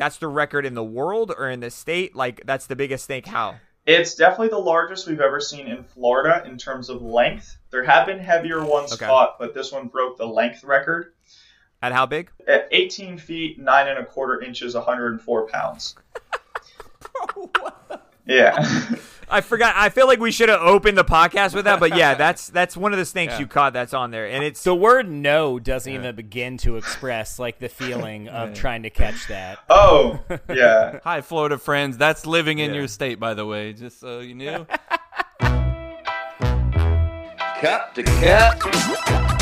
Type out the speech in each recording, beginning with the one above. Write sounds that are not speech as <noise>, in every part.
that's the record in the world or in the state? Like that's the biggest snake. How? It's definitely the largest we've ever seen in Florida in terms of length. There have been heavier ones Okay. caught, but this one broke the length record At how big? at 18 feet, 9 and a quarter inches, 104 pounds. <laughs> Yeah. <laughs> <laughs> I forgot. I feel like we should have opened the podcast with that, but yeah, <laughs> that's that's one of the snakes Yeah. you caught that's on there, and it's The word no doesn't even begin to express like the feeling of trying to catch that. oh, <laughs> yeah. Hi, Florida friends. That's living in Yeah. your state, by the way, just so you knew. <laughs> Cup to cup.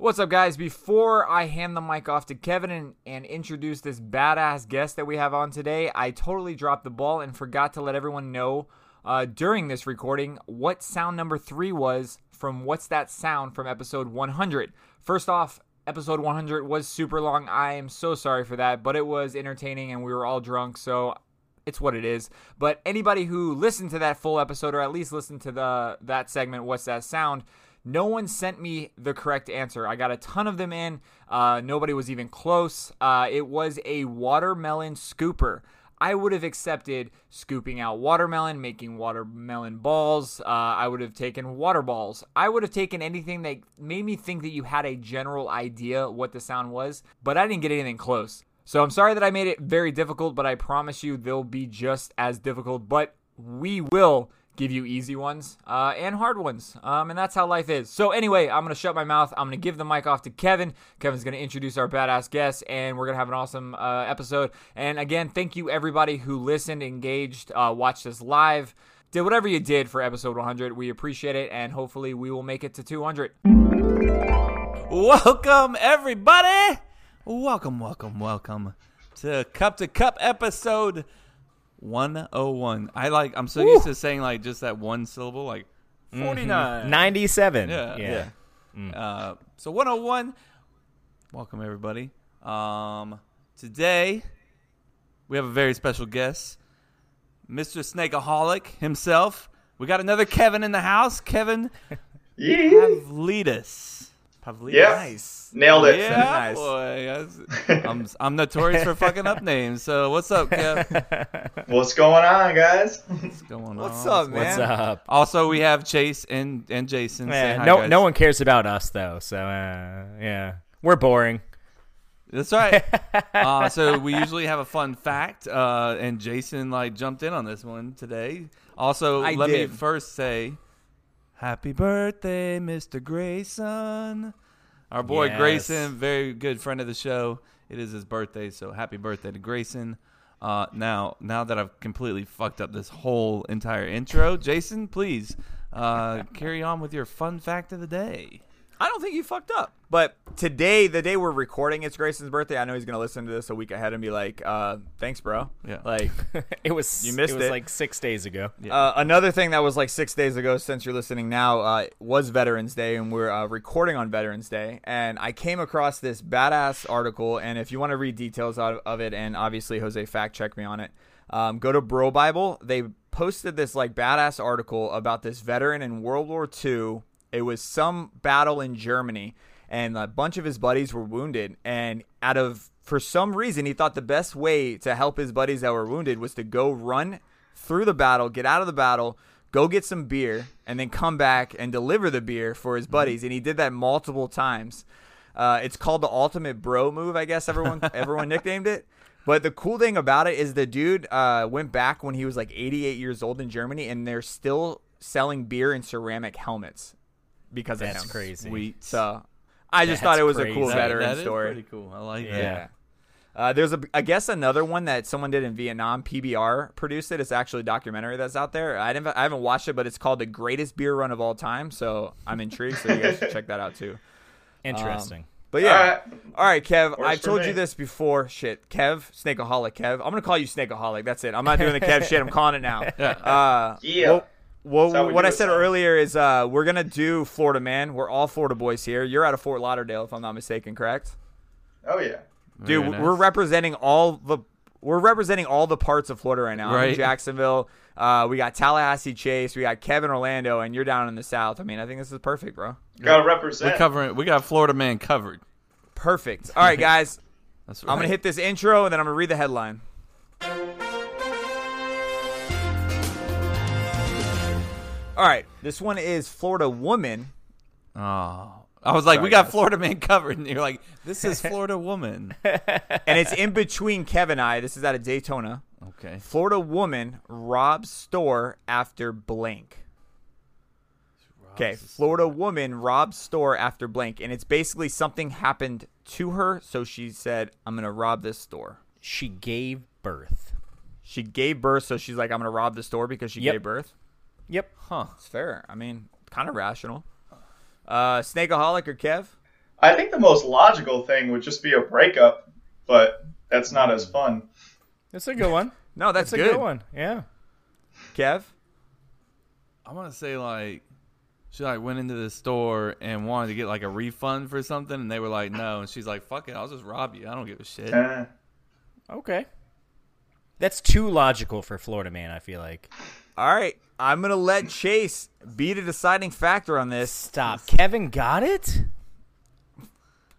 What's up, guys? Before I hand the mic off to Kevin and, and introduce this badass guest that we have on today, I totally dropped the ball and forgot to let everyone know uh, during this recording what sound number three was from What's That Sound from episode 100. First off, episode 100 was super long. I am so sorry for that, but it was entertaining and we were all drunk, so it's what it is. But anybody who listened to that full episode or at least listened to the that segment, what's that sound? No one sent me the correct answer. I got a ton of them in. Uh, nobody was even close. Uh, it was a watermelon scooper. I would have accepted scooping out watermelon, making watermelon balls. Uh, I would have taken water balls. I would have taken anything that made me think that you had a general idea what the sound was, but I didn't get anything close. So I'm sorry that I made it very difficult, but I promise you they'll be just as difficult. But we will give you easy ones uh, and hard ones. Um, and that's how life is. So anyway, I'm going to shut my mouth. I'm going to give the mic off to Kevin. Kevin's going to introduce our badass guest, and we're going to have an awesome uh, episode. And again, thank you everybody who listened, engaged, uh, watched us live. Did whatever you did for episode 100. We appreciate it, and hopefully we will make it to 200. welcome, everybody. Welcome, welcome, welcome to Cup to Cup episode 101. I like, I'm so used to saying like just that one syllable, like 49. 97. Yeah, yeah. yeah. Uh, so 101. Welcome everybody. Um, today we have a very special guest, Mr. Snakeaholic himself. We got another Kevin in the house. Kevin <laughs> Yeah. Pavlidis. Pavlidis. Yeah. Nice. Nailed it. Yeah, Nice. boy. <laughs> I'm I'm notorious for fucking up names. So what's up, Kev? <laughs> What's going on, guys? What's going What's on? up, man? What's up? Also, we have Chase and and Jason. Say Yeah, hi, no, guys. no one cares about us though. So uh, yeah, we're boring. That's right. <laughs> uh, so we usually have a fun fact, uh, and Jason like jumped in on this one today. Also, I let me first say, Happy birthday, Mr. Grayson. Our boy Yes. Grayson, very good friend of the show. It is his birthday, so happy birthday to Grayson. Uh, now, now that I've completely fucked up this whole entire intro, Jason, please uh, <laughs> carry on with your fun fact of the day. I don't think you fucked up. But today, the day we're recording, it's Grayson's birthday. I know he's gonna listen to this a week ahead and be like, uh, "Thanks, bro." Yeah. Like <laughs> it was You missed it was it. like six days ago. uh, another thing that was like six days ago, since you're listening now, uh, was Veterans Day, and we're uh, recording on Veterans Day. And I came across this badass article, and if you want to read details out of it, and obviously Jose fact check me on it, um, go to Bro Bible. They posted this like badass article about this veteran in World War II. It was some battle in Germany, and a bunch of his buddies were wounded. And out of for some reason, he thought the best way to help his buddies that were wounded was to go run through the battle, get out of the battle, go get some beer, and then come back and deliver the beer for his buddies. And he did that multiple times. Uh, it's called the ultimate bro move, I guess everyone <laughs> everyone nicknamed it. But the cool thing about it is the dude uh, went back when he was like 88 years old in Germany, and they're still selling beer in ceramic helmets because That's of him. crazy. Sweet. So I just That's thought it was a cool That- veteran that is story. pretty cool. I like Yeah. that. Yeah. Uh, there's a, I guess another one that someone did in Vietnam. PBR produced it. It's actually a documentary that's out there. I didn't, I haven't watched it, but it's called the greatest beer run of all time. So I'm intrigued. So you guys should check that out too. <laughs> Interesting. But yeah, All right. all right, Kev. Works I've told me. you this before. Shit, Kev, Snakeaholic, Kev. I'm gonna call you Snakeaholic. That's it. I'm not doing the Kev shit. I'm calling it now. <laughs> Uh, Yeah. Well, well, That's what I said son. earlier is uh, we're gonna do Florida Man. We're all Florida boys here. You're out of Fort Lauderdale, if I'm not mistaken, correct? Oh yeah. Dude, Very we're representing all the we're representing all the parts of Florida right now. I'm in Right. Jacksonville. Uh, we got Tallahassee Chase. We got Kevin Orlando, and you're down in the South. I mean, I think this is perfect, bro. Gotta represent. We're represent. covering. We got Florida man covered. Perfect. All right, guys. <laughs> That's right. I'm gonna hit this intro, and then I'm gonna read the headline. All right, this one is Florida woman. Oh, I was like, Sorry, we got guys. Florida man covered, and you're like, this is <laughs> Florida woman. and it's in between Kevin and I. This is out of Daytona. Okay. Florida woman robs store after blank. Okay, Florida woman robs store after blank, and it's basically something happened to her, so she said, "I'm gonna rob this store." She gave birth. She gave birth, so she's like, "I'm gonna rob the store because she Yep. gave birth." Yep. Huh. It's fair. I mean, kind of rational. Uh, Snakeaholic or Kev? I think the most logical thing would just be a breakup, but that's not as fun. That's a good one. <laughs> No, that's, That's a good. good one. Yeah. Kev? I'm gonna say like she like went into the store and wanted to get like a refund for something, and they were like, no, and she's like, fuck it, I'll just rob you. I don't give a shit. Eh. Okay. That's too logical for Florida man. I feel like. All right, I'm gonna let Chase be the deciding factor on this. Stop. Kevin got it.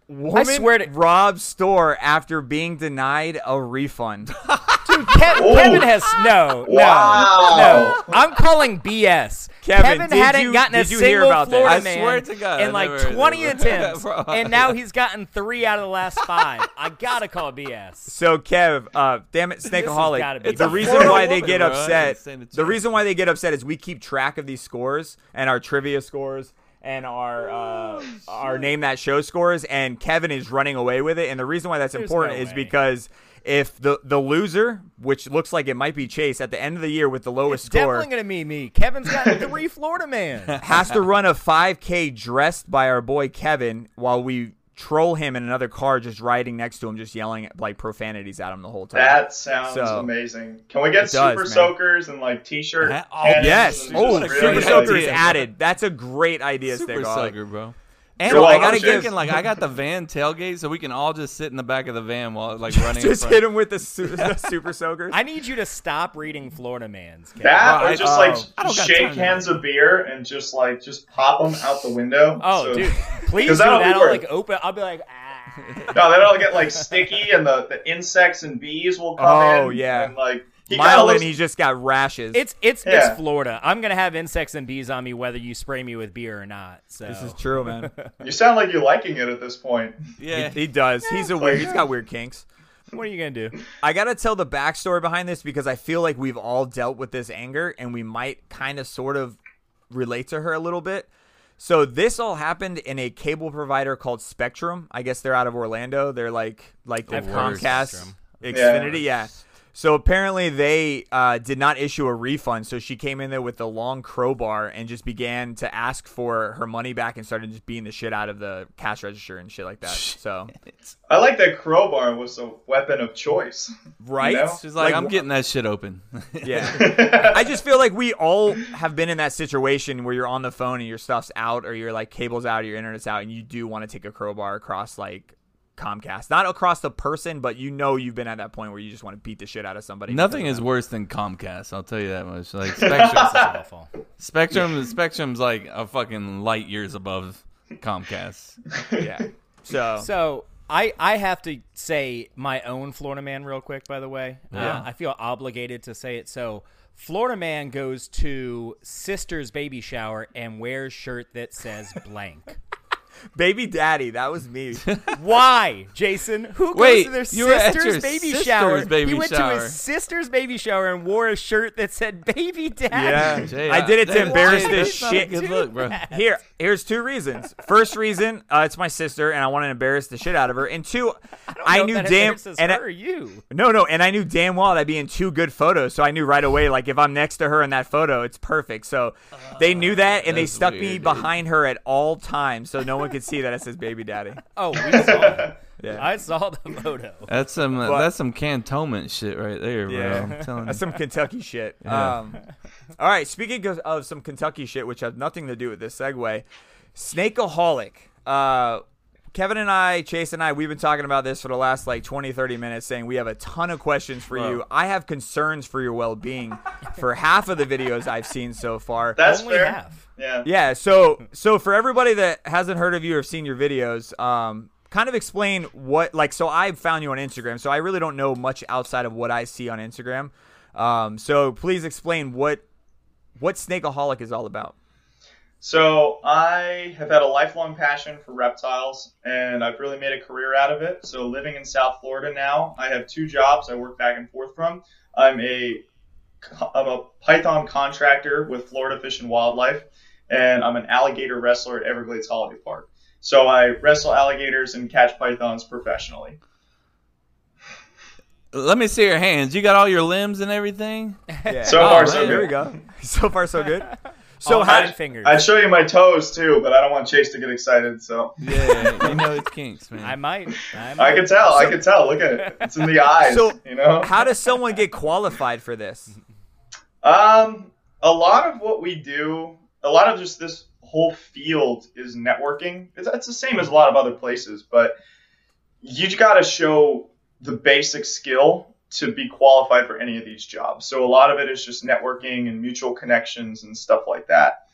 Woman swear to- robs store after being denied a refund. <laughs> Dude, Ke- Kevin has no, no, Wow. no. I'm calling BS. Kevin, did hadn't you- gotten a did you hear single about that? Florida I man swear to God, in like never- 20 never- attempts, and now he's gotten three out of the last five. I gotta call BS. So Kev, uh, damn it, gotta Snakeaholic. be The reason why they get bro. Upset, saying it's the reason why they get upset is we keep track of these scores and our trivia scores and our uh, our name that show scores, and Kevin is running away with it. And the reason why that's There's important no is because if the the loser, which looks like it might be Chase, at the end of the year with the lowest It's score. definitely gonna be me. Kevin's got <laughs> three Florida man. has to run a 5K dressed by our boy Kevin while we troll him in another car just riding next to him, just yelling like profanities at him the whole time. That sounds So- amazing. Can we get It does, super man. soakers and like t-shirt? Ha- uh-huh. oh, cannons yes. and Oh, just Super really, Soaker like- is added. That's a great idea, Super Snakeaholic. sucker, bro. And You're I gotta Chase. get thinking, like I got the van tailgate, so we can all just sit in the back of the van while like running. Just hit him with the, su- the Super Soakers. <laughs> I need you to stop reading Florida man's. Kevin. That Bro, or I- just oh, like I shake time to- cans of beer and just like just pop them out the window. Oh, So- dude, <laughs> please do 'Cause that'll be that. I'll like open. I'll be like, ah. No, then it'll get like sticky, and the, the insects and bees will come in. Oh, yeah. and like he kinda in, looks- he's just got rashes. It's it's Yeah. it's Florida. I'm gonna have insects and bees on me whether you spray me with beer or not. So this is true, man. <laughs> You sound like you're liking it at this point. Yeah, he, he does. He's a weird. He's got weird kinks. what are you gonna do? I gotta tell the backstory behind this because I feel like we've all dealt with this anger and we might kind of sort of relate to her a little bit. So this all happened in a cable provider called Spectrum. I guess they're out of Orlando. They're like like the I've Comcast, Spectrum. Xfinity, yeah. So apparently they uh, did not issue a refund. So she came in there with the long crowbar and just began to ask for her money back and started just beating the shit out of the cash register and shit like that. So I like that crowbar was a weapon of choice. right, know? she's like, I'm getting that shit open. <laughs> Yeah. <laughs> I just feel like we all have been in that situation where you're on the phone and your stuff's out or your like cable's out or your internet's out and you do want to take a crowbar across like Comcast. Not across the person, but you know you've been at that point where you just want to beat the shit out of somebody. Nothing is worse than Comcast. I'll tell you that much. <laughs> Like This Spectrum, awful. Spectrum, Spectrum's like a fucking light years above Comcast. <laughs> Yeah. So, So I I have to say my own Florida man real quick. By the way, Yeah. uh, I feel obligated to say it. So Florida man goes to sister's baby shower and wears shirt that says blank. Baby daddy, that was me. <laughs> Why, Jason? Who goes Wait, to their sister's baby sister's shower? baby he went to his sister's baby shower and wore a shirt that said "baby daddy." yeah. Jay, <laughs> I did it to embarrass this that's not a shit. Good look, bro. Here, here's two reasons. First reason, uh, it's my sister, and I want to embarrass the shit out of her. And two, I, know knew if that damn, embarrasses and I- or you. No, no, and I knew damn well that'd be in two good photos, so I knew right away, like if I'm next to her in that photo, it's perfect. So they knew that, and they stuck weird, me dude. behind her at all times, so no one could see that it says baby daddy. Oh, we saw it. <laughs> Yeah. I saw the photo. That's some But- that's some cantonment shit right there, bro. I'm telling you. That's some Kentucky shit. Yeah. Um, all right, speaking of, of some Kentucky shit, which has nothing to do with this segue, Snakeaholic. Uh, Kevin and I, Chase and I, we've been talking about this for the last like 20, 30 minutes, saying we have a ton of questions for Bro. you. I have concerns for your well being for half of the videos I've seen so far. That's Only fair. half. Yeah. Yeah, so so for everybody that hasn't heard of you or seen your videos, um, kind of explain what like so I found you on Instagram, so I really don't know much outside of what I see on Instagram. Um, so please explain what what Snakeaholic is all about. So I have had a lifelong passion for reptiles, and I've really made a career out of it. So living in South Florida now, I have two jobs I work back and forth from. I'm a I'm a python contractor with Florida Fish and Wildlife, and I'm an alligator wrestler at Everglades Holiday Park. So I wrestle alligators and catch pythons professionally. Let me see your hands. You got all your limbs and everything. Yeah. So far, Oh, so man. Here we good. go. <laughs> So far, so good. So All how? fingers. I'd show you my toes too, but I don't want Chase to get excited. So Yeah, you know it's kinks, man. I might. I, I can tell. I can tell. Look at it. It's in the <laughs> eyes. So, you know. How does someone get qualified for this? Um, a lot of what we do, a lot of just this whole field is networking. It's, it's the same as a lot of other places, but you got to show the basic skill to be qualified for any of these jobs. So a lot of it is just networking and mutual connections and stuff like that.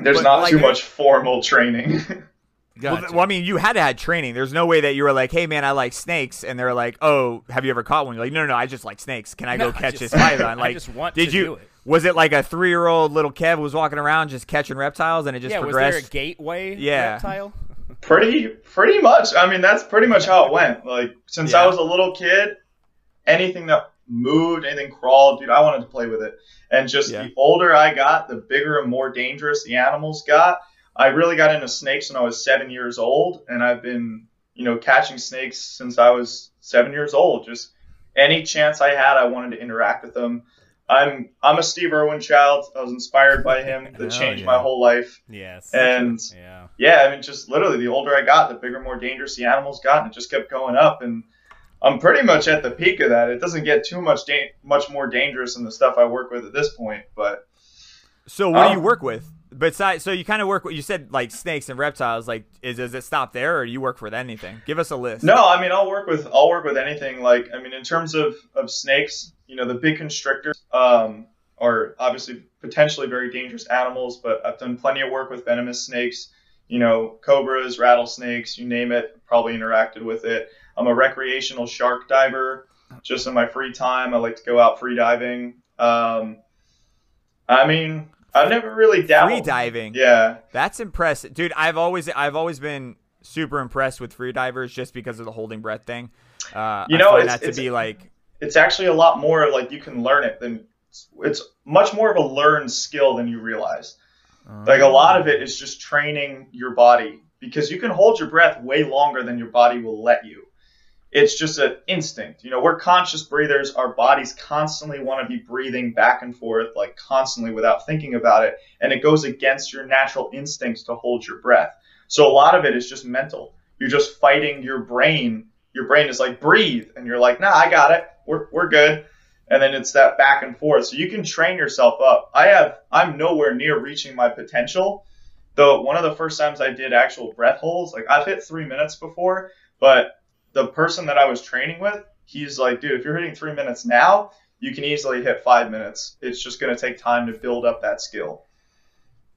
There's But, not like- too much formal training. <laughs> Well, Gotcha. th- well, I mean, you had to have training. There's no way that you were like, "Hey, man, I like snakes," and they're like, "Oh, have you ever caught one?" You're like, "No, no, no I just like snakes. Can I No, go I catch just- this python?" <laughs> I Like, just want did to you? do it. Was it like a three year old little Kev was walking around just catching reptiles, and it just yeah, was there a gateway Yeah. reptile? <laughs> pretty pretty much i mean that's pretty much how it went like since Yeah. i was a little kid anything that moved anything crawled dude i wanted to play with it and just Yeah. the older i got the bigger and more dangerous the animals got i really got into snakes when i was seven years old and i've been you know catching snakes since i was seven years old just any chance i had i wanted to interact with them i'm i'm a steve irwin child i was inspired by him Hell that changed yeah. my whole life Yes. and yeah. yeah, I mean, just literally, the older I got, the bigger, more dangerous the animals got, and it just kept going up. And I'm pretty much at the peak of that. It doesn't get too much da- much more dangerous than the stuff I work with at this point. But so, what do you Um, work with? Besides, so you kind of work. You said like snakes and reptiles. Like, is does it stop there, or you work with anything? Give us a list. no, I mean, I'll work with I'll work with anything. Like, I mean, in terms of of snakes, you know, the big constrictors um, are obviously potentially very dangerous animals. But I've done plenty of work with venomous snakes. You know, cobras, rattlesnakes, you name it. Probably interacted with it. I'm a recreational shark diver. Just in my free time, I like to go out free diving. Um, I mean, I've never really dabbled. Free diving. Yeah, That's impressive, dude. I've always I've always been super impressed with free divers just because of the holding breath thing. Uh, You I know, it's- that to it's- be like it's actually a lot more like you can learn it than it's much more of a learned skill than you realize. Like a lot of it is just training your body because you can hold your breath way longer than your body will let you. It's just an instinct. You know, we're conscious breathers. Our bodies constantly want to be breathing back and forth, like constantly without thinking about it. And it goes against your natural instincts to hold your breath. So a lot of it is just mental. You're just fighting your brain. Your brain is like, breathe. And you're like, nah, I got it. We're, we're good and then it's that back and forth. So you can train yourself up. I have I'm nowhere near reaching my potential. Though one of the first times I did actual breath holds, like I've hit three minutes before, but the person that I was training with, he's like, dude, if you're hitting three minutes now, you can easily hit five minutes. It's just gonna take time to build up that skill.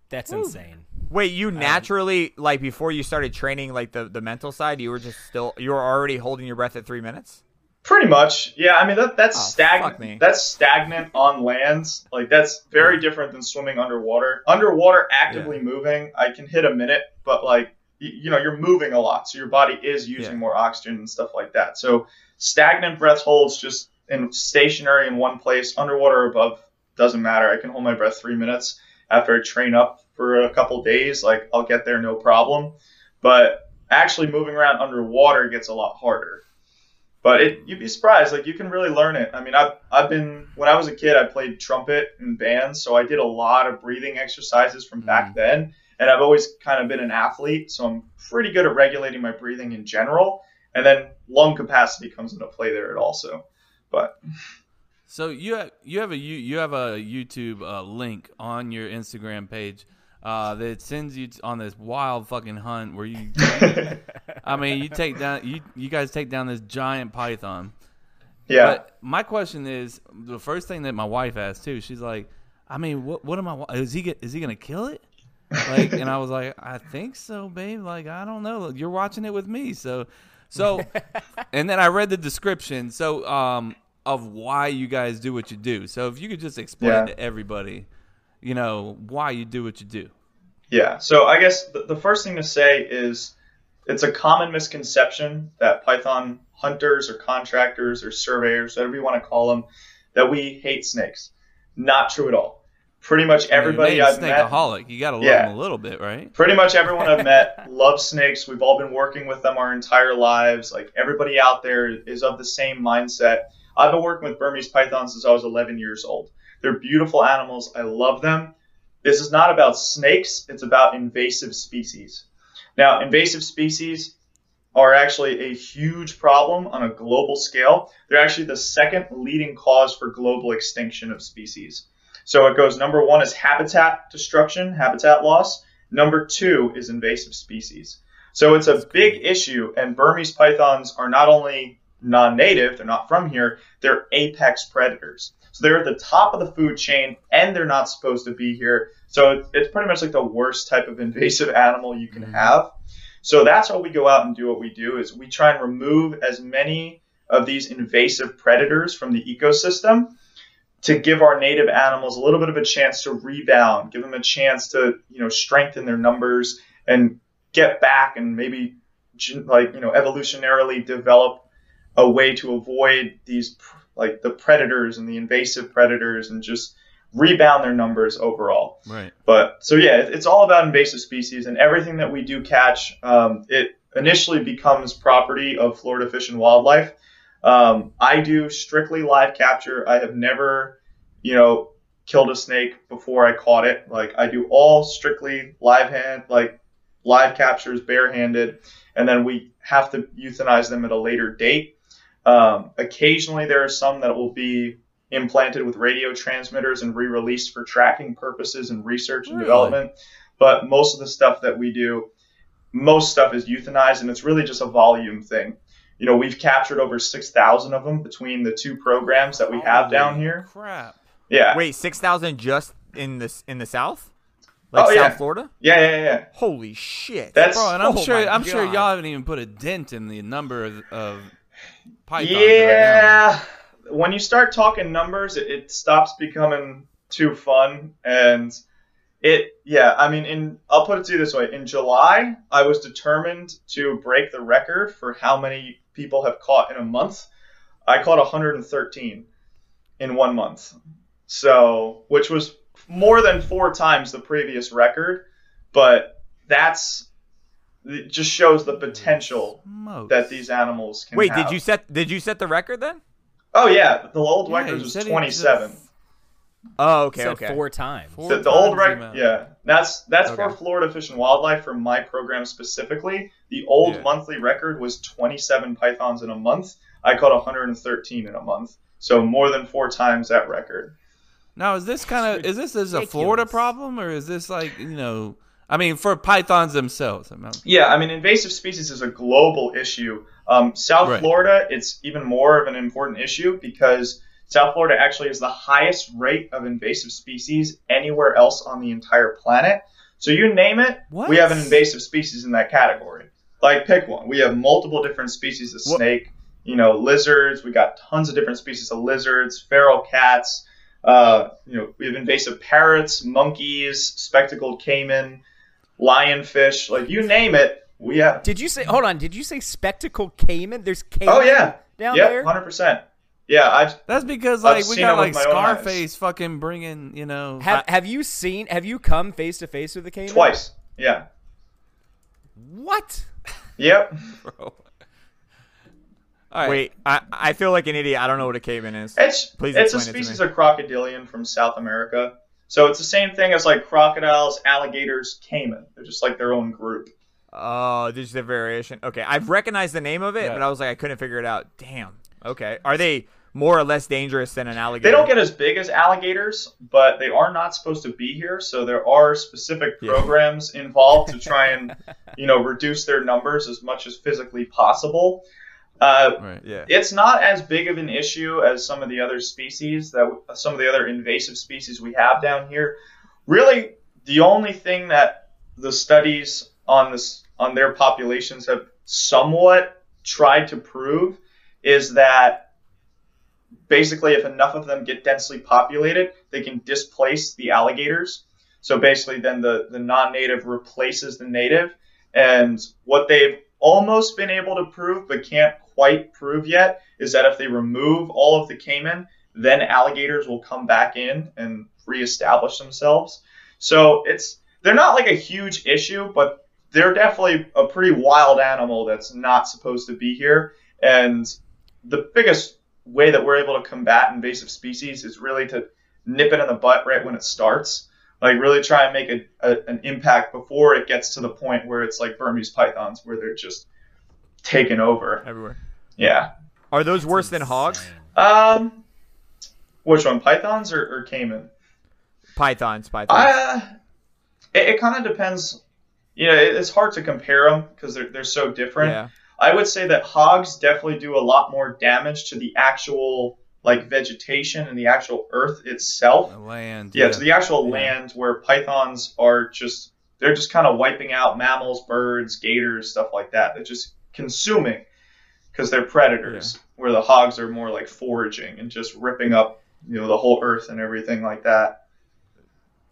That's insane. Wait, you um, naturally like before you started training like the the mental side, you were just still you were already holding your breath at three minutes. Pretty much, yeah. I mean, that that's Oh, stagnant. me. That's stagnant on lands. Like that's very different than swimming underwater. Underwater, actively moving, I can hit a minute, but like y- you know, you're moving a lot, so your body is using Yeah. more oxygen and stuff like that. So stagnant breath holds just in stationary in one place, underwater or above, doesn't matter. I can hold my breath three minutes after I train up for a couple days. Like I'll get there no problem. But actually moving around underwater gets a lot harder. But it, you'd be surprised. Like you can really learn it. I mean, I've I've been when I was a kid, I played trumpet in bands, so I did a lot of breathing exercises from back mm. then. And I've always kind of been an athlete, so I'm pretty good at regulating my breathing in general. And then lung capacity comes into play there also. But So you have, you have a you, you have a YouTube uh, link on your Instagram page. uh, that sends you on this wild fucking hunt where you. <laughs> I mean, you take down you you guys take down this giant python. Yeah. But my question is the first thing that my wife asked too. She's like, I mean, what what am I? Is he get, is he gonna kill it? Like, <laughs> and I was like, I think so, babe. Like, I don't know. You're watching it with me, so so. <laughs> and then I read the description. So um of why you guys do what you do. So if you could just explain Yeah. to everybody, you know, why you do what you do. Yeah. So I guess the, the first thing to say is it's a common misconception that Python hunters or contractors or surveyors, whatever you want to call them, that we hate snakes. Not true at all. Pretty much everybody Your I've name's met, Snakeaholic. You got to love Yeah. him a little bit, right? pretty much everyone I've met <laughs> loves snakes. We've all been working with them our entire lives. Like everybody out there is of the same mindset. I've been working with Burmese pythons since I was 11 years old. They're beautiful animals. I love them. This is not about snakes, it's about invasive species. Now, invasive species are actually a huge problem on a global scale. They're actually the second leading cause for global extinction of species. So it goes number one is habitat destruction, habitat loss. Number two is invasive species. So it's a big issue, and Burmese pythons are not only non native, they're not from here, they're apex predators. So they're at the top of the food chain, and they're not supposed to be here. So it's pretty much like the worst type of <laughs> invasive animal you can mm-hmm. have. So that's how we go out and do what we do is we try and remove as many of these invasive predators from the ecosystem to give our native animals a little bit of a chance to rebound, give them a chance to, you know, strengthen their numbers and get back and maybe like, you know, evolutionarily develop a way to avoid these like the predators and the invasive predators and just rebound their numbers overall. Right. But so yeah, it's all about invasive species, and everything that we do catch, um, it initially becomes property of Florida Fish and Wildlife. Um, I do strictly live capture. I have never, you know, killed a snake before I caught it. Like I do all strictly live hand, like live captures, barehanded, and then we have to euthanize them at a later date. Um, occasionally, there are some that will be implanted with radio transmitters and re-released for tracking purposes and research and Really? development. But most of the stuff that we do, most stuff is euthanized, and it's really just a volume thing. You know, we've captured over 6,000 of them between the two programs that we have down here. Crap. Yeah. Wait, six thousand just in this in the South, like Oh, South yeah. Florida? Yeah, yeah, yeah. Holy shit! That's- Bro, and I'm Oh sure I'm sure y'all haven't even put a dent in the number of, of pythons. that are. Yeah. When you start talking numbers, it, it stops becoming too fun. And it, yeah, I mean, in I'll put it to you this way: in July, I was determined to break the record for how many people have caught in a month. I caught 113 in one month, so which was more than four times the previous record. But that's it just shows the potential Smokes. that these animals can Wait, have. did you set did you set the record then? Oh yeah, the old Yeah, record was 27. just- Oh, okay, Said okay. four times. Four The, the old times the record, yeah, that's that's for Florida Fish and Wildlife for my program specifically. The old Yeah. monthly record was 27 pythons in a month. I caught 113 in a month, so more than four times that record. Now, is this kind of is this is a Florida problem or is this like you know? I mean, for pythons themselves. I mean, Yeah, I mean, invasive species is a global issue. Um, South Right. Florida, it's even more of an important issue because South Florida actually has the highest rate of invasive species anywhere else on the entire planet. So you name it, What? we have an invasive species in that category. Like pick one. We have multiple different species of What- snake. You know, lizards. We got tons of different species of lizards, feral cats. Uh, you know, we have invasive parrots, monkeys, spectacled caiman, lionfish. Like you name it, we have. Did you say? Hold on. Did you say spectacled caiman? There's caiman. Oh yeah, down yeah, there? hundred percent. Yeah, I've that's because I've like we got like my own eyes. Scarface fucking bringing you know. Have Have you seen? Have you come face to face with the caiman? twice. Yeah. What? Yep. <laughs> bro. All right. Wait, I I feel like an idiot. I don't know what a caiman is. It's Please it's a explain it species of crocodilian from South America. So it's the same thing as like crocodiles, alligators, caiman. They're just like their own group. Oh, this is a variation. Okay, I've recognized the name of it, Yeah. but I was like, I couldn't figure it out. Damn. Okay, are they more or less dangerous than an alligator? They don't get as big as alligators, but they are not supposed to be here. So there are specific Yeah. programs involved to try and, you know, reduce their numbers as much as physically possible. Uh, Right. Yeah. it's not as big of an issue as some of the other species that some of the other invasive species we have down here. Really, the only thing that the studies on this on their populations have somewhat tried to prove is that basically if enough of them get densely populated, they can displace the alligators. So basically then the, the non-native replaces the native. And what they've almost been able to prove but can't quite prove yet is that if they remove all of the caiman, then alligators will come back in and reestablish themselves. So it's they're not like a huge issue, but they're definitely a pretty wild animal that's not supposed to be here. And the biggest way that we're able to combat invasive species is really to nip it in the butt right when it starts. Like really try and make a, a, an impact before it gets to the point where it's like Burmese pythons, where they're just taken over. everywhere. Yeah. Are those worse than hogs? Um, which one, pythons or, or caiman? Pythons, pythons. Uh, it, it kind of depends. You know, it, it's hard to compare them because they're they're so different. yeah. I would say that hogs definitely do a lot more damage to the actual like vegetation and the actual earth itself. The land. Yeah, to the actual Yeah. land where pythons are just they're just kind of wiping out mammals, birds, gators, stuff like that. They're just consuming because they're predators. Where the hogs are more like foraging and just ripping up you know the whole earth and everything like that.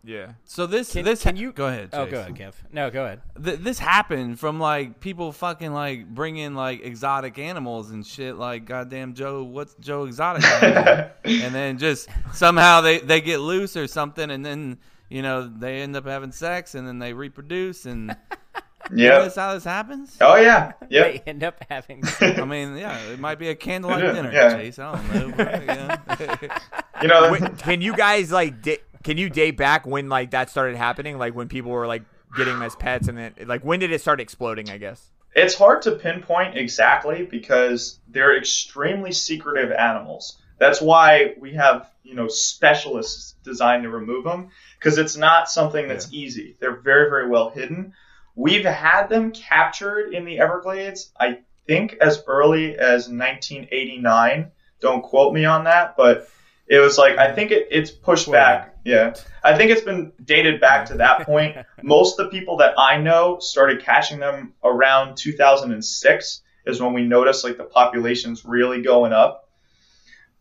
Yeah. So this Can- this can you- go ahead? Oh, go ahead, Kev. No, go ahead. Th- this happened from like people fucking like bringing like exotic animals and shit like goddamn Joe what's Joe exotic <laughs> and then just somehow they they get loose or something and then you know they end up having sex and then they reproduce and <laughs> <laughs> Yeah. that's how this happens Oh yeah. <laughs> They Yep. end up having. I mean yeah it might be a candlelight Yeah, dinner yeah. Chase I don't know but, yeah. <laughs> You know. Wait, can you guys like da- can you date back when like that started happening? Like when people were like getting them as pets, and then like when did it start exploding? I guess. It's hard to pinpoint exactly because they're extremely secretive animals. That's why we have, you know, specialists designed to remove them because it's not something that's easy. They're very, very well hidden. We've had them captured in the Everglades, I think as early as 1989. Don't quote me on that, but it was like I think it, it's pushed back. Yeah. I think it's been dated back to that point. <laughs> Most of the people that I know started catching them around 2006 is when we noticed like the population's really going up.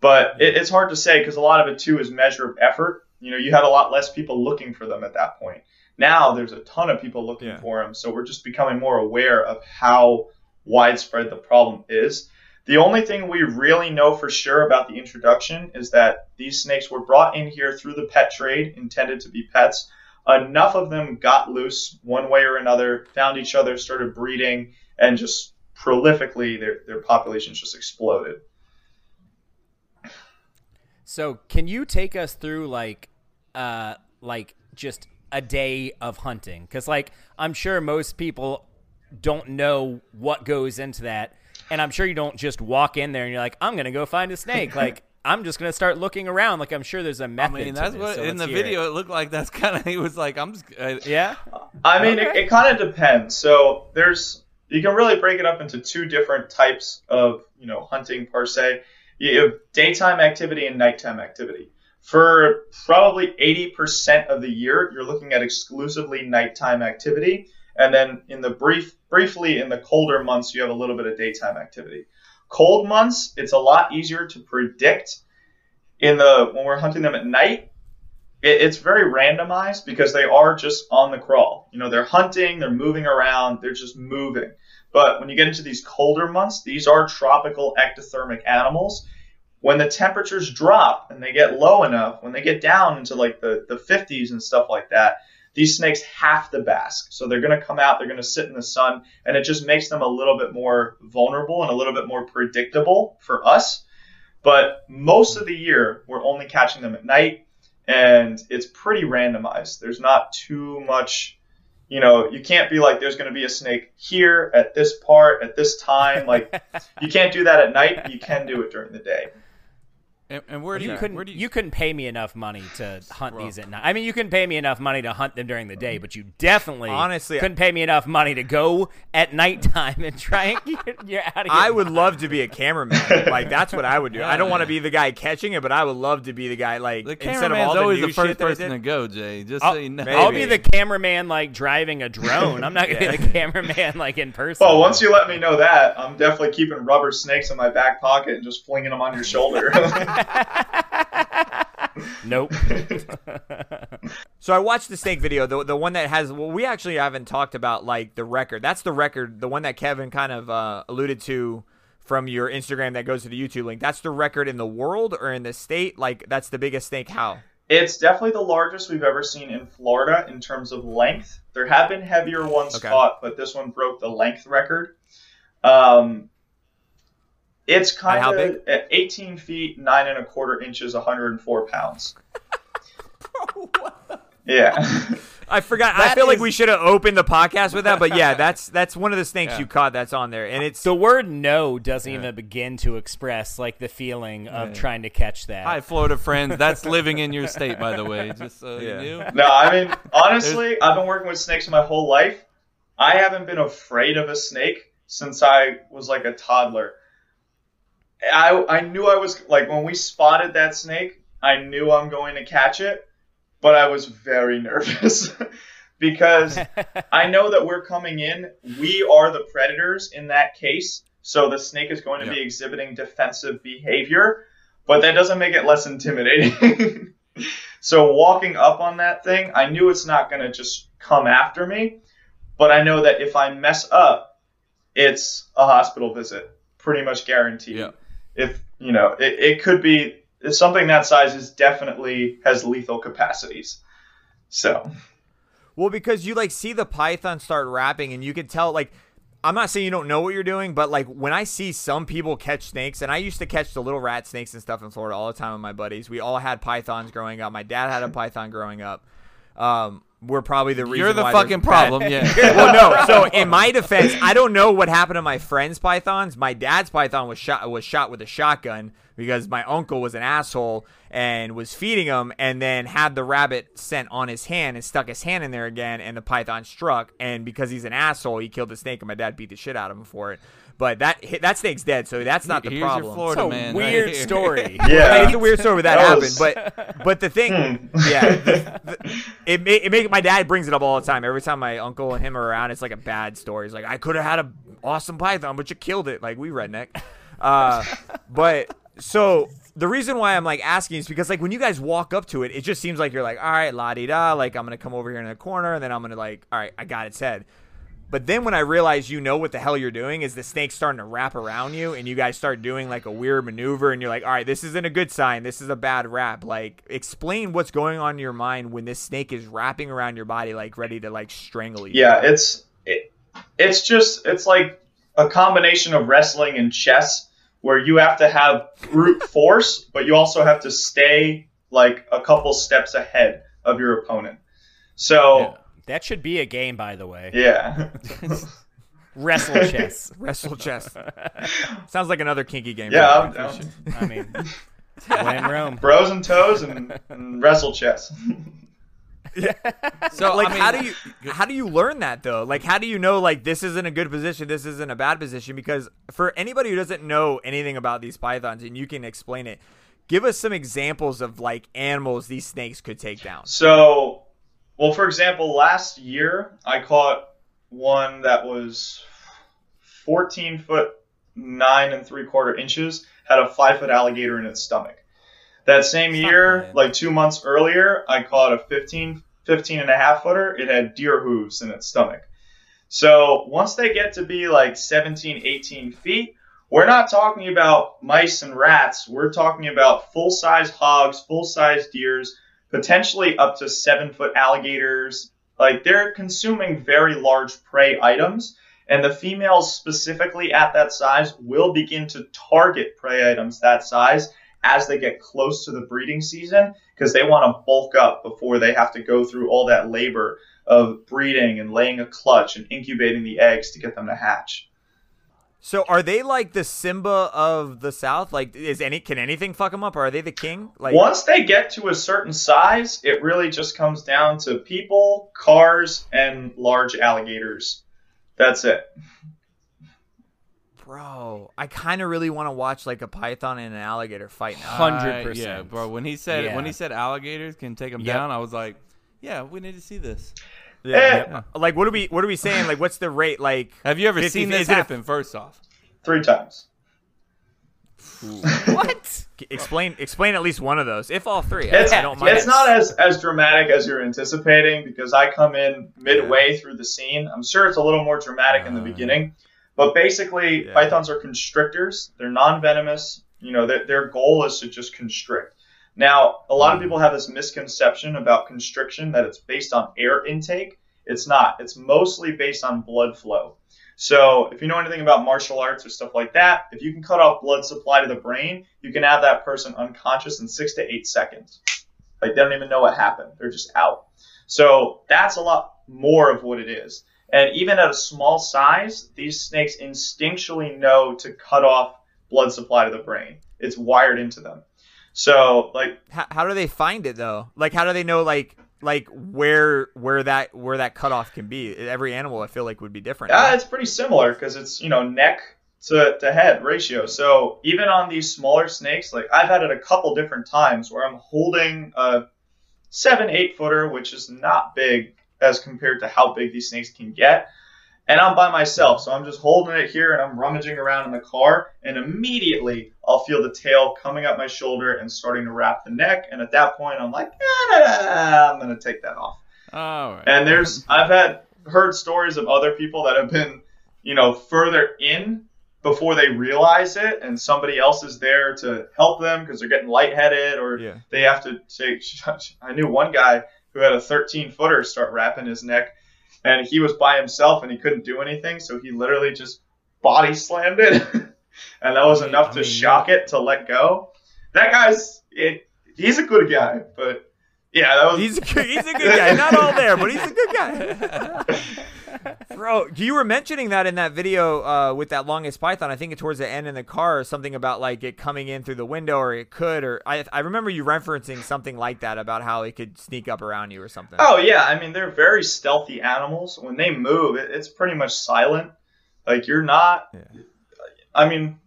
But it, it's hard to say because a lot of it too is measure of effort. You know, you had a lot less people looking for them at that point. Now there's a ton of people looking Yeah. for them, so we're just becoming more aware of how widespread the problem is. The only thing we really know for sure about the introduction is that these snakes were brought in here through the pet trade, intended to be pets. Enough of them got loose one way or another, found each other, started breeding, and just prolifically their, their populations just exploded. So, can you take us through like, uh, like just a day of hunting? Because, like, I'm sure most people don't know what goes into that, and I'm sure you don't just walk in there and you're like, I'm gonna go find a snake. <laughs> like, I'm just gonna start looking around. Like, I'm sure there's a method. I mean to that's this, what so in the hear it. video it. looked like that's <laughs> kind of he was like I'm just uh, Yeah. I mean, it, it kind of depends. So there's you can really break it up into two different types of you know hunting per se. You have daytime activity and nighttime activity. For probably 80% of the year, you're looking at exclusively nighttime activity, and then in the brief, briefly in the colder months, you have a little bit of daytime activity. Cold months, it's a lot easier to predict. In the when we're hunting them at night, it, it's very randomized because they are just on the crawl. You know, they're hunting, they're moving around, they're just moving. But when you get into these colder months, these are tropical ectothermic animals. When the temperatures drop and they get low enough, when they get down into like the, the 50s and stuff like that, these snakes have to bask. So they're going to come out, they're going to sit in the sun, and it just makes them a little bit more vulnerable and a little bit more predictable for us. But most of the year, we're only catching them at night and it's pretty randomized. There's not too much, you know, you can't be like, there's going to be a snake here at this part at this time. Like, <laughs> you can't do that at night, you can do it during the day. And, and where do You you, couldn't where do you, couldn't pay me enough money to hunt these at night. I mean, you couldn't pay me enough money to hunt them during the day, but you definitely Honestly, couldn't pay me enough money to go at nighttime and try and get you out of here. I would love to be a cameraman. Like that's what I would do. I don't want to <laughs> be the guy catching it, but I would love to be the guy. Like The instead of cameraman's all the always new the first shit person did- to go, Jay. Just I'll, so you know. I'll be the cameraman like driving a drone. I'm not gonna be the <laughs> cameraman like in person. Well, once you let me know that, I'm definitely keeping rubber snakes in my back pocket and just flinging them on your shoulder. <laughs> nope. <laughs> So I watched the snake video, the the one that has. Well, we actually haven't talked about like the record. That's the record, the one that Kevin kind of uh, alluded to from your Instagram that goes to the YouTube link. That's the record in the world or in the state. Like that's the biggest snake. How? it's definitely the largest we've ever seen in Florida in terms of length. There have been heavier ones Okay. caught, but this one broke the length record. Um, it's kind how of big? 18 feet, nine and a quarter inches, 104 pounds. <laughs> Yeah. I forgot. I That feel like we should have opened the podcast with that, but yeah, <laughs> that's that's one of the snakes Yeah. you caught that's on there, and it's The word "no" doesn't even begin to express like the feeling of trying to catch that. Hi, Florida friends. That's <laughs> living in your state, by the way. Just so Yeah. you knew. No, I mean, honestly, I've been working with snakes my whole life. I haven't been afraid of a snake since I was like a toddler. I I knew I was like when we spotted that snake, I knew I'm going to catch it, but I was very <laughs> nervous <laughs> because <laughs> I know that we're coming in. We are the predators in that case, so the snake is going to be exhibiting defensive behavior, but that doesn't make it less intimidating. so walking up on that thing, I knew it's not going to just come after me, but I know that if I mess up, it's a hospital visit, pretty much guaranteed. Yeah. If you know, it, it could be something that size is definitely has lethal capacities. So Well, because you like see the python start wrapping, and you can tell like. I'm not saying you don't know what you're doing, but like when I see some people catch snakes, and I used to catch the little rat snakes and stuff in Florida all the time with my buddies. We all had pythons growing up. My dad had a <laughs> python growing up. Um, we're probably the reason You're the fucking bad- problem. <laughs> Yeah. well, no. So in my defense, I don't know what happened to my friend's pythons. My dad's python was shot was shot with a shotgun because my uncle was an asshole and was feeding him, and then had the rabbit scent on his hand and stuck his hand in there again, and the python struck. And because he's an asshole, he killed the snake, and my dad beat the shit out of him for it. But that that snake's dead, so that's not the Here's problem. your Florida It's a man. weird here. story. <laughs> yeah, It's a weird story where that, <laughs> That happened, was- but but the thing, yeah, the, the, it ma- it make my dad brings it up all the time. Every time my uncle and him are around, it's like a bad story. He's like, I could have had a awesome python, but you killed it. Like we redneck. Uh, but so the reason why I'm like asking is because like when you guys walk up to it, it just seems like you're like, all right, la di da, like I'm gonna come over here in the corner, and then I'm gonna like, all right, I got its head. But then when I realize you know what the hell you're doing is the snake's starting to wrap around you and you guys start doing like a weird maneuver and you're like, all right, this isn't a good sign. This is a bad wrap. Like explain what's going on in your mind when this snake is wrapping around your body like ready to like strangle you. yeah, it's it, it's just it's like a combination of wrestling and chess where you have to have brute <laughs> force, but you also have to stay like a couple steps ahead of your opponent. So That should be a game, by the way. yeah, <laughs> Wrestle chess. Wrestle chest. <laughs> Sounds like another kinky game. yeah, I'm down. I mean, <laughs> when in Rome. bros and toes and, and wrestle chess. Yeah. So like I mean, how do you how do you learn that though like how do you know like this isn't a good position this isn't a bad position because for anybody who doesn't know anything about these pythons and you can explain it give us some examples of like animals these snakes could take down So, well, for example, last year I caught one that was 14 foot nine and three quarter inches, had a five foot alligator in its stomach. That same year, playing. like two months earlier, I caught a 15, 15 and a half footer. It had deer hooves in its stomach. So once they get to be like 17, 18 feet, we're not talking about mice and rats. We're talking about full size hogs, full size deers, potentially up to seven foot alligators. Like they're consuming very large prey items, and the females specifically at that size will begin to target prey items that size as they get close to the breeding season because they want to bulk up before they have to go through all that labor of breeding and laying a clutch and incubating the eggs to get them to hatch. So are they like the Simba of the South? Like, is any can anything fuck them up? Or are they the king? Like, Once they get to a certain size, it really just comes down to people, cars, and large alligators. That's it. bro, I kind of really want to watch like a python and an alligator fight now. Hundred Uh, Yeah, bro. When he said Yeah. when he said alligators can take them Yep. down, I was like, yeah, we need to see this. Eh, Like, what are we? What are we saying? Like, what's the rate? Like, Have you ever 50 seen this is it happen? First off, three times. what? explain explain at least one of those, if all three. It's, I don't mind. it's not as, as dramatic as you're anticipating because I come in midway through the scene. I'm sure it's a little more dramatic in the Uh. beginning, but basically, Yeah. pythons are constrictors. They're non-venomous. You know, their, their goal is to just constrict. Now, a lot of mm. people have this misconception about constriction that it's based on air intake. It's not. It's mostly based on blood flow. So, if you know anything about martial arts or stuff like that, if you can cut off blood supply to the brain, you can have that person unconscious in six to eight seconds. Like they don't even know what happened. They're just out. So that's a lot more of what it is. And even at a small size, these snakes instinctually know to cut off blood supply to the brain. It's wired into them. So like how, how do they find it though? Like, how do they know like like where where that where that cutoff can be? Every animal, I feel like, would be different. Uh, it's pretty similar because it's you know neck to, to head ratio. So even on these smaller snakes, like I've had it a couple different times where I'm holding a seven eight footer, which is not big as compared to how big these snakes can get. And I'm by myself, so I'm just holding it here and I'm rummaging around in the car, and immediately I'll feel the tail coming up my shoulder and starting to wrap the neck. And at that point, I'm like, ah, I'm gonna take that off. all right. And there's I've had heard stories of other people that have been, you know, further in before they realize it, and somebody else is there to help them because they're getting lightheaded or Yeah. they have to take. <laughs> I knew one guy who had a 13 footer start wrapping his neck, and he was by himself and he couldn't do anything, so he literally just body slammed it, <laughs> and that was enough to shock it to let go. That guy's it, he's a good guy, but yeah, that was He's a he's a good guy. Not all there, but he's a good guy. <laughs> Bro, you were mentioning that in that video uh, with that longest python. I think it towards the end in the car, or something about like it coming in through the window, or it could, or I, I remember you referencing something like that about how it could sneak up around you or something. Oh yeah, I mean they're very stealthy animals. When they move, it, it's pretty much silent. Like you're not. Yeah. I mean,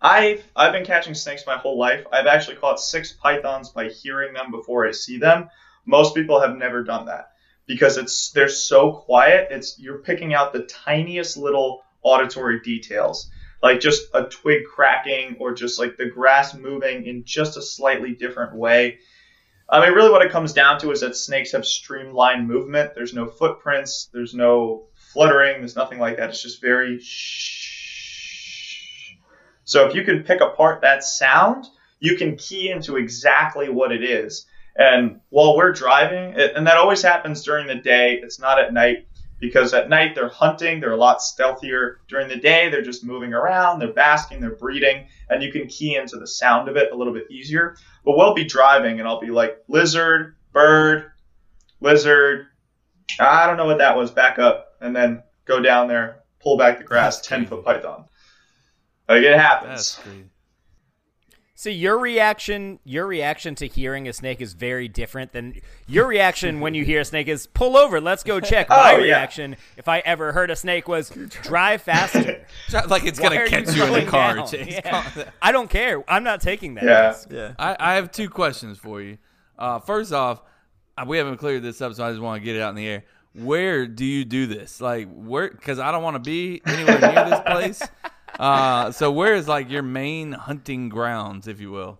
I've I've been catching snakes my whole life. I've actually caught six pythons by hearing them before I see them. Most people have never done that because it's they're so quiet. It's you're picking out the tiniest little auditory details, like just a twig cracking or just like the grass moving in just a slightly different way. I mean, really, what it comes down to is that snakes have streamlined movement. There's no footprints. There's no fluttering. There's nothing like that. It's just very shh. So if you can pick apart that sound, you can key into exactly what it is. And while we're driving, it- and that always happens during the day, it's not at night because at night they're hunting, they're a lot stealthier. During the day, they're just moving around, they're basking, they're breeding, and you can key into the sound of it a little bit easier. But we'll be driving and I'll be like, lizard, bird, lizard, I don't know what that was, back up, and then go down there, pull back the grass, That's 10 crazy. foot python. Like it happens. That's crazy. So your reaction, your reaction to hearing a snake is very different than your reaction when you hear a snake is pull over, let's go check. My Oh, yeah. reaction, if I ever heard a snake, was drive faster. <laughs> Like it's Why gonna catch you, in the car. down? Chase. Yeah. I don't care. I'm not taking that. Yeah. risk. Yeah. I, I have two questions for you. Uh, first off, uh, we haven't cleared this up, so I just want to get it out in the air. Where do you do this? Like where? Because I don't want to be anywhere near this place. <laughs> Uh, so where is like your main hunting grounds, if you will?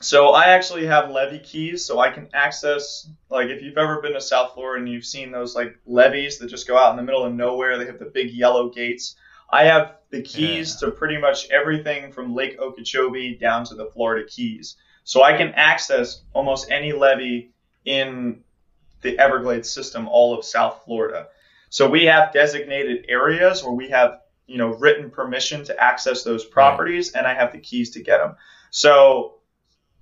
So I actually have levee keys, so I can access like if you've ever been to South Florida and you've seen those like levees that just go out in the middle of nowhere, they have the big yellow gates. I have the keys to pretty much everything from Lake Okeechobee down to the Florida Keys. So I can access almost any levee in the Everglades system, all of South Florida. So we have designated areas where we have, you know, written permission to access those properties, and I have the keys to get them. So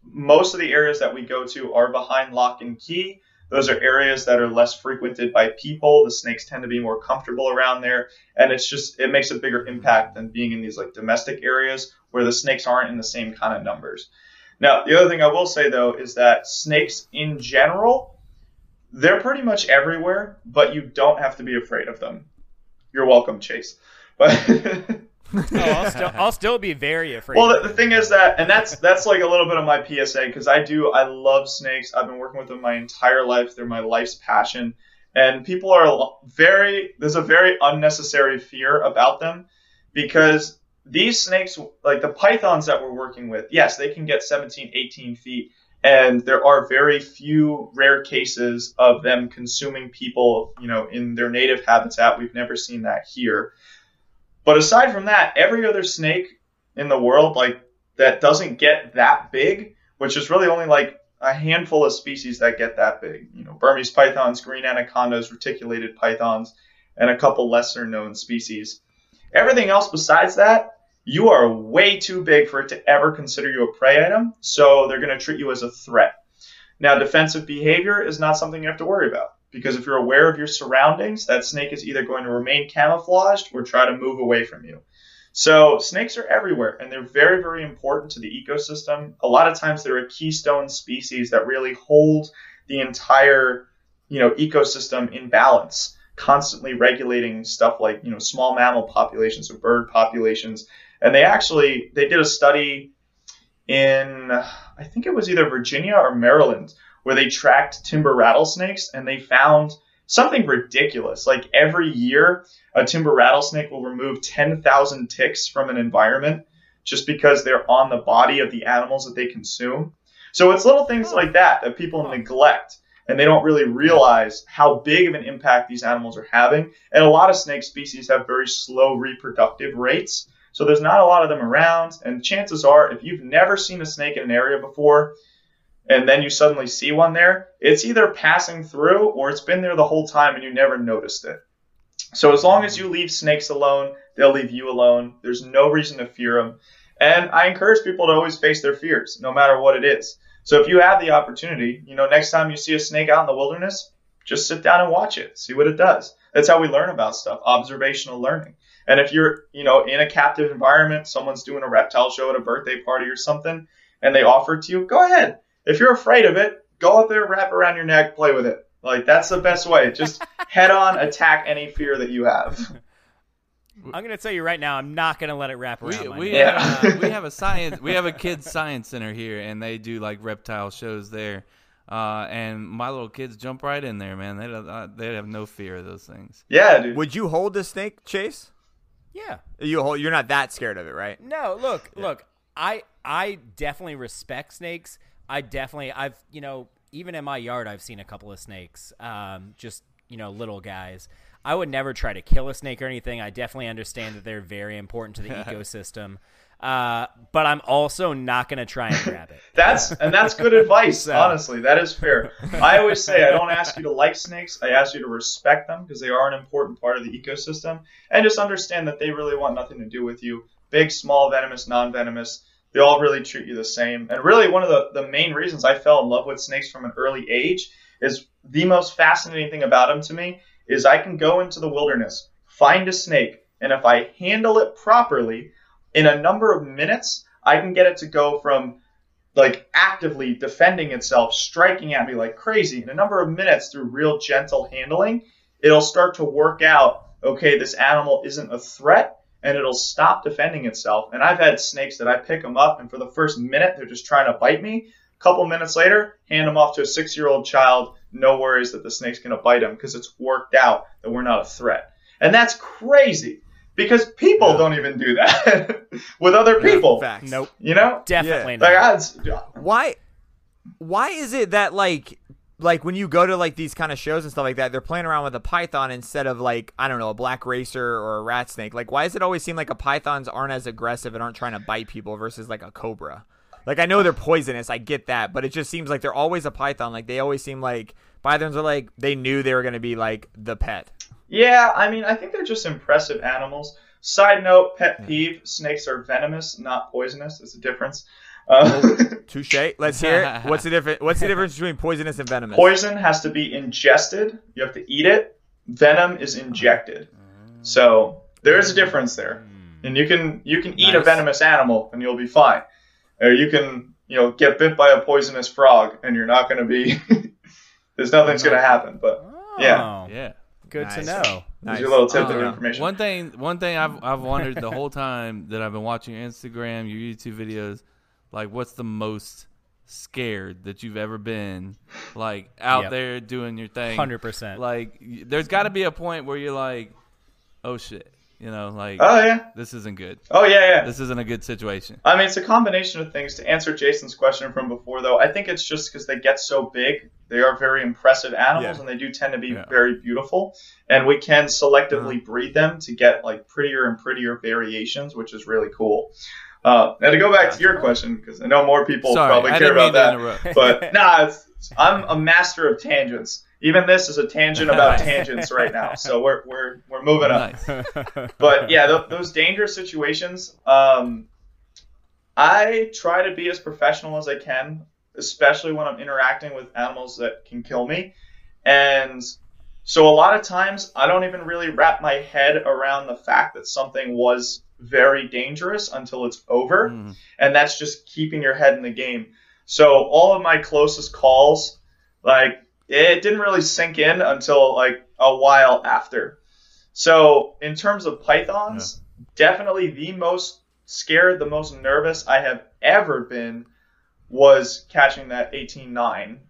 most of the areas that we go to are behind lock and key. Those are areas that are less frequented by people. The snakes tend to be more comfortable around there, and it's just it makes a bigger impact than being in these like domestic areas where the snakes aren't in the same kind of numbers. Now, the other thing I will say though is that snakes in general, they're pretty much everywhere, but you don't have to be afraid of them. You're welcome, Chase. But Oh, I'll still, I'll still be very afraid. well, the, the thing is that, and that's that's like a little bit of my PSA because I do I love snakes. I've been working with them my entire life. They're my life's passion, and people are very there's a very unnecessary fear about them because these snakes, like the pythons that we're working with, yes, they can get 17, 18 feet, and there are very few rare cases of them consuming people, you know, in their native habitat. We've never seen that here. But aside from that, every other snake in the world, like that doesn't get that big, which is really only like a handful of species that get that big. You know, Burmese pythons, green anacondas, reticulated pythons, and a couple lesser known species. Everything else besides that, you are way too big for it to ever consider you a prey item, so they're going to treat you as a threat. Now, defensive behavior is not something you have to worry about because if you're aware of your surroundings, that snake is either going to remain camouflaged or try to move away from you. So snakes are everywhere and they're very, very important to the ecosystem. A lot of times they're a keystone species that really hold the entire, you know, ecosystem in balance, constantly regulating stuff like, you know, small mammal populations or bird populations. And they actually they did a study in I think it was either Virginia or Maryland where they tracked timber rattlesnakes and they found something ridiculous. Like every year, a timber rattlesnake will remove 10,000 ticks from an environment just because they're on the body of the animals that they consume. So it's little things like that that people neglect and they don't really realize how big of an impact these animals are having. And a lot of snake species have very slow reproductive rates. So there's not a lot of them around. And chances are, if you've never seen a snake in an area before, and then you suddenly see one there, it's either passing through or it's been there the whole time and you never noticed it. So as long as you leave snakes alone, they'll leave you alone. There's no reason to fear them. And I encourage people to always face their fears, no matter what it is. So if you have the opportunity, you know, next time you see a snake out in the wilderness, just sit down and watch it, see what it does. That's how we learn about stuff, observational learning. And if you're, you know, in a captive environment, someone's doing a reptile show at a birthday party or something, and they offer it to you, go ahead. If you're afraid of it, go out there, wrap around your neck, play with it. Like that's the best way. Just <laughs> head on attack any fear that you have. <laughs> I'm gonna tell you right now, I'm not gonna let it wrap We around. my we, neck. Yeah. have, uh, we have a <laughs> science we have a kids science center here and they do like reptile shows there, uh, and my little kids jump right in there, man. They don't, uh, they have no fear of those things. Yeah, dude. Would you hold the snake, Chase? yeah. You hold. You're not that scared of it, right? No, look, look. I I definitely respect snakes. I definitely I've you know even in my yard I've seen a couple of snakes. Um, just you know little guys. I would never try to kill a snake or anything. I definitely understand that they're very important to the <laughs> ecosystem. Uh, but I'm also not gonna try and grab it. <laughs> That's and that's good advice. So- Honestly, that is fair. I always say I don't ask you to like snakes. I ask you to respect them because they are an important part of the ecosystem, and just understand that they really want nothing to do with you. Big, small, venomous, non-venomous. They all really treat you the same. And really, one of the, the main reasons I fell in love with snakes from an early age is the most fascinating thing about them to me is I can go into the wilderness, find a snake, and if I handle it properly, in a number of minutes, I can get it to go from like actively defending itself, striking at me like crazy. In a number of minutes, through real gentle handling, it'll start to work out. Okay, this animal isn't a threat, and it'll stop defending itself. And I've had snakes that I pick them up, and for the first minute, they're just trying to bite me. A couple minutes later, hand them off to a six-year-old child. No worries that the snake's gonna bite him because it's worked out that we're not a threat. And that's crazy because people don't even do that <laughs> with other people. Facts. Nope, You know, definitely like not. I, Why? Why is it that like like when you go to like these kind of shows and stuff like that, they're playing around with a python instead of like I don't know a black racer or a rat snake? Like, why does it always seem like a pythons aren't as aggressive and aren't trying to bite people versus like a cobra? Like I know they're poisonous, I get that, but it just seems like they're always a python. Like they always seem like pythons are like they knew they were gonna be like the pet. Yeah, I mean, I think they're just impressive animals. Side note, pet peeve: snakes are venomous, not poisonous. There's a difference. Uh, <laughs> Touche. Let's hear it. What's the difference? What's the difference between poisonous and venomous? poison has to be ingested. You have to eat it. Venom is injected. So there is a difference there. And you can you can eat a venomous animal and you'll be fine. Or you can you know get bit by a poisonous frog and you're not going to be. <laughs> there's nothing's going to happen. But Yeah. Oh, Yeah. Good to know. there's Nice. your little tidbit Uh, of information. One thing, one thing I've I've wondered the whole time that I've been watching your Instagram, your YouTube videos, like what's the most scared that you've ever been, like out Yep. there doing your thing, Hundred percent. Like, there's got to be a point where you're like, oh shit, you know, like Oh yeah. this isn't good. Oh yeah yeah. This isn't a good situation. I mean, it's a combination of things. To answer Jason's question from before, though, I think it's just because they get so big. They are very impressive animals, Yeah. and they do tend to be Yeah. very beautiful. And we can selectively uh-huh. breed them to get like prettier and prettier variations, which is really cool. Uh, now to go back to your question, because I know more people Sorry, probably care about that. But <laughs> nah, it's, I'm a master of tangents. Even this is a tangent about tangents right now. So we're we're we're moving up Nice. <laughs> but yeah, th- those dangerous situations, um, I try to be as professional as I can, especially when I'm interacting with animals that can kill me. And so a lot of times I don't even really wrap my head around the fact that something was very dangerous until it's over. Mm. And that's just keeping your head in the game. So all of my closest calls, like it didn't really sink in until like a while after. So in terms of pythons, definitely the most scared, the most nervous I have ever been was catching that 18.9,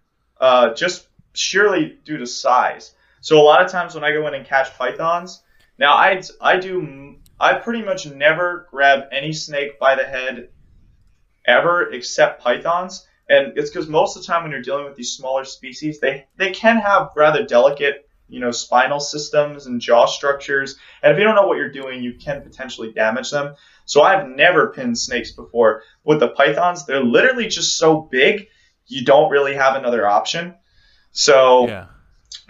uh, just purely due to size. So a lot of times when I go in and catch pythons, now I I do I pretty much never grab any snake by the head ever except pythons. And it's because most of the time when you're dealing with these smaller species, they, they can have rather delicate, you know, spinal systems and jaw structures. And if you don't know what you're doing, you can potentially damage them. So I've never pinned snakes before. With the pythons, they're literally just so big, you don't really have another option. So Yeah.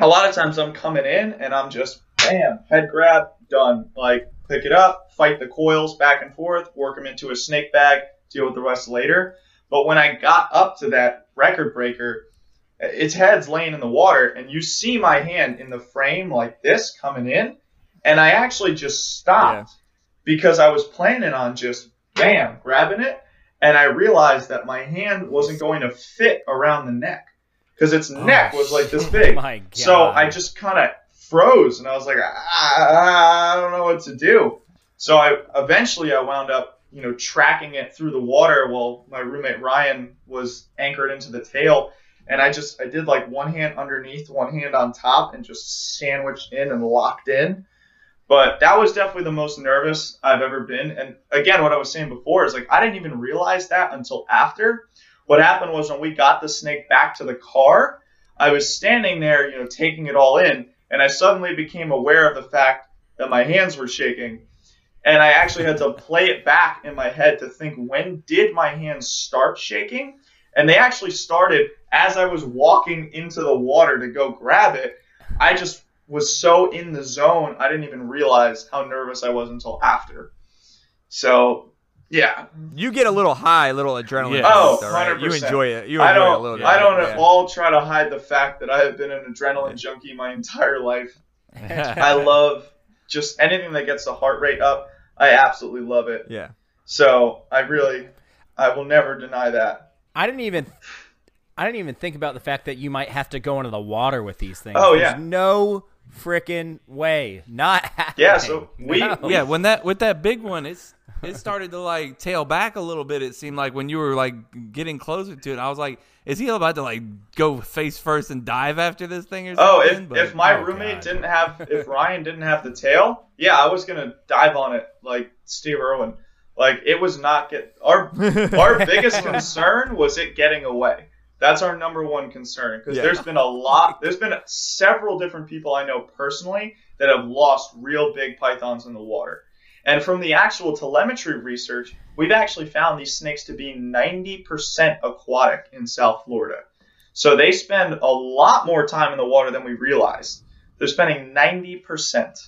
A lot of times I'm coming in and I'm just bam, head grab, done. Like pick it up, fight the coils back and forth, work them into a snake bag, deal with the rest later. But when I got up to that record breaker, its head's laying in the water, and you see my hand in the frame like this coming in, and I actually just stopped because I was planning on just bam grabbing it, and I realized that my hand wasn't going to fit around the neck because its neck was like this <laughs> big. my God. So I just kind of froze, and I was like, ah, I don't know what to do. So I eventually I wound up, you know, tracking it through the water while my roommate Ryan was anchored into the tail, and I just I did like one hand underneath, one hand on top, and just sandwiched in and locked in. But that was definitely the most nervous I've ever been. And again, what I was saying before is like I didn't even realize that until after. What happened was when we got the snake back to the car, I was standing there, you know, taking it all in, and I suddenly became aware of the fact that my hands were shaking. And I actually had to play it back in my head to think when did my hands start shaking? And they actually started as I was walking into the water to go grab it. I just was so in the zone, I didn't even realize how nervous I was until after. So, yeah, You get a little high, a little adrenaline. Yeah. Oh, boost, all right? You 100%. enjoy it. You I enjoy it a don't. little bit. I don't yeah. at all try to hide the fact that I have been an adrenaline junkie my entire life. <laughs> I love just anything that gets the heart rate up. I absolutely love it. Yeah. So I really, I will never deny that. I didn't even I didn't even think about the fact that you might have to go into the water with these things. Oh, There's yeah. no freaking way. Not happening. Yeah, so we- No. yeah, when that with that big one, it's it started to like tail back a little bit. It seemed like when you were like getting closer to it, I was like, "Is he about to like go face first and dive after this thing or Oh, something?" if, But- if my oh, roommate God. didn't have, if Ryan didn't have the tail, yeah, I was gonna dive on it like Steve Irwin. Like it was not get our <laughs> our biggest concern was it getting away. That's our number one concern because Yeah. there's been a lot. There's been several different people I know personally that have lost real big pythons in the water. And from the actual telemetry research, we've actually found these snakes to be 90% aquatic in South Florida. So they spend a lot more time in the water than we realize. They're spending 90%.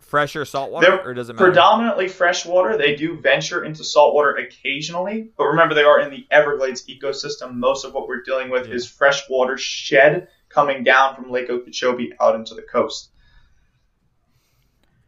fresh or saltwater, They're or does it matter? predominantly freshwater. They do venture into saltwater occasionally, but remember they are in the Everglades ecosystem. Most of what we're dealing with is freshwater shed coming down from Lake Okeechobee out into the coast.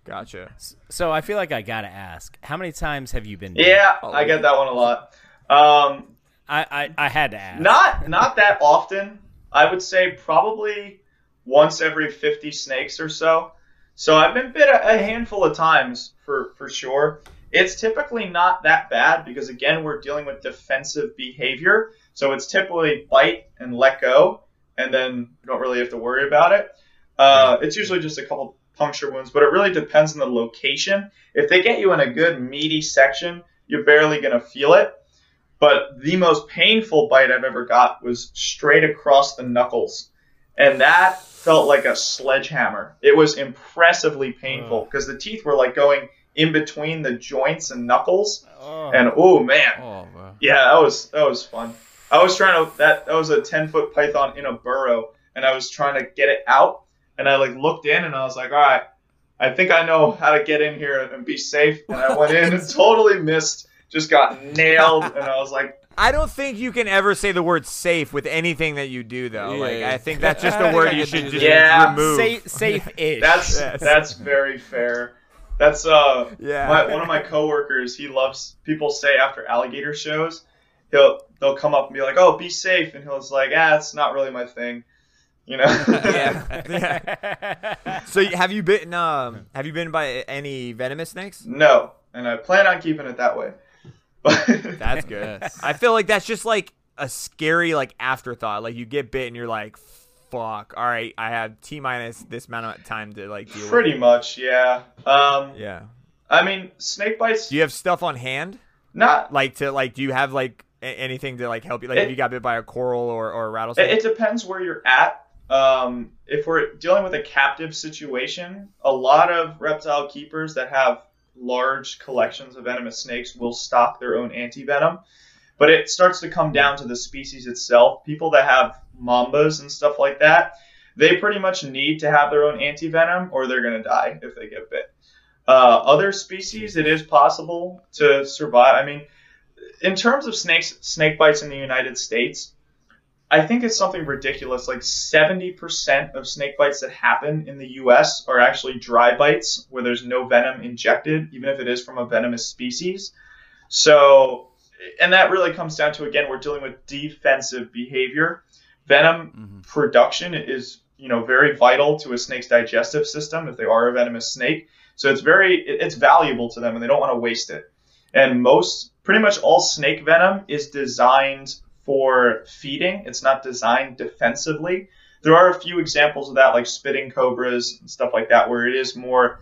Gotcha. So I feel like I gotta ask, how many times have you been? Yeah, I get that one a lot. Um, I, I I had to ask. not not that often. I would say probably once every 50 snakes or so. So I've been bit a, a handful of times for for sure. It's typically not that bad because again we're dealing with defensive behavior. So it's typically bite and let go, and then you don't really have to worry about it. Uh, it's usually just a couple puncture wounds, but it really depends on the location. If they get you in a good meaty section, you're barely gonna feel it. But the most painful bite I've ever got was straight across the knuckles. And that felt like a sledgehammer. It was impressively painful because the teeth were like going in between the joints and knuckles. Oh. And oh man, Oh, man. yeah, that was that was fun. I was trying to that that was a ten foot python in a burrow, and I was trying to get it out, and I like looked in, and I was like, all right, I think I know how to get in here and be safe. And I went in and <laughs> totally missed, just got nailed, and I was like, I don't think you can ever say the word safe with anything that you do, though. Like, Yeah. I think that's just a <laughs> word you should just. Yeah. remove. safe safe ish. That's <laughs> Yes. that's very fair. That's uh Yeah. my, one of my coworkers. He loves people say after alligator shows, he'll they'll come up and be like, "Oh, be safe," and he'll just like, "Ah, it's not really my thing," you know. <laughs> yeah. yeah. <laughs> So have you been? Um, have you been by any venomous snakes? no, and I plan on keeping it that way. <laughs> That's good. I feel like that's just like a scary like afterthought. Like you get bit and you're like, "Fuck! All right, I have t minus this amount of time to like deal pretty with." much, yeah. Um. Yeah. I mean, snake bites. Do you have stuff on hand? Not. Like to like? Do you have like anything to like help you? Like if you got bit by a coral or or a rattlesnake? It, it depends where you're at. Um, if we're dealing with a captive situation, a lot of reptile keepers that have large collections of venomous snakes will stock their own antivenom. But it starts to come down to the species itself. People that have mambas and stuff like that, they pretty much need to have their own antivenom or they're going to die if they get bit. Uh, other species, it is possible to survive. I mean, in terms of snakes, snake bites in the United States, I think it's something ridiculous. Like 70% of snake bites that happen in the US are actually dry bites where there's no venom injected, even if it is from a venomous species. So, and that really comes down to, again, we're dealing with defensive behavior. Venom mm-hmm. production is, you know, very vital to a snake's digestive system if they are a venomous snake. So it's very, it's valuable to them and they don't want to waste it. And most, pretty much all snake venom is designed for feeding. It's not designed defensively. There are a few examples of that, like spitting cobras and stuff like that, where it is more,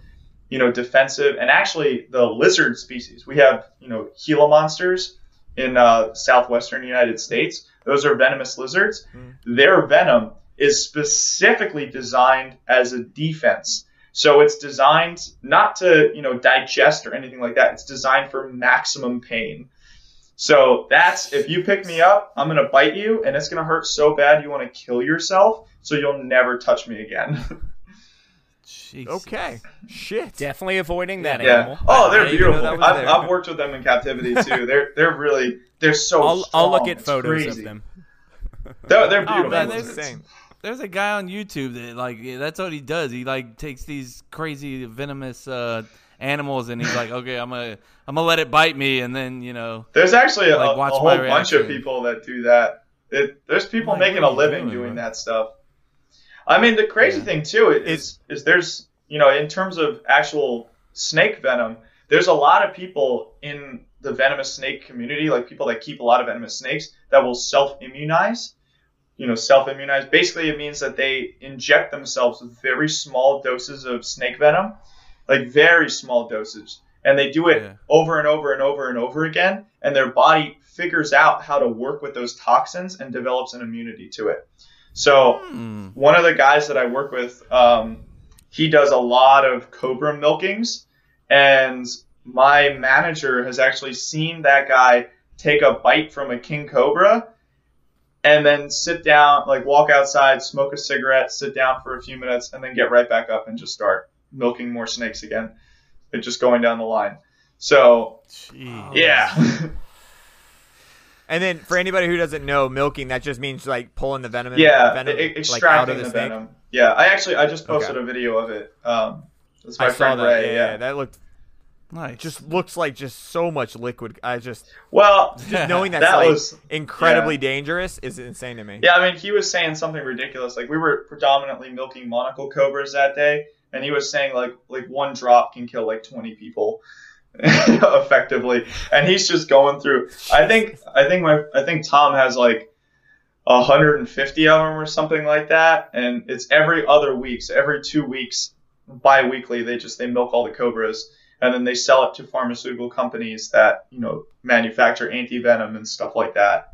you know, defensive. And actually, the lizard species, we have, you know, Gila monsters in uh, southwestern United States. Those are venomous lizards. Their venom is specifically designed as a defense. So it's designed not to, you know, digest or anything like that. It's designed for maximum pain. So that's if you pick me up, I'm gonna bite you, and it's gonna hurt so bad you want to kill yourself, so you'll never touch me again. Jeez. okay. Shit. Definitely avoiding that yeah. animal. Oh, they're didn't know beautiful. I've. I've worked with them in captivity too. <laughs> They're they're really they're so. I'll, I'll look at It's photos crazy. of them. They're, they're Oh, beautiful. man, That's there's- insane. There's a guy on YouTube that like yeah, that's what he does. He like takes these crazy venomous uh, animals and he's like, okay, I'm gonna I'm gonna let it bite me, and then you know, There's actually a, Like, a watch whole bunch of people that do that. It, there's people Like, making a living doing, doing that stuff. I mean, the crazy Yeah. thing too is is there's you know in terms of actual snake venom, there's a lot of people in the venomous snake community, like people that keep a lot of venomous snakes, that will self immunize. You know, self immunize. Basically, it means that they inject themselves with very small doses of snake venom, like very small doses, and they do it Yeah. over and over and over and over again, and their body figures out how to work with those toxins and develops an immunity to it. So hmm, one of the guys that I work with, um, he does a lot of cobra milkings, and my manager has actually seen that guy take a bite from a king cobra and then sit down, like walk outside, smoke a cigarette, sit down for a few minutes, and then get right back up and just start milking more snakes again. They're just going down the line. So Jeez. yeah, <laughs> And then for anybody who doesn't know, milking that just means like pulling the venom. yeah, venom, e- like, extracting out of the, the, venom. Yeah, I actually I just posted Okay. a video of it. Um, that's my I saw friend that. Ray. yeah, yeah. that looked Nice. just looks like just so much liquid. I just Well, just knowing that's <laughs> That like was- incredibly yeah. dangerous is insane to me. Yeah, I mean, he was saying something ridiculous. Like we were predominantly milking monocle cobras that day, and he was saying like like one drop can kill like 20 people <laughs> effectively, and he's just going through. I think I think my I think Tom has like 150 of them or something like that, and it's every other week, so every two weeks, bi-weekly, they just they milk all the cobras. And then they sell it to pharmaceutical companies that you know manufacture anti venom and stuff like that.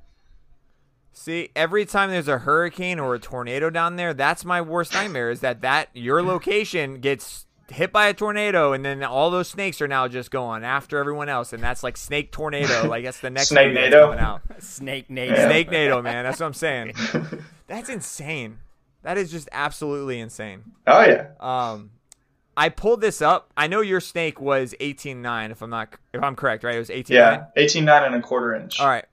See, every time there's a hurricane or a tornado down there, that's my worst nightmare. Is that that your location gets hit by a tornado, and then all those snakes are now just going after everyone else, and that's like snake tornado. <laughs> Like that's the next Snake movie that's nado? coming out. <laughs> Snake native. Yeah. Snake NATO, man. That's what I'm saying. <laughs> That's insane. That is just absolutely insane. Oh yeah. Um, I pulled this up. I know your snake was 18.9, if I'm not, if I'm correct, right? It was 18.9. Yeah, eighteen nine and a quarter inch. All right.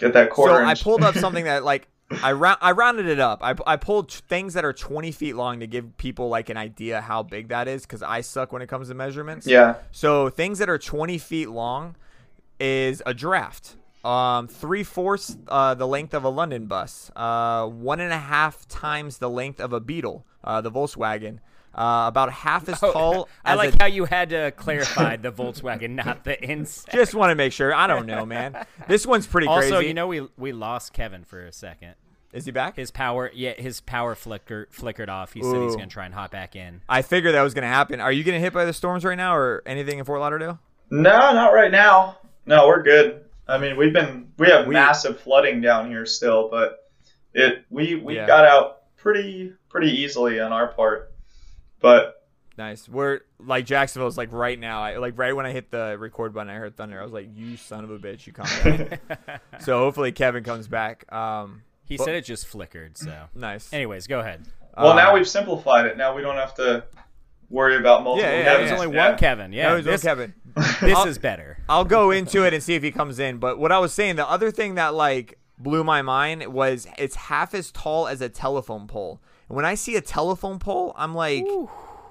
Get that quarter so I pulled up <laughs> something that like I round I rounded it up. I, I pulled things that are 20 feet long to give people like an idea how big that is because I suck when it comes to measurements. yeah. So things that are 20 feet long is a draft. Um, three fourths uh, the length of a London bus. Uh, one and a half times the length of a Beetle, uh, the Volkswagen. Uh, about half as <laughs> tall. <laughs> I as like a, how you had to clarify the <laughs> Volkswagen, not the insect. Just want to make sure. I don't know, man. This one's pretty Also, crazy. Also, you know, we we lost Kevin for a second. is he back? His power, yeah, his power flicker flickered off. He said he's gonna try and hop back in. I figured that was going to happen. Are you getting hit by the storms right now, or anything in Fort Lauderdale? No, not right now. No, we're good. I mean, we've been we have We- massive flooding down here still, but it we we Yeah. got out pretty pretty easily on our part. But Nice. We're like Jacksonville's like right now. I like right when I hit the record button, I heard thunder. I was like, "You son of a bitch, you come down." <laughs> so hopefully Kevin comes back. Um, He Well- said it just flickered. So, <clears throat> nice. anyways, go ahead. well, Uh, now we've simplified it. Now we don't have to worry about multiple. Yeah, yeah, That yeah, was only Yeah. one Kevin. Yeah, that was this, Kevin. <laughs> this is better. I'll go into it and see if he comes in. But what I was saying, the other thing that like blew my mind was it's half as tall as a telephone pole. And when I see a telephone pole, I'm like,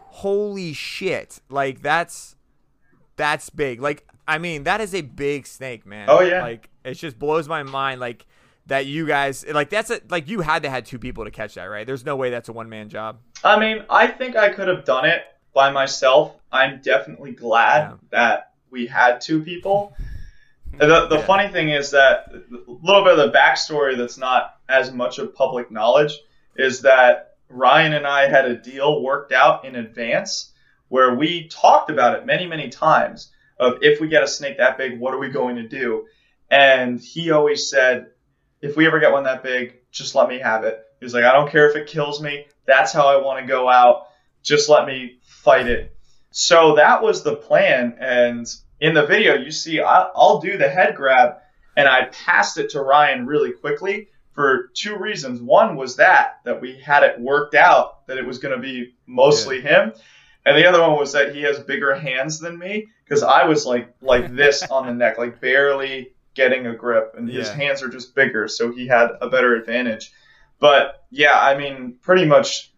holy shit! Like that's that's big. Like I mean, that is a big snake, man. Oh, yeah. Like it just blows my mind. Like that you guys like that's a like you had to had two people to catch that, right? There's no way that's a one man job. I mean, I think I could have done it by myself. I'm definitely glad Yeah. that we had two people. The, the Yeah. funny thing is that a little bit of the backstory that's not as much of public knowledge is that Ryan and I had a deal worked out in advance where we talked about it many, many times of if we get a snake that big, what are we going to do? And he always said, if we ever get one that big, just let me have it. He's like, I don't care if it kills me. That's how I want to go out. Just let me fight it. So that was the plan. And in the video, you see, I'll do the head grab, and I passed it to Ryan really quickly for two reasons. One was that that we had it worked out that it was going to be mostly him, and the other one was that he has bigger hands than me because I was like like <laughs> this on the neck, like barely getting a grip, and his Yeah. hands are just bigger, so he had a better advantage. But yeah, I mean, pretty much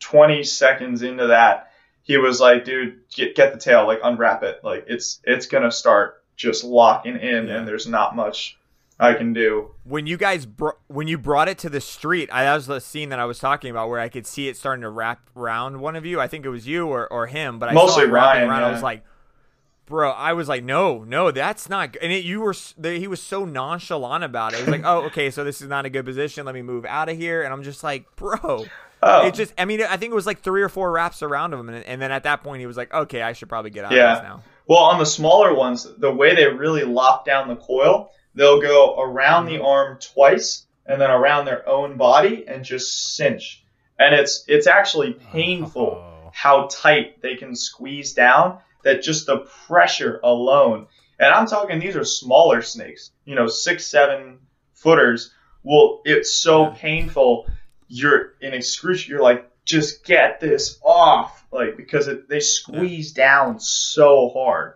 20 seconds into that, he was like, "Dude, get get the tail, like unwrap it, like it's it's gonna start just locking in, Yeah. and there's not much I can do." when you guys br- when you brought it to the street, I, that was the scene that I was talking about where I could see it starting to wrap around one of you. I think it was you or, or him, but I Mostly saw Ryan, around. I was like, bro, I was like, no, no, that's not. Good. And it, you were the, he was so nonchalant about it. It was like, <laughs> oh, okay, so this is not a good position. Let me move out of here. And I'm just like, bro. Oh, It just, I mean, I think it was like three or four wraps around him, and, and then at that point he was like, "Okay, I should probably get out Yeah. of this now." Well, on the smaller ones, the way they really lock down the coil, they'll go around Mm-hmm. the arm twice and then around their own body and just cinch. And it's it's actually painful Oh. how tight they can squeeze down that just the pressure alone. And I'm talking these are smaller snakes, you know, six, seven footers. Well, it's so painful. You're in excruciating. You're like just get this off, like because it, they squeeze down so hard.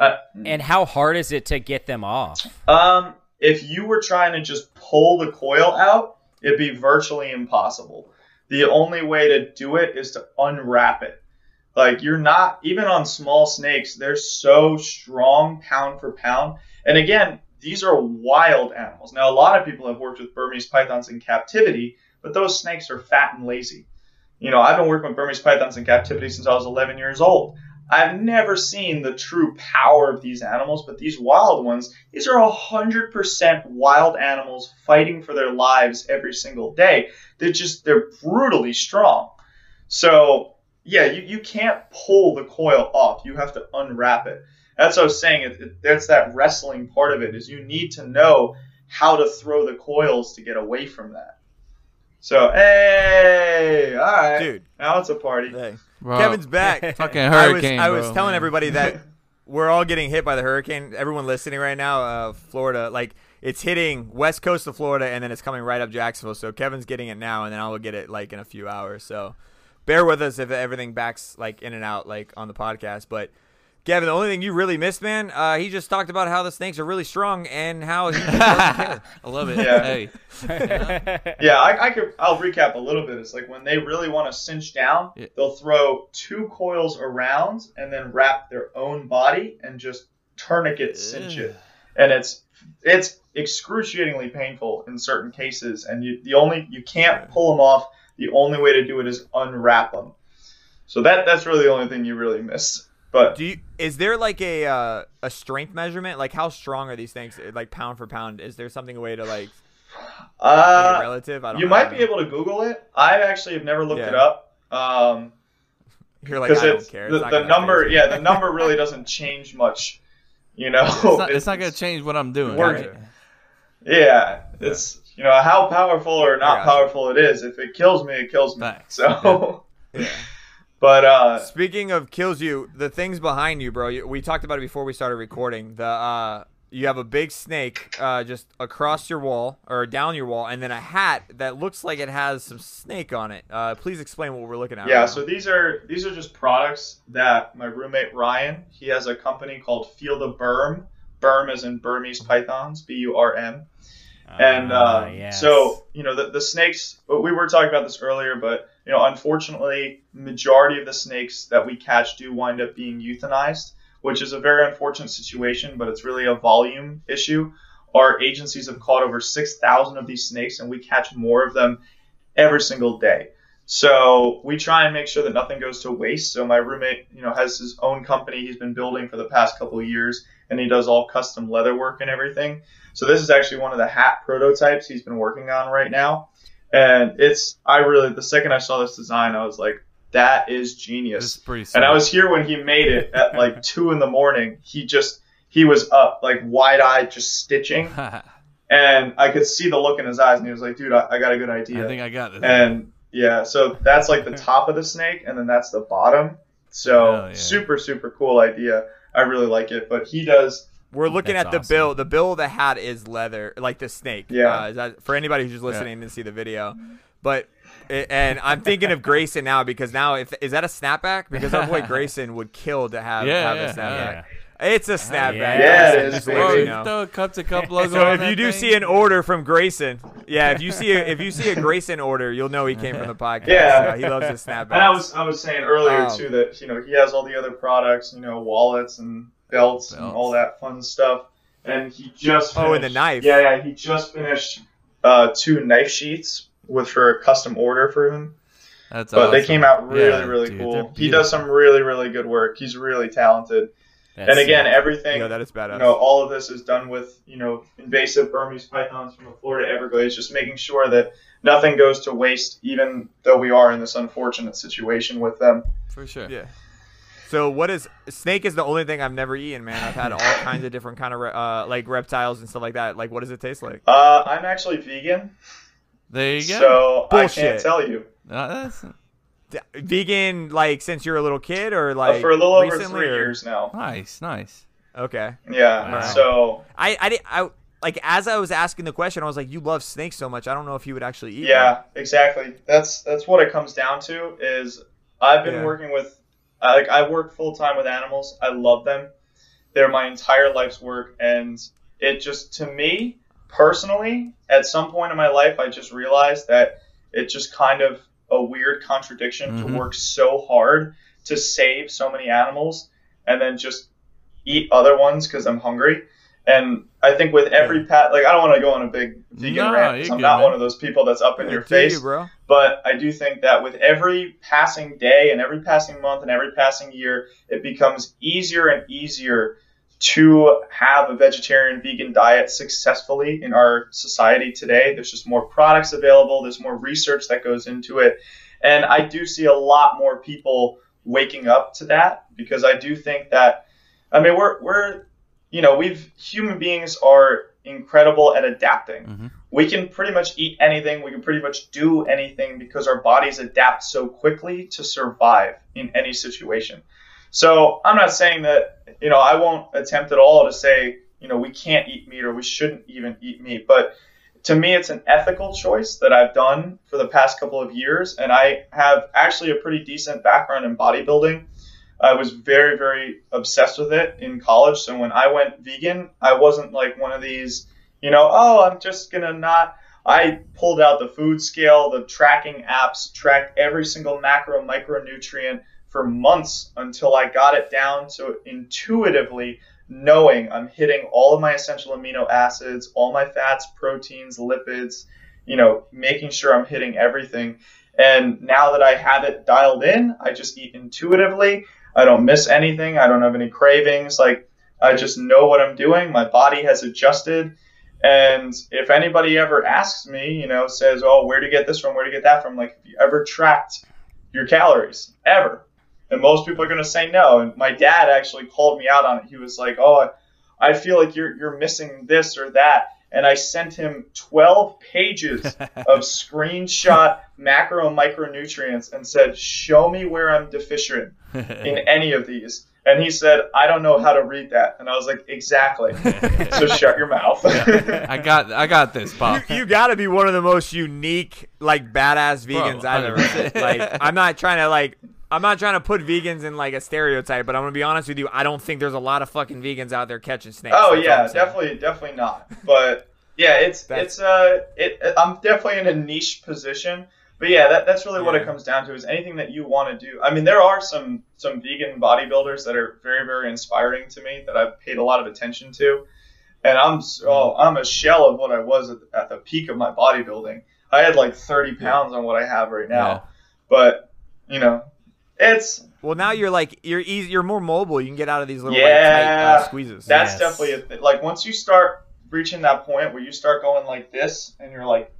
Uh, And how hard is it to get them off? um, if you were trying to just pull the coil out, it'd be virtually impossible. The only way to do it is to unwrap it. Like you're not even on small snakes, they're so strong pound for pound. And again, these are wild animals. Now a lot of people have worked with Burmese pythons in captivity, but those snakes are fat and lazy. You know, I've been working with Burmese pythons in captivity since I was 11 years old. I've never seen the true power of these animals, but these wild ones, these are 100% wild animals fighting for their lives every single day. They're just, they're brutally strong. So, yeah, you, you can't pull the coil off. You have to unwrap it. That's what I was saying. It, it, that's that wrestling part of it is you need to know how to throw the coils to get away from that. So, hey, all right. Dude. Now it's a party. Hey. Bro, Kevin's back. <laughs> Fucking I was, hurricane, I was bro. telling everybody that <laughs> we're all getting hit by the hurricane. Everyone listening right now, uh, Florida, like it's hitting west coast of Florida and then it's coming right up Jacksonville. So Kevin's getting it now, and then I'll get it like in a few hours. So bear with us if everything backs like in and out like on the podcast. But Kevin, the only thing you really missed, man, uh, he just talked about how the snakes are really strong and how he doesn't care. <laughs> I love it. Yeah. Hey, <laughs> Yeah, I, I could. I'll recap a little bit. It's like when they really want to cinch down, Yeah. they'll throw two coils around and then wrap their own body and just tourniquet cinch it, and it's it's excruciatingly painful in certain cases. And you the only you can't pull them off. The only way to do it is unwrap them. So that that's really the only thing you really missed. But Do you, is there like a uh, a strength measurement? Like how strong are these things? Like pound for pound? Is there something a way to like <sighs> make it uh, relative? I don't you I might be able to Google it. I actually have never looked it up. Um, <laughs> You're like because I don't it's care. the, It's not the number yeah the number really doesn't change much you know it's not, it's <laughs> not gonna change what I'm doing. Work- right? yeah it's you know how powerful or not gotcha. powerful it is if it kills me it kills me Facts. so Yeah. <laughs> but uh Speaking of kills you, the things behind you, bro. You, we talked about it before we started recording. The uh, you have a big snake uh, just across your wall or down your wall, and then a hat that looks like it has some snake on it. Uh, please explain what we're looking at. yeah right so these are these are just products that my roommate ryan he has a company called Field of Burm Burm is in burmese pythons b-u-r-m And Ah, uh, yes. so, you know, the, the snakes, we were talking about this earlier, but, you know, unfortunately, majority of the snakes that we catch do wind up being euthanized, which is a very unfortunate situation, but it's really a volume issue. Our agencies have caught over 6,000 of these snakes, and we catch more of them every single day. So we try and make sure that nothing goes to waste. So my roommate, you know, has his own company he's been building for the past couple of years, and he does all custom leather work and everything. So this is actually one of the hat prototypes he's been working on right now, and it's I really the second I saw this design, I was like, that is genius. pretty. And I was here when he made it at like <laughs> two in the morning. He just he was up like wide eyed, just stitching, <laughs> and I could see the look in his eyes, and he was like, dude, I, I got a good idea. I think I got this. And yeah, so that's like the <laughs> top of the snake, and then that's the bottom. So yeah. super super cool idea. I really like it. But he does. We're looking That's at the awesome. bill. The bill of the hat is leather, like the snake. Yeah. Uh, is that, for anybody who's just listening to see the video, but and I'm thinking of Grayson now because now if is that a snapback? Because our boy <laughs> Grayson would kill to have, Yeah, have yeah, a snapback. yeah. It's a snapback. Yeah, it Grayson, is, just baby. to let Bro, you you know. throw a cup to cup <laughs> logo So if you do thing? see an order from Grayson, yeah, if you see a, if you see a <laughs> Grayson order, you'll know he came from the <laughs> podcast. Yeah. Uh, he loves his snapbacks. And I was I was saying earlier Um, too that you know he has all the other products, you know, wallets and belts, and all that fun stuff. And he just Oh, and the finished- knife. Yeah, yeah, he just finished uh, two knife sheets with for a custom order for him. That's But they came out really, Yeah, really dude, cool. He does some really, really good work. He's really talented. That's and again, sick. everything Yeah, that is badass. you know, all of this is done with, you know, invasive Burmese pythons from the Florida Everglades, just making sure that nothing goes to waste, even though we are in this unfortunate situation with them. for sure. Yeah. So what is snake is the only thing I've never eaten, man. I've had all kinds of different kind of uh, like reptiles and stuff like that. Like, what does it taste like? Uh, I'm actually vegan, There you go. so I Bullshit. can't tell you. Uh, that's D- Vegan, like since you're a little kid, or like Uh, for a little over recently, three or- years now. nice, nice. Okay. Yeah, Wow. so I I did I like as I was asking the question, I was like, "You love snakes so much. I don't know if you would actually eat." Yeah, exactly. That's that's what it comes down to. Is I've been Yeah. working with, like I work full time with animals. I love them. They're my entire life's work, and it just to me personally, at some point in my life, I just realized that it just kind of a weird contradiction Mhm. to work so hard to save so many animals and then just eat other ones because I'm hungry. And I think with every pat, like I don't want to go on a big vegan No, rant. I'm good, not man. one of those people that's up in your do you, face. bro. But I do think that with every passing day and every passing month and every passing year, it becomes easier and easier to have a vegetarian vegan diet successfully in our society today. There's just more products available, there's more research that goes into it. And I do see a lot more people waking up to that because I do think that I mean we're we're you know, we've human beings are incredible at adapting Mhm. we can pretty much eat anything. We can pretty much do anything because our bodies adapt so quickly to survive in any situation. So I'm not saying that, you know, I won't attempt at all to say, you know, we can't eat meat or we shouldn't even eat meat. But to me, it's an ethical choice that I've done for the past couple of years. And I have actually a pretty decent background in bodybuilding. I was very, very obsessed with it in college. So when I went vegan, I wasn't like one of these you know, oh, I'm just gonna not. I pulled out the food scale, the tracking apps, tracked every single macro, micronutrient for months until I got it down to intuitively knowing I'm hitting all of my essential amino acids, all my fats, proteins, lipids, you know, making sure I'm hitting everything. And now that I have it dialed in, I just eat intuitively. I don't miss anything. I don't have any cravings. Like, I just know what I'm doing. My body has adjusted. And if anybody ever asks me, you know, says, "Oh, where to get this from? Where to get that from?" Like, have you ever tracked your calories ever? And most people are going to say no. And my dad actually called me out on it. He was like, "Oh, I, I feel like you're you're missing this or that." And I sent him 12 pages <laughs> of screenshot macro and micronutrients and said, "Show me where I'm deficient in <laughs> any of these." And he said, "I don't know how to read that." And I was like, "Exactly." <laughs> so shut your mouth. I got I got this, Pop. You, you got to be one of the most unique, like badass vegans Bro, I've ever 100%. Like, I'm not trying to like, I'm not trying to put vegans in like a stereotype, but I'm gonna be honest with you. I don't think there's a lot of fucking vegans out there catching snakes. Oh That's yeah, definitely, definitely not. But yeah, it's it's uh, it. I'm definitely in a niche position. But yeah, that, that's really what it comes down to is anything that you want to do. I mean, there are some some vegan bodybuilders that are very very inspiring to me that I've paid a lot of attention to, and I'm Mm-hmm. so I'm a shell of what I was at, at the peak of my bodybuilding. I had like 30 pounds on what I have right now, Yeah. but you know, it's Well, now you're like you're easy, you're more mobile. You can get out of these little like, tight uh, squeezes. That's Yes. definitely a th- like once you start reaching that point where you start going like this and you're like,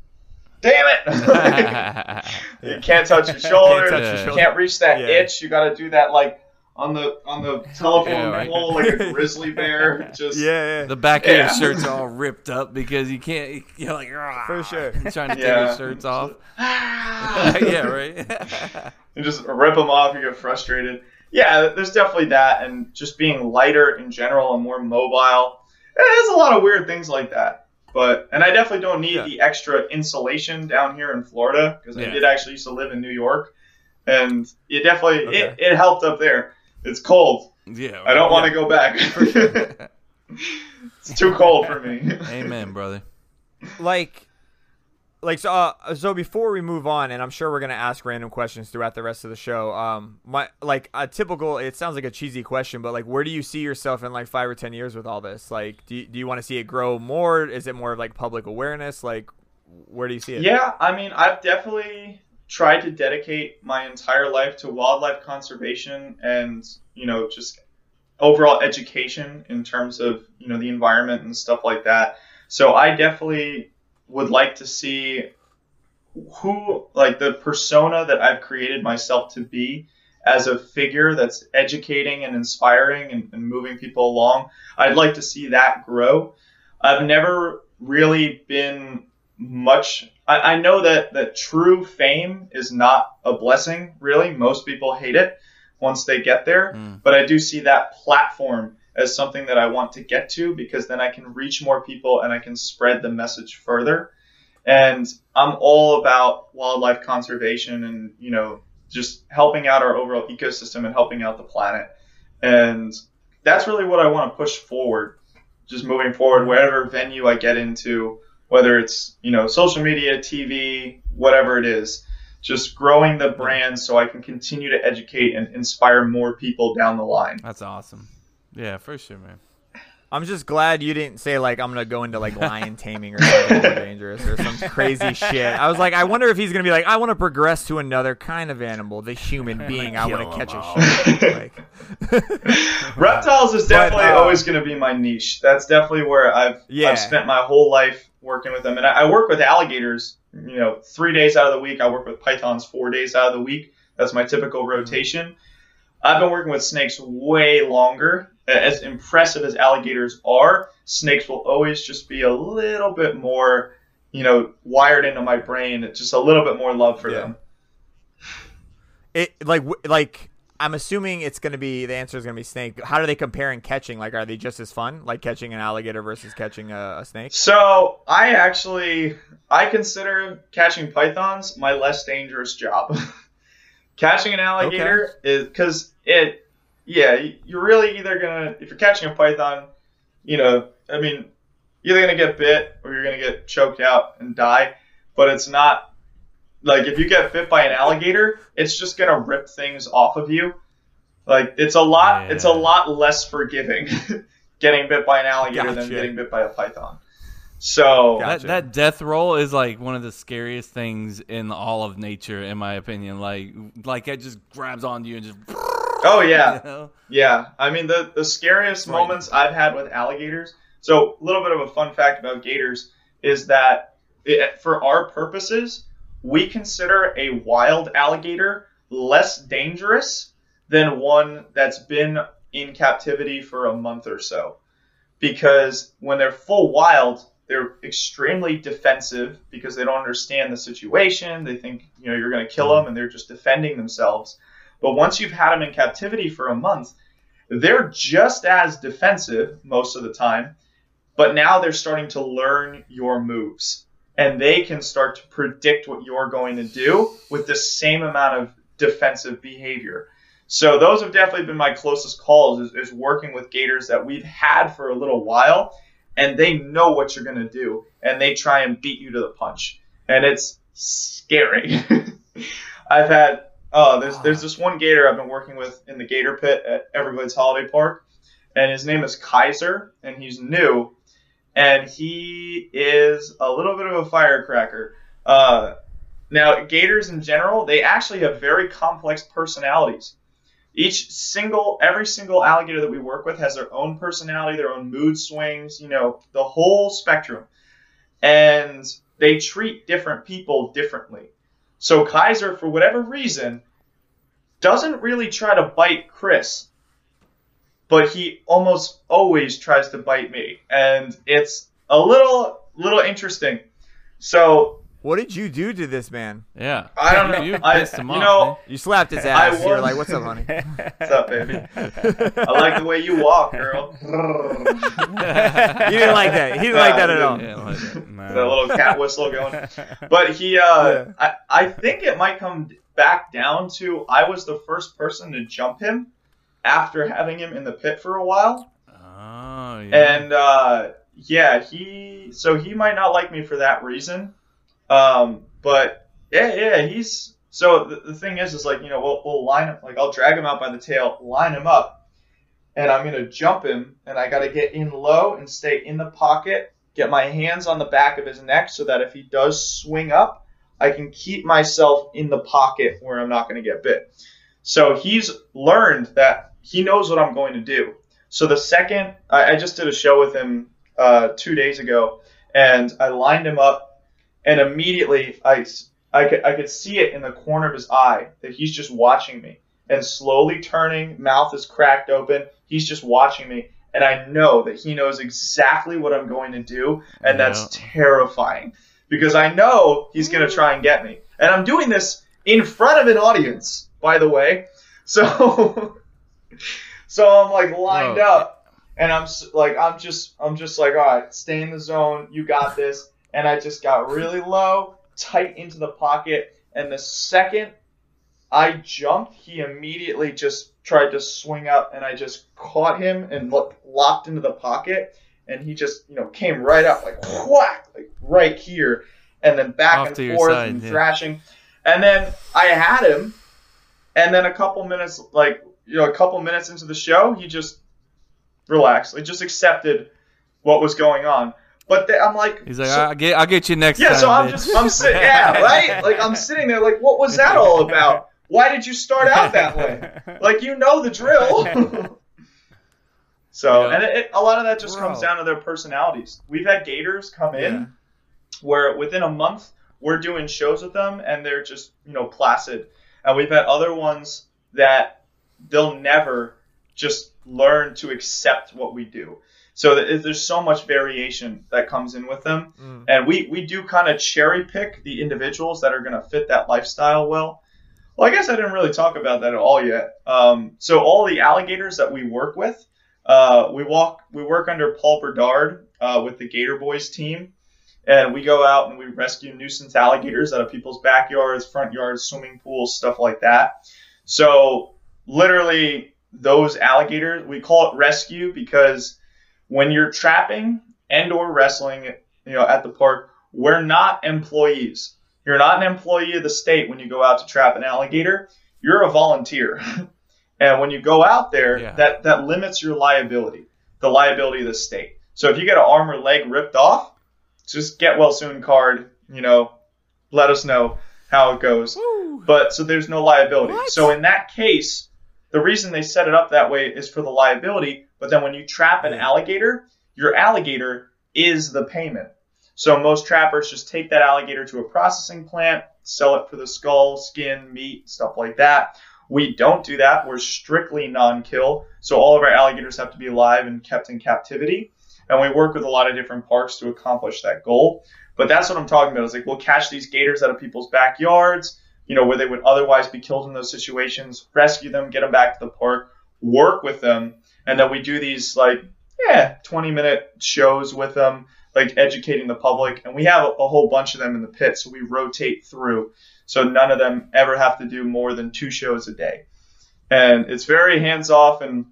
damn it, <laughs> <laughs> you can't touch your shoulder, touch your you shoulder. can't reach that Yeah. itch. You got to do that like on the on the <laughs> telephone Yeah, right. pole like a <laughs> grizzly bear. Just yeah, yeah. The back of your Yeah. shirt's all <laughs> ripped up because you can't. You're like "Rah," For sure. trying to take Yeah. your shirts off. Ah. yeah, right. and just rip them off. You get frustrated. Yeah, there's definitely that, and just being lighter in general and more mobile. There's a lot of weird things like that. But and I definitely don't need Yeah. the extra insulation down here in Florida because I did actually used to live in New York, and it definitely Okay. it, it helped up there. It's cold. yeah. I don't want to go back. <laughs> <laughs> it's too cold for me. Amen, brother. like like so uh, so before we move on and i'm sure we're going to ask random questions throughout the rest of the show um my like a typical it sounds like a cheesy question but like where do you see yourself in like five or ten years with all this like do you, do you want to see it grow more is it more of like public awareness like where do you see it Yeah, I mean, I've definitely tried to dedicate my entire life to wildlife conservation and, you know, just overall education in terms of, you know, the environment and stuff like that. So I definitely would like to see who, like, the persona that I've created myself to be as a figure that's educating and inspiring and, and moving people along. I'd like to see that grow. I've never really been much I, I know that that true fame is not a blessing really most people hate it once they get there Mm. but i do see that platform as something that I want to get to because then I can reach more people and I can spread the message further. And I'm all about wildlife conservation and, you know, just helping out our overall ecosystem and helping out the planet. And that's really what I want to push forward, just moving forward, whatever venue I get into, whether it's, you know, social media, TV, whatever it is, just growing the brand so I can continue to educate and inspire more people down the line. That's awesome. Yeah, for sure, man. I'm just glad you didn't say like I'm gonna go into like <laughs> lion taming or something dangerous or some crazy <laughs> shit. I was like, I wonder if he's gonna be like, I want to progress to another kind of animal, the human <laughs> being. I want to catch a shark. Like, Reptiles is But, definitely uh, always going to be my niche. That's definitely where I've Yeah. I've spent my whole life working with them, and I, I work with alligators. You know, three days out of the week. I work with pythons four days out of the week. That's my typical rotation. I've been working with snakes way longer. As impressive as alligators are, snakes will always just be a little bit more, you know, wired into my brain. Just a little bit more love for Yeah. them. it like like I'm assuming it's gonna be the answer is gonna be snake. How do they compare in catching? Like, are they just as fun? Like catching an alligator versus catching a, a snake? So I actually I consider catching pythons my less dangerous job. <laughs> catching an alligator is because it yeah you're really either gonna if you're catching a python you know I mean you're either gonna get bit or you're gonna get choked out and die but it's not like if you get bit by an alligator it's just gonna rip things off of you like it's a lot Yeah. it's a lot less forgiving <laughs> getting bit by an alligator than getting bit by a python so Gotcha. That that death roll is like one of the scariest things in all of nature, in my opinion. Like like it just grabs onto you and just oh yeah <laughs> you know? Yeah, I mean the the scariest Frightening. moments I've had with alligators. So a little bit of a fun fact about gators is that it, for our purposes, we consider a wild alligator less dangerous than one that's been in captivity for a month or so, because when they're full wild, they're extremely defensive because they don't understand the situation. They think you know you're going to kill mm-hmm. them, and they're just defending themselves. But once you've had them in captivity for a month, they're just as defensive most of the time, but now they're starting to learn your moves. And they can start to predict what you're going to do with the same amount of defensive behavior. So those have definitely been my closest calls is, is working with gators that we've had for a little while and they know what you're going to do and they try and beat you to the punch. And it's scary. <laughs> I've had Oh, there's there's this one gator I've been working with in the gator pit at Everglades Holiday Park, and his name is Kaiser, and he's new, and he is a little bit of a firecracker. Uh, now, gators in general, they actually have very complex personalities. Each single, every single alligator that we work with has their own personality, their own mood swings, you know, the whole spectrum, and they treat different people differently. So Kaiser, for whatever reason, doesn't really try to bite Chris, but he almost always tries to bite me, and it's a little little interesting. So What did you do to this man? Yeah. I don't <laughs> know. You I, pissed him you off. know. You slapped his I ass. You were was- like, "What's up, honey?" <laughs> what's up, baby? I like the way you walk, girl. <laughs> you didn't like that. He didn't like that at all. Like that. the little cat whistle going. But he, uh, I, I think it might come back down to I was the first person to jump him after having him in the pit for a while. Oh, yeah. And uh, yeah, he so he might not like me for that reason. Um, but yeah, yeah, he's so the, the thing is, is like you know we'll we'll line him like I'll drag him out by the tail, line him up, and I'm gonna jump him, and I gotta get in low and stay in the pocket, get my hands on the back of his neck so that if he does swing up, I can keep myself in the pocket where I'm not gonna get bit. So he's learned that he knows what I'm going to do. So the second I, I just did a show with him uh, two days ago, and I lined him up, and immediately I, s- I could I could see it in the corner of his eye that he's just watching me, and slowly turning, mouth is cracked open. He's just watching me, and I know that he knows exactly what I'm going to do, and that's terrifying because I know he's gonna try and get me, and I'm doing this in front of an audience, by the way. So, <laughs> <laughs> so I'm like lined Whoa. up, and I'm like, I'm just, I'm just like, all right, stay in the zone. You got <laughs> this. And I just got really low, tight into the pocket, and the second I jumped, he immediately just tried to swing up, and I just caught him and lo- locked into the pocket, and he just, you know, came right up like whack, like right here, and then back Off and forth side, and yeah. thrashing, and then I had him, and then a couple minutes, like you know, a couple minutes into the show, he just relaxed, like just accepted what was going on. But th- I'm like, He's like, so- I'll get, I'll get you next time. yeah, time. so I'm bitch." just I'm sitting <laughs> yeah, right? Like I'm sitting there like what was that all about? Why did you start out that way? Like you know the drill. <laughs> so Yeah. and it, it, a lot of that just Bro. comes down to their personalities. We've had Gators come in Yeah. where within a month we're doing shows with them and they're just you know placid, and we've had other ones that they'll never just learn to accept what we do. So th- there's so much variation that comes in with them, Mm. and we we do kind of cherry pick the individuals that are going to fit that lifestyle well. Well, I guess I didn't really talk about that at all yet. Um, so all the alligators that we work with, uh, we walk we work under Paul Bedard uh, with the Gator Boys team, and we go out and we rescue nuisance alligators out of people's backyards, front yards, swimming pools, stuff like that. So literally, those alligators we call it rescue because when you're trapping and or wrestling, you know, at the park, we're not employees. You're not an employee of the state when you go out to trap an alligator. You're a volunteer. <laughs> and when you go out there, Yeah. that, that limits your liability, the liability of the state. So if you get an arm or leg ripped off, just get well soon card, you know, let us know how it goes. But so there's no liability. So in that case, the reason they set it up that way is for the liability. But then when you trap an alligator, your alligator is the payment. So most trappers just take that alligator to a processing plant, sell it for the skull, skin, meat, stuff like that. We don't do that. We're strictly non-kill. So all of our alligators have to be alive and kept in captivity. And we work with a lot of different parks to accomplish that goal. But that's what I'm talking about. Is like we'll catch these gators out of people's backyards, you know, where they would otherwise be killed in those situations, rescue them, get them back to the park, work with them, and then we do these like yeah, 20 minute shows with them, like educating the public. And we have a, whole bunch of them in the pit, so we rotate through. So none of them ever have to do more than two shows a day. And it's very hands off and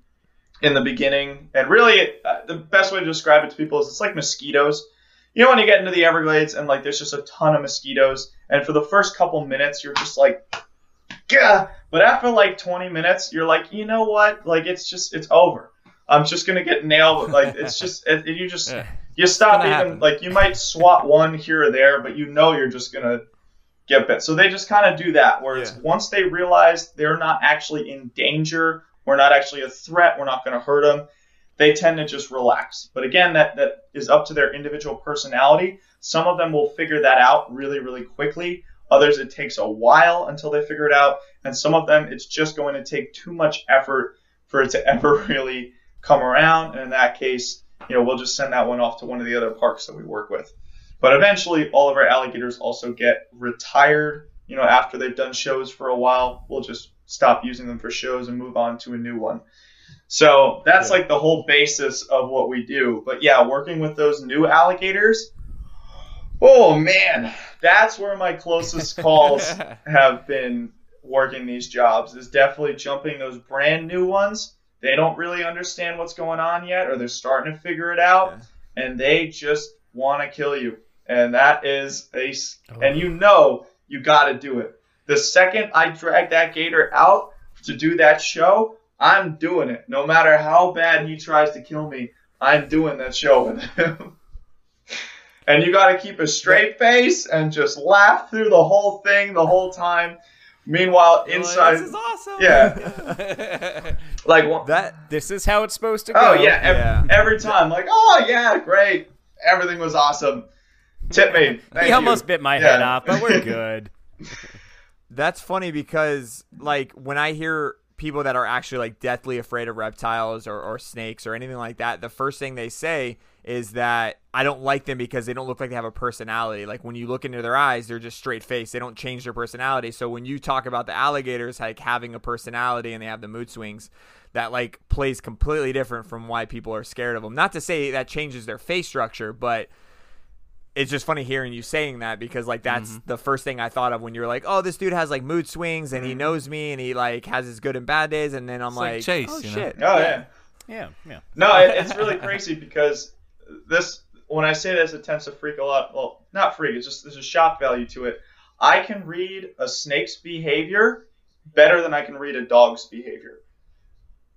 in the beginning. And really, uh, the best way to describe it to people is it's like mosquitoes. You know, when you get into the Everglades and like there's just a ton of mosquitoes, and for the first couple minutes, you're just like, Gah! but after like 20 minutes, you're like, you know what? Like, it's just, it's over. I'm just gonna get nailed. Like, it's <laughs> just, it, it- you just, Yeah. you stop even, happen. like, you might swat one here or there, but you know you're just gonna get bit. So they just kind of do that, where it's Yeah. once they realize they're not actually in danger, we're not actually a threat, we're not gonna hurt them, they tend to just relax. But again, that, that is up to their individual personality. Some of them will figure that out really, really quickly. Others, it takes a while until they figure it out. And some of them, it's just going to take too much effort for it to ever <laughs> really come around. And in that case, you know, we'll just send that one off to one of the other parks that we work with. But eventually, all of our alligators also get retired. You know, after they've done shows for a while, we'll just stop using them for shows and move on to a new one. So that's like the whole basis of what we do. But yeah, working with those new alligators, oh man, that's where my closest <laughs> calls have been working these jobs is definitely jumping those brand new ones. They don't really understand what's going on yet, or they're starting to figure it out, and they just want to kill you. And that is a, s- oh, and you know you got to do it. The second I drag that gator out to do that show, I'm doing it. No matter how bad he tries to kill me, I'm doing that show with him. <laughs> and you got to keep a straight face and just laugh through the whole thing the whole time. Meanwhile, inside, this is awesome. yeah, <laughs> like one- That This is how it's supposed to oh, go. Oh yeah, ev- Yeah. every time, like, oh yeah, great, everything was awesome. Tip me. <laughs> Thank He you. almost bit my Yeah. head off, but we're good. That's funny because like when I hear people that are actually like deathly afraid of reptiles or, or snakes or anything like that, the first thing they say is that I don't like them because they don't look like they have a personality. Like when you look into their eyes, they're just straight faced. They don't change their personality. So when you talk about the alligators like having a personality and they have the mood swings, that like plays completely different from why people are scared of them. Not to say that changes their face structure, but it's just funny hearing you saying that because like that's Mm-hmm. the first thing I thought of when you were like, "Oh, this dude has like mood swings and he Mm-hmm. knows me and he like has his good and bad days." And then I'm like like, Chase, "Oh you know? shit." Oh yeah. Yeah, yeah. No, it, it's really crazy because this when I say this, it tends to freak a lot. Well, not freak. It's just there's a shock value to it. I can read a snake's behavior better than I can read a dog's behavior.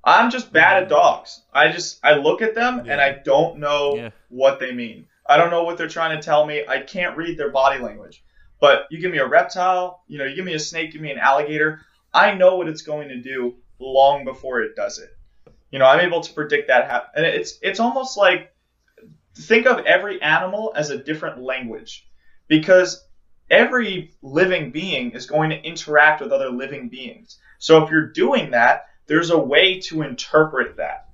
I'm just bad at dogs. I just I look at them and I don't know Yeah. what they mean. I don't know what they're trying to tell me. I can't read their body language. But you give me a reptile, you know, you give me a snake, give me an alligator, I know what it's going to do long before it does it. You know, I'm able to predict that happen. And it's it's almost like think of every animal as a different language because every living being is going to interact with other living beings. So if you're doing that, there's a way to interpret that.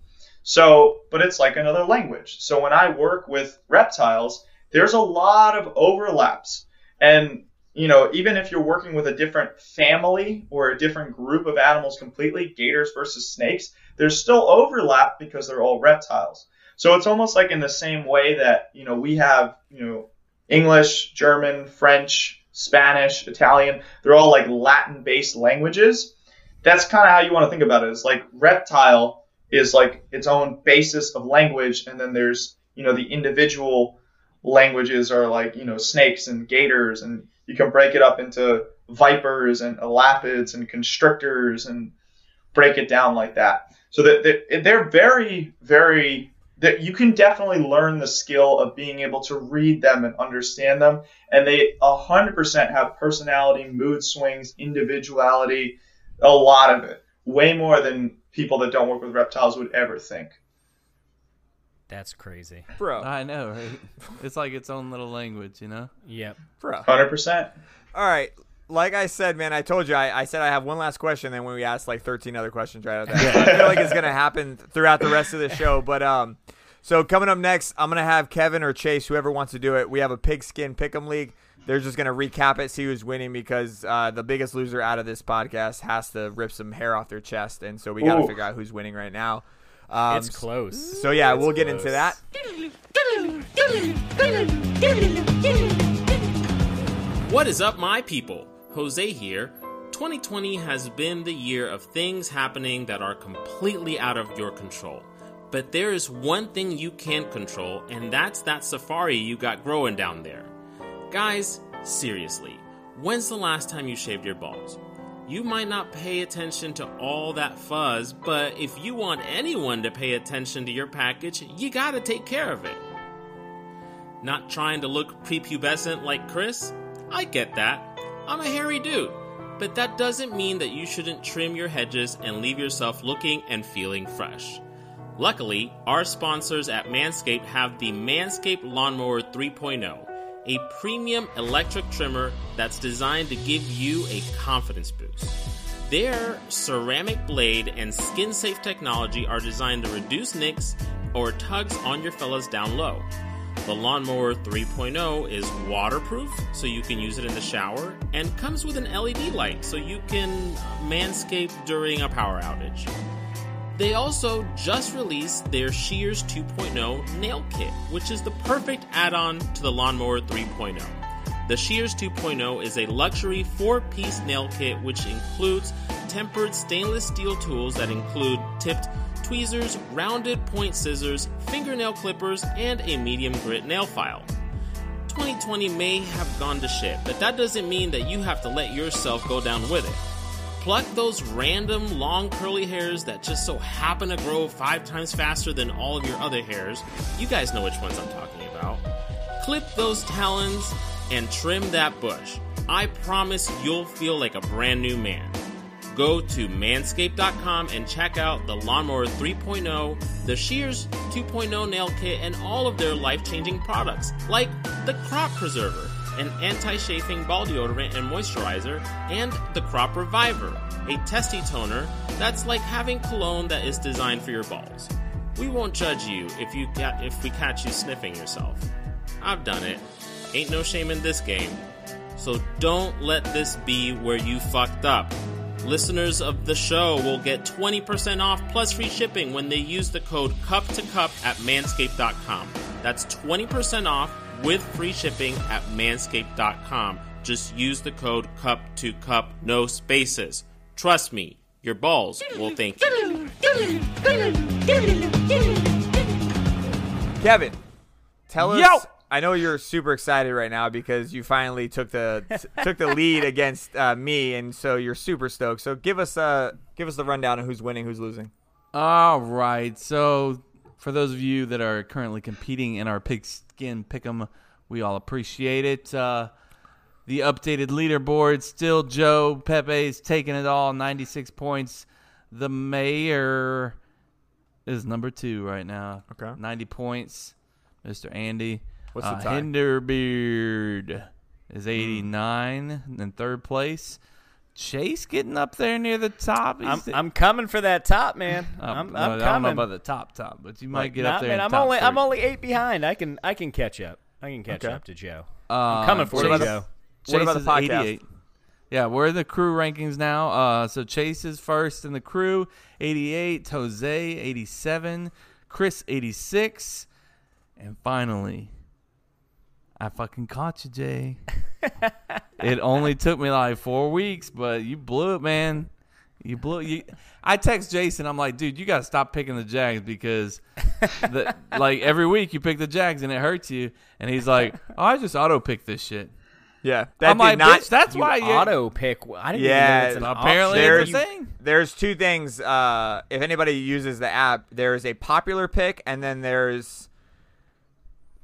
So, but it's like another language. So when I work with reptiles, there's a lot of overlaps. And, you know, even if you're working with a different family or a different group of animals completely, gators versus snakes, there's still overlap because they're all reptiles. So it's almost like in the same way that, you know, we have, you know, English, German, French, Spanish, Italian, they're all like Latin based languages. That's kind of how you want to think about it. It's like reptile is like its own basis of language, and then there's, you know, the individual languages are like, you know, snakes and gators, and you can break it up into vipers and elapids and constrictors and break it down like that. So that they're very, very that you can definitely learn the skill of being able to read them and understand them, and they 100% have personality, mood swings, individuality, a lot of it, way more than people that don't work with reptiles would ever think. That's crazy. Bro. I know, right? It's like its own little language, you know. Yep. Bro. 100%. All right. Like I said, man, I told you, I, I said I have one last question. Then when we asked like 13 other questions right after that, So I feel like it's gonna happen throughout the rest of the show. But um, so coming up next, I'm gonna have Kevin or Chase, whoever wants to do it. We have a pigskin pick'em league. They're just gonna recap it, see who's winning because uh, the biggest loser out of this podcast has to rip some hair off their chest, and so we got to figure out who's winning right now. Um, It's close. So yeah, we'll get close. into that. What is up, my people? Jose here. 2020 has been the year of things happening that are completely out of your control. But there is one thing you can control, and that's that safari you got growing down there. Guys, seriously, when's the last time you shaved your balls? You might not pay attention to all that fuzz, but if you want anyone to pay attention to your package, you gotta take care of it. Not trying to look prepubescent like Chris? I get that. I'm a hairy dude. But that doesn't mean that you shouldn't trim your hedges and leave yourself looking and feeling fresh. Luckily, our sponsors at Manscaped have the Manscaped Lawnmower 3.0, a premium electric trimmer that's designed to give you a confidence boost. Their ceramic blade and skin safe technology are designed to reduce nicks or tugs on your fellas down low. The Lawnmower 3.0 is waterproof, so you can use it in the shower, and comes with an LED light, so you can manscape during a power outage. They also just released their Shears 2.0 nail kit, which is the perfect add on to the Lawnmower 3.0. The Shears 2.0 is a luxury four piece nail kit which includes tempered stainless steel tools that include tipped tweezers, rounded point scissors, fingernail clippers, and a medium grit nail file. 2020 may have gone to shit, but that doesn't mean that you have to let yourself go down with it. Pluck those random long curly hairs that just so happen to grow five times faster than all of your other hairs. You guys know which ones I'm talking about. Clip those talons and trim that bush. I promise you'll feel like a brand new man. Go to manscaped.com and check out the Lawnmower 3.0, the Shears 2.0 nail kit, and all of their life changing products, like the Crop Preserver, an anti chafing ball deodorant and moisturizer, and the Crop Reviver, a testy toner that's like having cologne that is designed for your balls. We won't judge you if you if we catch you sniffing yourself. I've done it. Ain't no shame in this game. So don't let this be where you fucked up. Listeners of the show will get 20% off plus free shipping when they use the code cup to cup at manscaped.com. That's 20% off with free shipping at manscaped.com. Just use the code cup to cup, no spaces. Trust me, your balls will thank you. Kevin, tell us. Yo! I know you're super excited right now because you finally took the <laughs> took the lead against uh, me, and so you're super stoked. So give us uh give us the rundown of who's winning, who's losing. All right. So, for those of you that are currently competing in our pigskin pick'em, we all appreciate it. Uh, the updated leaderboard still Joe Pepe is taking it all, 96 points. The mayor is number two right now. Okay. 90 points. Mr. Andy. What's the uh, tie? Hinderbeard is 89 in third place. Chase getting up there near the top. I'm, I'm coming for that top, man. uh, I'm, I'm I don't know coming. about the top top, but you might Like, get up there. man, I'm only I'm only eight behind. I can I can catch up. I can catch Okay. up to Joe. Uh, I'm coming for Chase, you, Joe. What about the podcast? 88. Yeah, we're in the crew rankings now. Uh, so Chase is first in the crew, 88. Jose, 87. Chris, 86. And finally, I fucking caught you, Jay. <laughs> it only took me like four weeks, but you blew it, man. You blew you. I text Jason. I'm like, dude, you gotta stop picking the Jags because, the, <laughs> like every week you pick the Jags and it hurts you. And he's like, oh, I just auto pick this shit. Yeah, that I'm did like, not. bitch, that's You why you auto pick. I didn't Yeah, even know it's an apparently option. it's a There's- thing. There's two things. Uh, if anybody uses the app, there's a popular pick, and then there's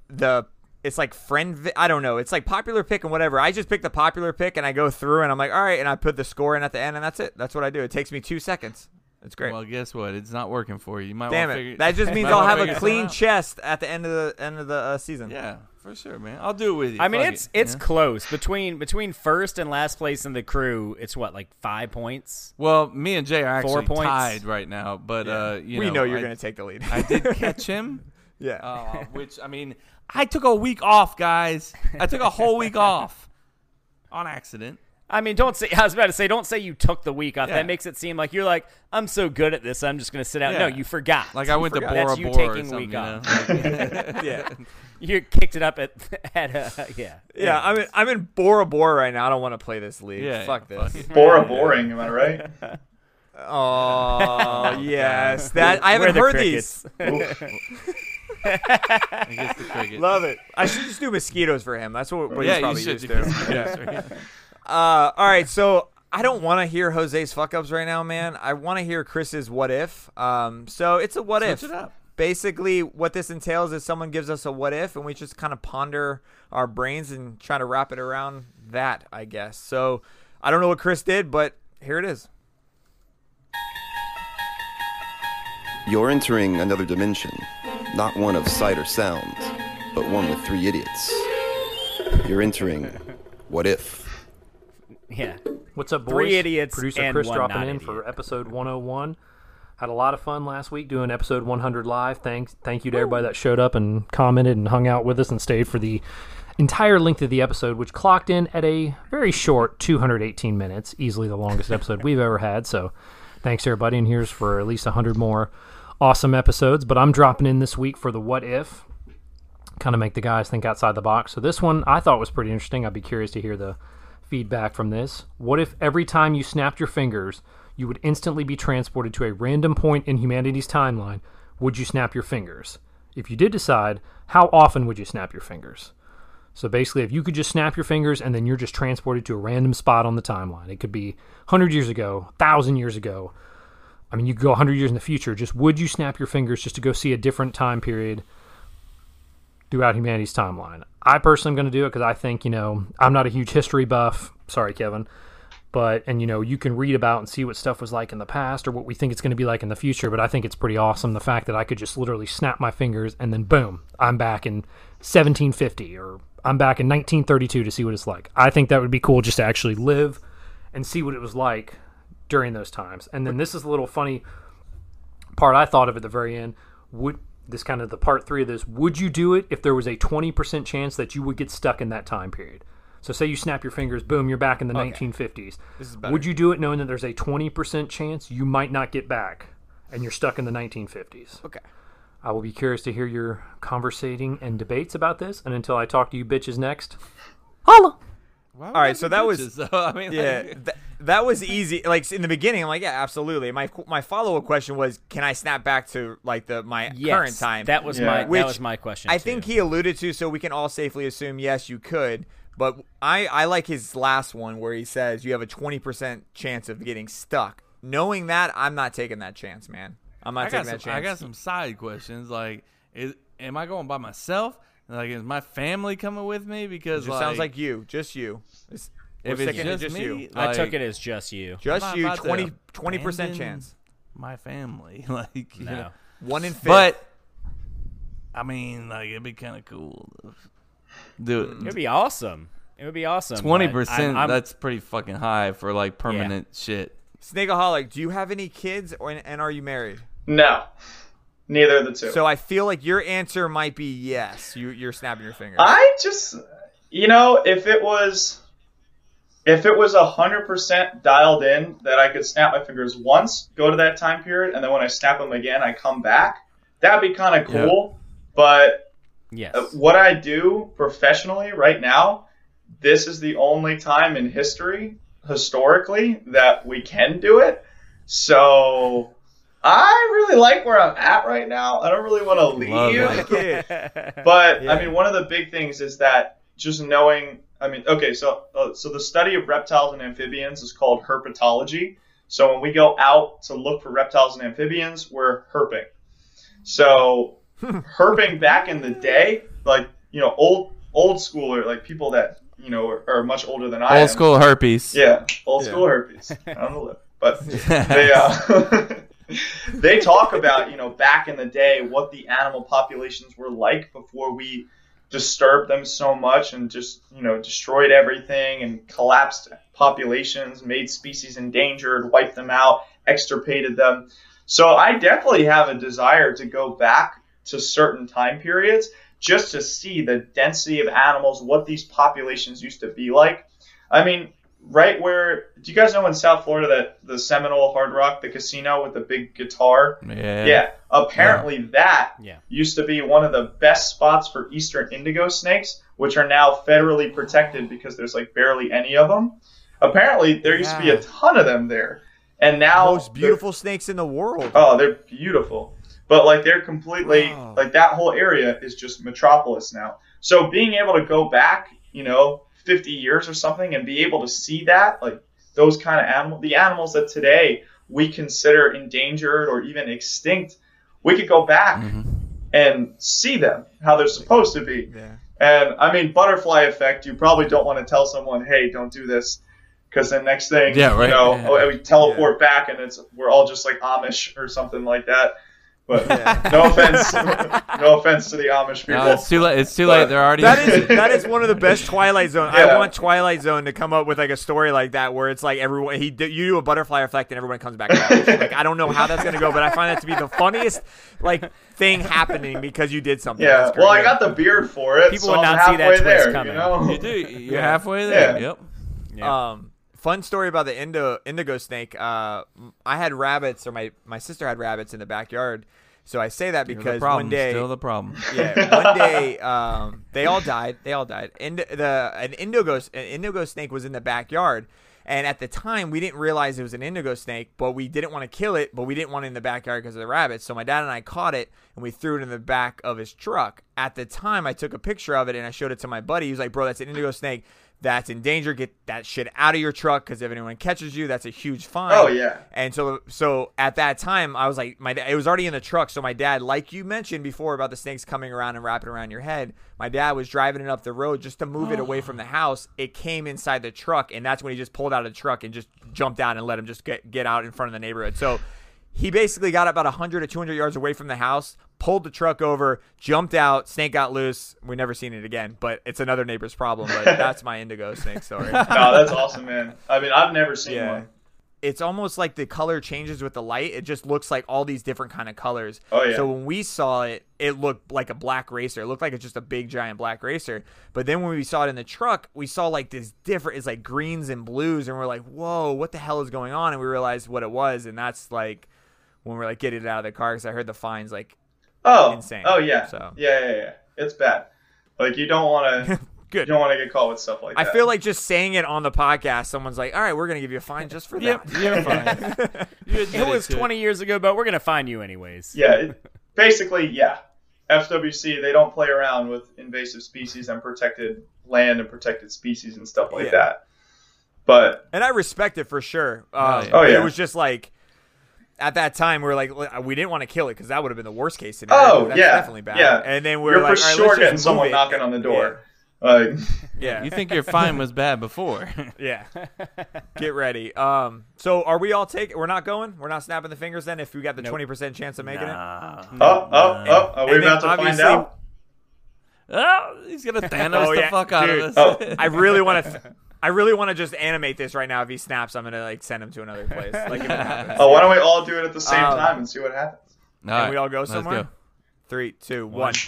the. It's like friend. Vi- I don't know. It's like popular pick and whatever. I just pick the popular pick and I go through and I'm like, all right, and I put the score in at the end, and that's it. That's what I do. It takes me two seconds. It's great. Well, guess what? It's not working for you. You might Damn wanna it! Figure, that just <laughs> means I'll have a clean chest at the end of the end of the uh, season. Yeah, for sure, man. I'll do it with you. I mean, Fuck it's it, it's yeah? close between between first and last place in the crew. It's what like five points. Well, me and Jay are Four actually points. tied right now, but uh, you we know, know, you're I, going to take the lead. I did <laughs> catch him. yeah. Uh, which I mean, I took a week off, guys. I took a whole week <laughs> off on accident. I mean, don't say. <laughs> I was about to say, don't say you took the week off. Yeah. That makes it seem like you're like, I'm so good at this. I'm just going to sit out. No, you forgot. Like I went to forgot. Bora That's you Bora or taking a something, week you off. know? <laughs> yeah. you kicked it up at at uh, yeah Yeah, I'm in, I'm in Bora Bora right now. I don't want to play this league. Yeah, Fuck fuck this. it. Bora boring, am I right? Oh yes, that I haven't heard these. crickets. I <laughs> guess the cricket. Love it. I should just do mosquitoes for him. That's what, what yeah, he's you probably should used do to. this. <laughs> Uh, all right, so I don't want to hear Jose's fuck ups right now, man. I want to hear Chris's what if. Um, so it's a what Switch if. it up. Basically, what this entails is someone gives us a what if, and we just kind of ponder our brains and try to wrap it around that, I guess. So I don't know what Chris did, but here it is. You're entering another dimension, not one of sight or sound, but one with three idiots. You're entering What If? yeah. What's up, boys? Three idiots Producer and Chris one dropping in idiot. for episode 101. Had a lot of fun last week doing episode 100 live. Thanks, thank you to everybody that showed up and commented and hung out with us and stayed for the entire length of the episode, which clocked in at a very short 218 minutes, easily the longest episode we've ever had. So, thanks everybody, and here's for at least 100 more awesome episodes. But I'm dropping in this week for the what if kind of make the guys think outside the box. So this one I thought was pretty interesting. I'd be curious to hear the feedback from this. What if every time you snapped your fingers, you would instantly be transported to a random point in humanity's timeline? Would you snap your fingers? If you did decide, how often would you snap your fingers? So basically, if you could just snap your fingers and then you're just transported to a random spot on the timeline, it could be 100 years ago, 1,000 years ago. I mean, you could go 100 years in the future. Just would you snap your fingers just to go see a different time period throughout humanity's timeline. I personally am going to do it because I think, you know, I'm not a huge history buff. Sorry, Kevin. But, and, you know, you can read about and see what stuff was like in the past or what we think it's going to be like in the future. But I think it's pretty awesome the fact that I could just literally snap my fingers and then boom, I'm back in 1750 or I'm back in 1932 to see what it's like. I think that would be cool just to actually live and see what it was like during those times. And then this is a little funny part I thought of at the very end. Would this kind of the part three of this? Would you do it if there was a 20% chance that you would get stuck in that time period? So say you snap your fingers, boom, you're back in the 1950s. This is. Would you do it knowing that there's a 20% chance you might not get back and you're stuck in the 1950s? Okay. I will be curious to hear your conversating and debates about this. And until I talk to you bitches next, holla. All right, so that was- <laughs> I mean, Yeah, like, th- that was easy. Like in the beginning, I'm like, yeah, absolutely. My my follow up question was, can I snap back to like the my Yes, current time? That was Yeah. my Which that was my question. I too. think he alluded to, so we can all safely assume yes, you could. But I I like his last one where he says you have a 20% chance of getting stuck. Knowing that, I'm not taking that chance, man. I'm not I taking that some, chance. I got some side questions. Like, is am I going by myself? Like, is my family coming with me? It Because just sounds like you, just you. It's- if it's sticking to just, me, you. I took it as just you. Just you, not 20 percent chance. My family, <laughs> like, you No. know. One in fifth. but I mean, like, it'd be kind of cool. to Do it. It would be awesome. It would be awesome. Twenty percent. That's pretty fucking high for like permanent shit. Snakeaholic, do you have any kids, or and are you married? No, neither of the two. So I feel like your answer might be yes. You you're snapping your fingers. I just, you know, if it was, if it was a hundred percent dialed in that I could snap my fingers once, go to that time period, and then when I snap them again, I come back. That'd be kind of Yeah. cool. But yes. uh, what I do professionally right now, this is the only time in history, historically, that we can do it. So. I really like where I'm at right now. I don't really want to leave. <laughs> But Yeah. I mean, one of the big things is that just knowing. I mean, okay, so uh, so the study of reptiles and amphibians is called herpetology. So when we go out to look for reptiles and amphibians, we're herping. So <laughs> herping back in the day, like you know, old old schooler, like people that you know are, are much older than I am. Old school herpes. Yeah, old school herpes on the lip. But <laughs> they uh, they talk about you know back in the day what the animal populations were like before we disturbed them so much and just you know destroyed everything and collapsed populations, made species endangered, wiped them out, extirpated them. So I definitely have a desire to go back to certain time periods just to see the density of animals, what these populations used to be like. I mean, right where do you guys know in South Florida that the Seminole Hard Rock, the casino with the big guitar? Yeah. Yeah, apparently that Yeah. used to be one of the best spots for eastern indigo snakes, which are now federally protected because there's like barely any of them. Apparently, there used to be a ton of them there, and now Most beautiful snakes in the world. Oh, they're beautiful. But like they're completely Wow. like that whole area is just metropolis now. So being able to go back, you know, 50 years or something and be able to see that, like those kind of animals, the animals that today we consider endangered or even extinct, we could go back mm-hmm. and see them how they're supposed to be. Yeah. And I mean, butterfly effect. You probably don't want to tell someone, "Hey, don't do this," because the next thing, Yeah, right. you know, Yeah. oh, we teleport back and it's we're all just like Amish or something like that. But no offense, <laughs> no offense to the Amish people. No, it's too late. It's too But- late. They're already. That is <laughs> that is one of the best Twilight Zone. I want Twilight Zone to come up with like a story like that where it's like everyone he you do a butterfly effect and everyone comes back. Like I don't know how that's gonna go, but I find that to be the funniest like thing happening because you did something. yeah, well, I got the beard for it, People so would I'm not see that twist there. coming. You know, you do. You're Yeah. halfway there. Yeah. Yep. Yeah. Um, fun story about the indo, indigo snake. Uh, I had rabbits, or my my sister had rabbits in the backyard. So I say that because problem. one day, Still the problem. <laughs> yeah, one day, um, they all died. They all died. And the an indigo an indigo snake was in the backyard. And at the time, we didn't realize it was an indigo snake, but we didn't want to kill it, but we didn't want it in the backyard because of the rabbits. So my dad and I caught it and we threw it in the back of his truck. At the time, I took a picture of it and I showed it to my buddy. He was like, "Bro, that's an indigo snake. That's in danger. Get that shit out of your truck because if anyone catches you, that's a huge fine." Oh, yeah. And so, so at that time, I was like, my da- it was already in the truck. So my dad, like you mentioned before about the snakes coming around and wrapping around your head, my dad was driving it up the road just to move it away from the oh. house. It came inside the truck, and that's when he just pulled out of the truck and just jumped out and let him just get get out in front of the neighborhood. So he basically got about 100 or 200 yards away from the house, pulled the truck over, jumped out, snake got loose. We never seen it again, but it's another neighbor's problem. But <laughs> that's my indigo snake story. <laughs> No, that's awesome, man. I mean, I've never seen Yeah. one. It's almost like the color changes with the light. It just looks like all these different kind of colors. Oh, yeah. So when we saw it, it looked like a black racer. It looked like it's just a big giant black racer. But then when we saw it in the truck, we saw like this different. It's like greens and blues, and we're like, "Whoa, what the hell is going on?" And we realized what it was, and that's like when we're like getting it out of the car because I heard the fines like Oh, Insane. Oh yeah. So. Yeah, yeah, yeah. It's bad. Like you don't want to. <laughs> Good. you don't want to get caught with stuff like that. I feel like just saying it on the podcast, someone's like, "All right, we're gonna give you a fine just for that." you're <laughs> fine. You It was to 20 years ago, but we're gonna find you anyways. Yeah. It, basically, yeah. FWC they don't play around with invasive species and protected land and protected species and stuff like Yeah. that. But and I respect it for sure. Um, Oh, yeah. Oh, yeah. It was just like at that time we were like we didn't want to kill it because that would have been the worst case scenario. oh That's yeah, definitely bad. Yeah. And then we you're like, for All right, sure let's getting someone it. knocking on the door. Like, <laughs> Yeah, You think your fine was bad before? <laughs> yeah. Get ready. Um, so are we all taking? We're not going. We're not snapping the fingers then. If we got the twenty percent chance of making it. oh, oh, oh, are we And then about to find out? oh, he's gonna Thanos <laughs> Oh, the yeah, fuck out dude. of Oh. this. I really want to. I really want to just animate this right now. If he snaps, I'm gonna like send him to another place. Like if it. <laughs> Oh, why don't we all do it at the same Um, time and see what happens? All Can right, we all go let's somewhere? go. Three, two, one. <laughs>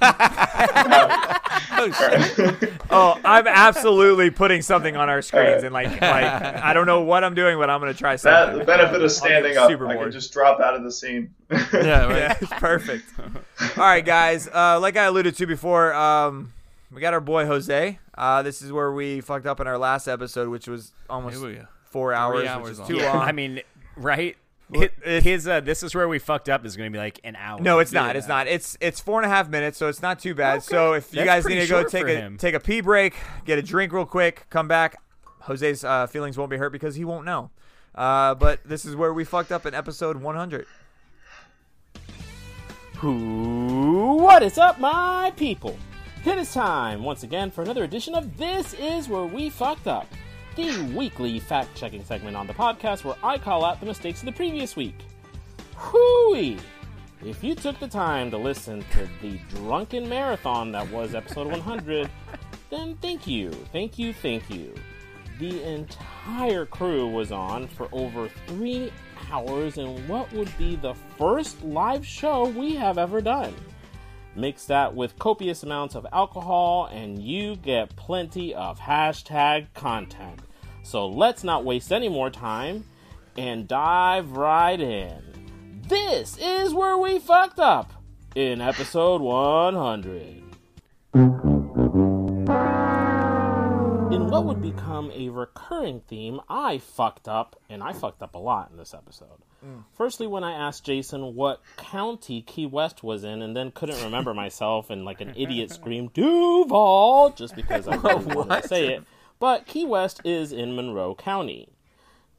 Oh. <laughs> Oh, I'm absolutely putting something on our screens, and like, like I don't know what I'm doing, but I'm gonna try That something. the benefit of standing up, super I bored. can just drop out of the scene. Yeah, right. yeah, it's perfect. All right, guys. Uh, like I alluded to before, um, we got our boy Jose. Uh, this is where we fucked up in our last episode, which was almost Here we go. four hours, hours which is too Yeah, long. I mean, right? It, his uh, this is where we fucked up is going to be like an hour. no, it's not. It's not. It's it's four and a half minutes, so it's not too bad. So if you guys need to go take a him. take a pee break, get a drink real quick, come back. Jose's uh, feelings won't be hurt because he won't know. Uh, but this is where we fucked up in episode 100. Who? What is up, my people? It is time once again for another edition of This Is Where We Fucked Up, the weekly fact checking segment on the podcast where I call out the mistakes of the previous week. Hooey! If you took the time to listen to the drunken marathon that was episode 100, <laughs> then thank you, thank you, thank you. The entire crew was on for over three hours in what would be the first live show we have ever done. Mix that with copious amounts of alcohol, and you get plenty of hashtag content. So let's not waste any more time and dive right in. This is where we fucked up in episode 100. In what would become a recurring theme, I fucked up, and I fucked up a lot in this episode. Firstly, when I asked Jason what county Key West was in, and then couldn't remember <laughs> myself, and like an idiot screamed Duval just because I <laughs> really wanted to say it. But Key West is in Monroe County.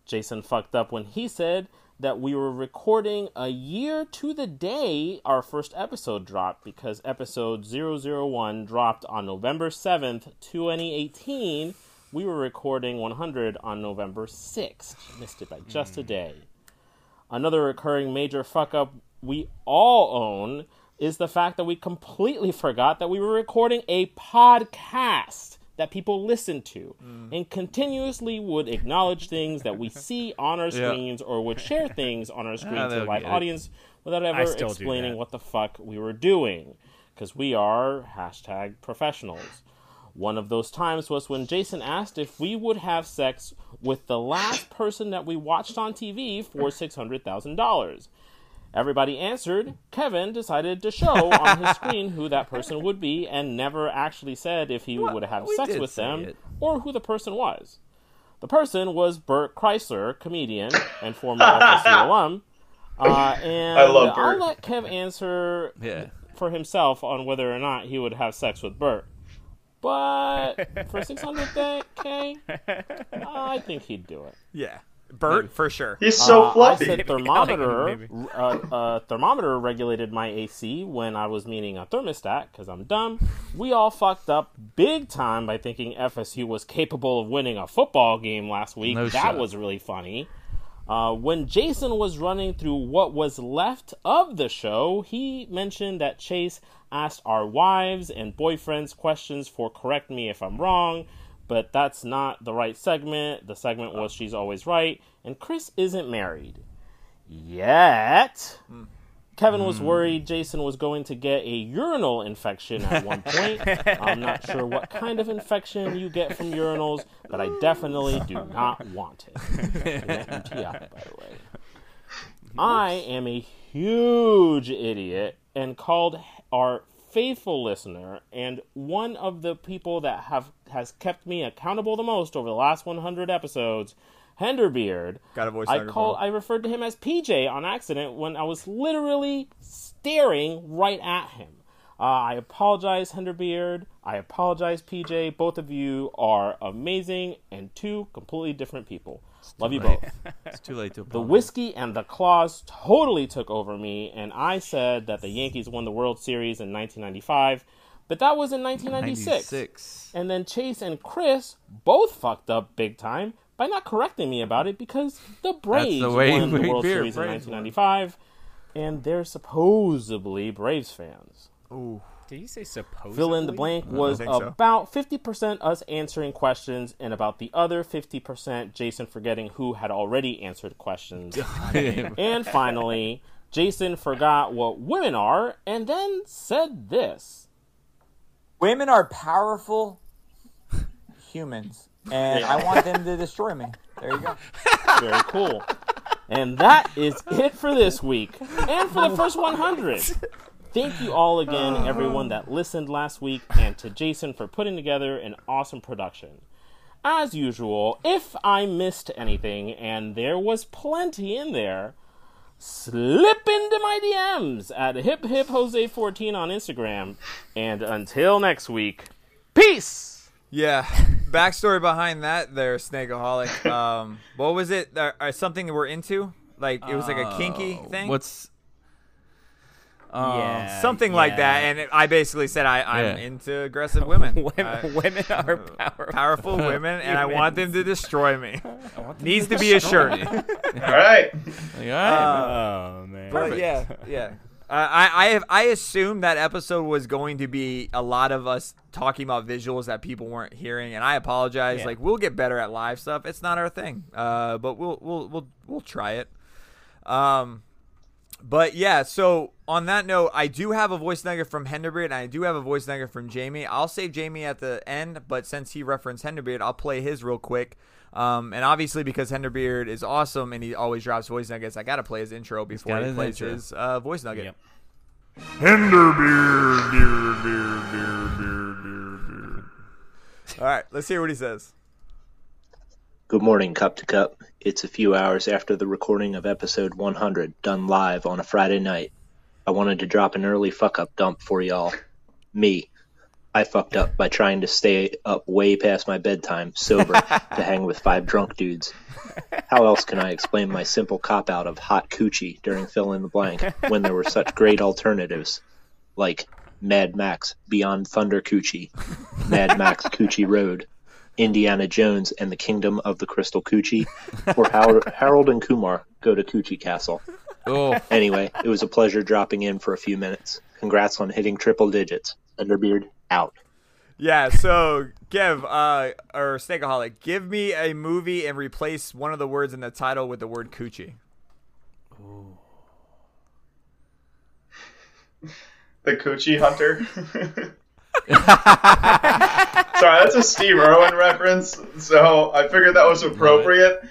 Jason fucked up when he said that we were recording a year to the day our first episode dropped because episode 001 dropped on November 7th, 2018. We were recording 100 on November 6th. Missed it by just a mm. day. Another recurring major fuck up we all own is the fact that we completely forgot that we were recording a podcast that people listen to and continuously would acknowledge things that we <laughs> see on our screens or would share things on our <laughs> screen to they'll the live audience without ever explaining what the fuck we were doing because we are hashtag professionals. One of those times was when Jason asked if we would have sex with the last person that we watched on TV for $600,000. Everybody answered. Kevin decided to show on his <laughs> screen who that person would be and never actually said if he would have sex with them it. or who the person was. The person was Bert Kreischer, comedian and former <laughs> FSU alum. Uh, and <laughs> I love I'll let Kev answer Yeah. for himself on whether or not he would have sex with Bert. But <laughs> for 600k, I think he'd do it. Yeah, Bert for sure. He's so Uh, fluffy. I said <laughs> thermometer. Maybe. uh, uh, thermometer regulated my AC when I was meaning a thermostat because I'm dumb. We all fucked up big time by thinking FSU was capable of winning a football game last week. No that shot. was really funny. Uh, when Jason was running through what was left of the show, he mentioned that Chase asked our wives and boyfriends questions for correct me if I'm wrong, but that's not the right segment. The segment was She's Always Right, and Chris isn't married. Yet. Kevin was hmm. worried Jason was going to get a urinal infection at one point. I'm not sure what kind of infection you get from urinals, but I definitely do not want it. UTI, by the way. I am a huge idiot and called our faithful listener and one of the people that have has kept me accountable the most over the last 100 episodes, Henderbeard. Got a voice I called. I referred to him as PJ on accident when I was literally staring right at him. Uh, I apologize, Henderbeard. I apologize, PJ. Both of you are amazing and two completely different people. Love you both. <laughs> It's too late to Apologize. The whiskey and the claws totally took over me, and I said that the Yankees won the World Series in 1995, but that was in 1996. 96. And then Chase and Chris both fucked up big time by not correcting me about it because the Braves way won the World we're Series in Braves 1995, and they're supposedly Braves fans. Did you say supposedly? Fill in the blank was think so. about 50% us answering questions, and about the other 50% Jason forgetting who had already answered questions. <laughs> <laughs> and finally, Jason forgot what women are and then said this. Women are powerful humans, and I want them to destroy me. There you go. <laughs> Very cool. And that is it for this week and for the first 100. Thank you all again, uh-huh. everyone that listened last week, and to Jason for putting together an awesome production. As usual, if I missed anything, and there was plenty in there, slip into my DMs at hip hip Jose 14 on Instagram. And until next week, peace. Yeah. <laughs> Backstory behind that, there, Snakeaholic. <laughs> Um, what was it? Uh, uh, something we're into? Like it was like a kinky thing. What's Yeah, something like that? And it, I basically said I, I'm Yeah. into aggressive women, <laughs> women, I- women are powerful. powerful women, and I want them to destroy me. Needs to be a shirt. All right. Like, all right, Oh man. But yeah, yeah. Uh, I I I assumed that episode was going to be a lot of us talking about visuals that people weren't hearing, and I apologize. Yeah. Like we'll get better at live stuff. It's not our thing, uh, but we'll we'll we'll we'll try it. Um, but yeah. So on that note, I do have a voice nugget from Henderbeard, and I do have a voice nugget from Jamie. I'll save Jamie at the end, but since he referenced Henderbeard, I'll play his real quick. Um, and obviously because Henderbeard is awesome and he always drops voice nuggets, I gotta play his intro before got he his plays intro. his uh, voice nugget. Yep. Henderbeard, beard, beard, beard, beard, beard, beard. All right, let's hear what he says. Good morning, Cup to Cup. It's a few hours after the recording of episode 100, done live on a Friday night. I wanted to drop an early fuck up dump for y'all. Me. I fucked up by trying to stay up way past my bedtime, sober, <laughs> to hang with five drunk dudes. How else can I explain my simple cop out of hot coochie during fill in the blank when there were such great alternatives like Mad Max Beyond Thunder Coochie, Mad Max Coochie Road, Indiana Jones and the Kingdom of the Crystal Coochie, or Harold, Harold and Kumar go to Coochie Castle. Oh, Anyway, it was a pleasure dropping in for a few minutes. Congrats on hitting triple digits. Underbeard out. Yeah, so Kev, uh, or Snakeaholic, give me a movie and replace one of the words in the title with the word coochie. The Coochie Hunter. <laughs> <laughs> Sorry, that's a Steve Irwin reference, so I figured that was appropriate.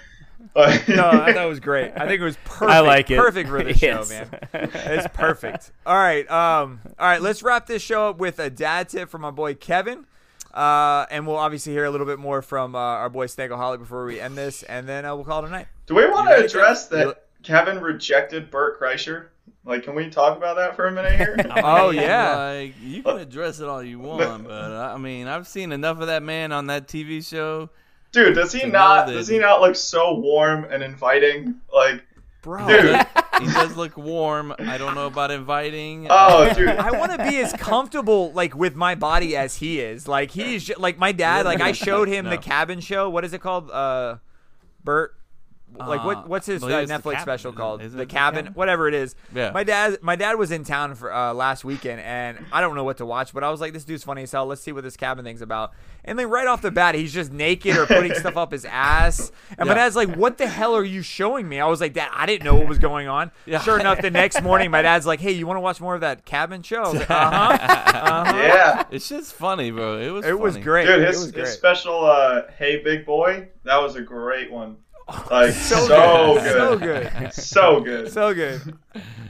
But <laughs> No, I thought it was great. I think it was perfect. I like it. Perfect for the <laughs> Yes. show, man. It's perfect. All right, um, all right. Let's wrap this show up with a dad tip from my boy Kevin, uh, and we'll obviously hear a little bit more from uh, our boy Snakeaholic before we end this, and then uh, we'll call it a night. do we want to address Kev? You- that Kevin rejected Bert Kreischer? Like, can we talk about that for a minute here? <laughs> Oh yeah. like you can address it all you want, but I mean, I've seen enough of that man on that TV show. Dude, does he not? Does he not look so warm and inviting? Like, Bro, dude. He <laughs> does look warm. I don't know about inviting. Oh, <laughs> dude. I want to be as comfortable like with my body as he is. Like he's ju- like my dad. Like I showed him the cabin show. What is it called? Uh, Bert. Like Uh, what what's his uh, believe it's The Netflix Cabin, special called? The it The cabin, Cabin? whatever it is. Yeah. My dad my dad was in town for uh, last weekend, and I don't know what to watch, but I was like, this dude's funny as hell. Let's see what this cabin thing's about. And then right off the bat, he's just naked or putting stuff up his ass. And my dad's like, "What the hell are you showing me?" I was like, "Dad, I didn't know what was going on." Yeah. Sure enough, the next <laughs> morning, my dad's like, "Hey, you want to watch more of that cabin show?" Like, uh huh. <laughs> Uh-huh. Yeah. It's just funny, bro. It was. It was great. Dude, it his, was great. his special uh, "Hey Big Boy" that was a great one. Like so, so good, So good. so good. So good.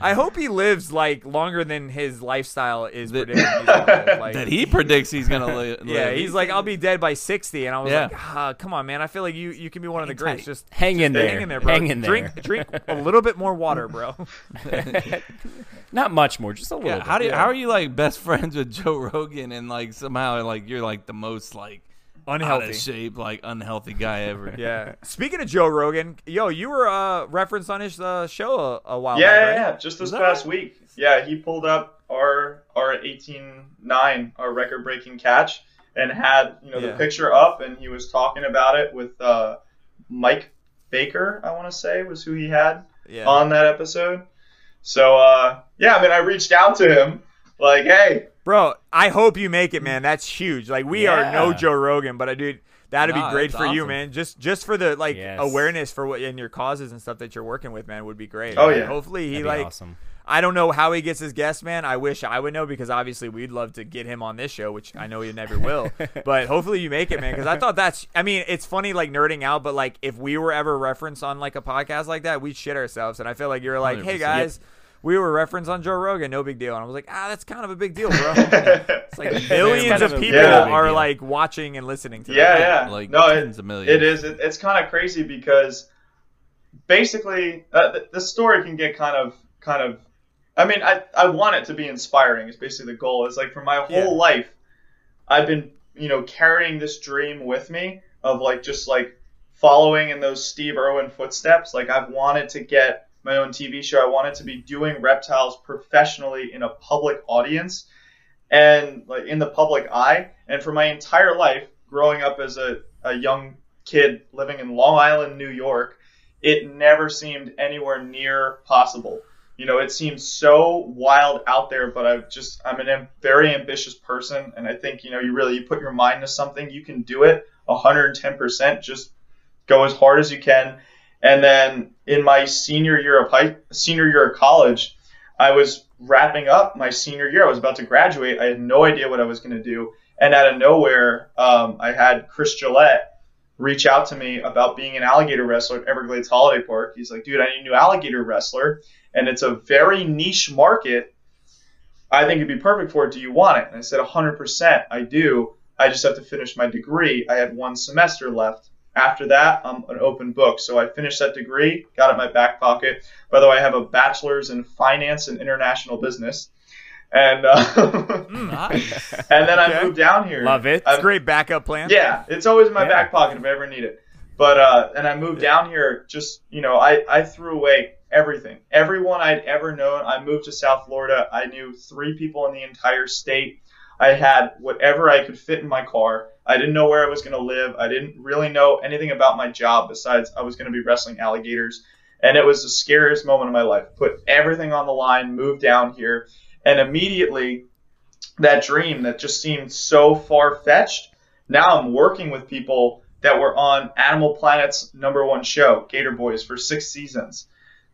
I hope he lives like longer than his lifestyle is That- predicted. he's gonna live. <laughs> Like, that he predicts he's gonna <laughs> live. yeah, he's like, I'll be dead by sixty, and I was Yeah. like, ah, come on, man. I feel like you you can be one of the greats. Just Hang in there. hang in there, bro. Hang in drink there. drink a little bit more water, bro. <laughs> Not much more, just a little. Yeah, bit. how do you, yeah. how are you like best friends with Joe Rogan and like somehow like you're like the most like out Unhealthy. of shape like unhealthy guy ever? <laughs> Yeah. Speaking of Joe Rogan, yo, you were uh, referenced on his uh, show a, a while yeah, back, yeah, right? yeah. Just this past right? week. Yeah, he pulled up our our 18-9, our record-breaking catch, and had you know Yeah. the picture up, and he was talking about it with uh, Mike Baker. I want to say was who he had Yeah. on that episode. So uh, yeah, I mean, I reached out to him like, hey, Bro, I hope you make it, man. That's huge. Like we are no Joe Rogan, but I dude, that'd Nah, be great that's for you, man. Just just for the like Yes. awareness for what and your causes and stuff that you're working with, man, would be great. Oh, And yeah. Hopefully he like awesome. I don't know how he gets his guests, man. I wish I would know because obviously we'd love to get him on this show, which I know he never will. <laughs> but hopefully you make it, man. Because I thought that's. I mean, it's funny like nerding out, but like if we were ever referenced on like a podcast like that, we'd shit ourselves. And I feel like you're like, hey 100%. guys. We were referenced on Joe Rogan, no big deal. And I was like, ah, that's kind of a big deal, bro. <laughs> it's like <laughs> millions kind of of people Yeah. are like watching and listening to Yeah, that. yeah. Like no, tens it, of millions. it is. It, it's kind of crazy because basically uh, the, the story can get kind of, kind of. I mean, I, I want it to be inspiring. It's basically the goal. Is like for my whole Yeah. life, I've been you know carrying this dream with me of like just like following in those Steve Irwin footsteps. Like I've wanted to get my own TV show. I wanted to be doing reptiles professionally in a public audience and like in the public eye. And for my entire life, growing up as a, a young kid living in Long Island, New York, it never seemed anywhere near possible. You know, it seems so wild out there, but I've just I'm am- very ambitious person, and I think you know you really you put your mind to something, you can do it 110%. Just go as hard as you can. And then in my senior year of high senior year of college, I was wrapping up my senior year. I was about to graduate. I had no idea what I was going to do. And out of nowhere, um, I had Chris Gillette reach out to me about being an alligator wrestler at Everglades Holiday Park. He's like, dude, I need a new alligator wrestler. And it's a very niche market. I think it'd be perfect for it. Do you want it? And I said, 100%. I do. I just have to finish my degree. I had one semester left. After that, I'm an open book. So I finished that degree, got it in my back pocket. By the way, I have a bachelor's in finance and international business. And uh, <laughs> Nice. and then I moved down here. Love it. I- Great backup plan. yeah, it's always in my Yeah. back pocket if I ever need it. But uh, and I moved down here. Just you know, I I threw away everything, everyone I'd ever known. I moved to South Florida. I knew three people in the entire state. I had whatever I could fit in my car. I didn't know where I was going to live. I didn't really know anything about my job besides I was going to be wrestling alligators. And it was the scariest moment of my life. Put everything on the line, moved down here, and immediately that dream that just seemed so far fetched. Now I'm working with people that were on Animal Planet's number one show, Gator Boys, for six seasons.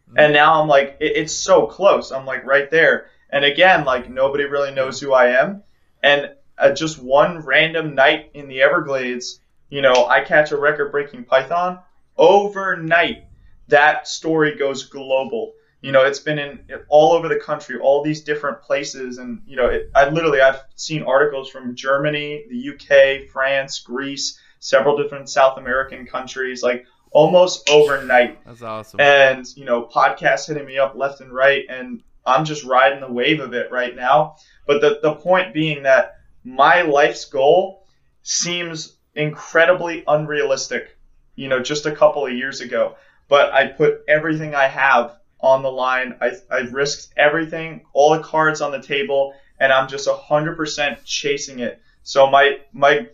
Mm-hmm. And now I'm like, it, it's so close. I'm like right there. And again, like nobody really knows who I am. And uh, just one random night in the Everglades, you know, I catch a record breaking python. Overnight, that story goes global. You know, it's been in all over the country, all these different places, and you know, it, I literally I've seen articles from Germany, the UK, France, Greece, several different South American countries, like almost overnight That's awesome. and you know podcasts hitting me up left and right and i'm just riding the wave of it right now but the, the point being that my life's goal seems incredibly unrealistic you know just a couple of years ago. But i put everything i have on the line. I, I risked everything all the cards on the table and i'm just 100% chasing it. So my my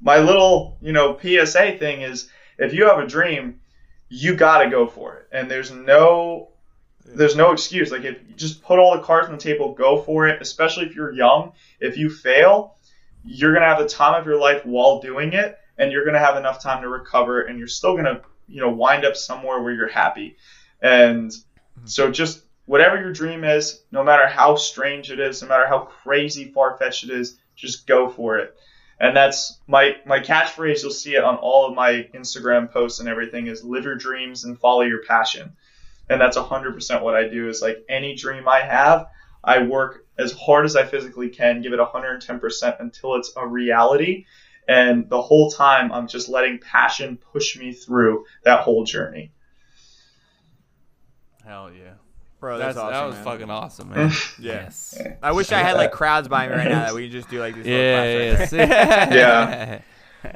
my little you know psa thing is if you have a dream you got to go for it. And there's no there's no excuse. Like if you just put all the cards on the table, go for it. Especially if you're young. If you fail, you're gonna have the time of your life while doing it, and you're gonna have enough time to recover, and you're still gonna you know wind up somewhere where you're happy. And hmm. so just whatever your dream is, no matter how strange it is, no matter how crazy far fetched it is, just go for it. And that's my my catchphrase. You'll see it on all of my Instagram posts and everything. Is live your dreams and follow your passion. And that's 100% what I do. Is like any dream I have, I work as hard as I physically can, give it 110% until it's a reality. And the whole time, I'm just letting passion push me through that whole journey. Hell yeah. Bro, That's, that's, awesome, that was man. fucking awesome, man. <laughs> Yeah. Yes. <laughs> I wish I had like crowds by me right now that we could just do like this. little yeah, right yeah. <laughs> Yeah.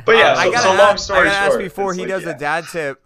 But yeah, Um, so, I gotta so long ask, story I gotta short. ask before he like, does yeah. the dad tip.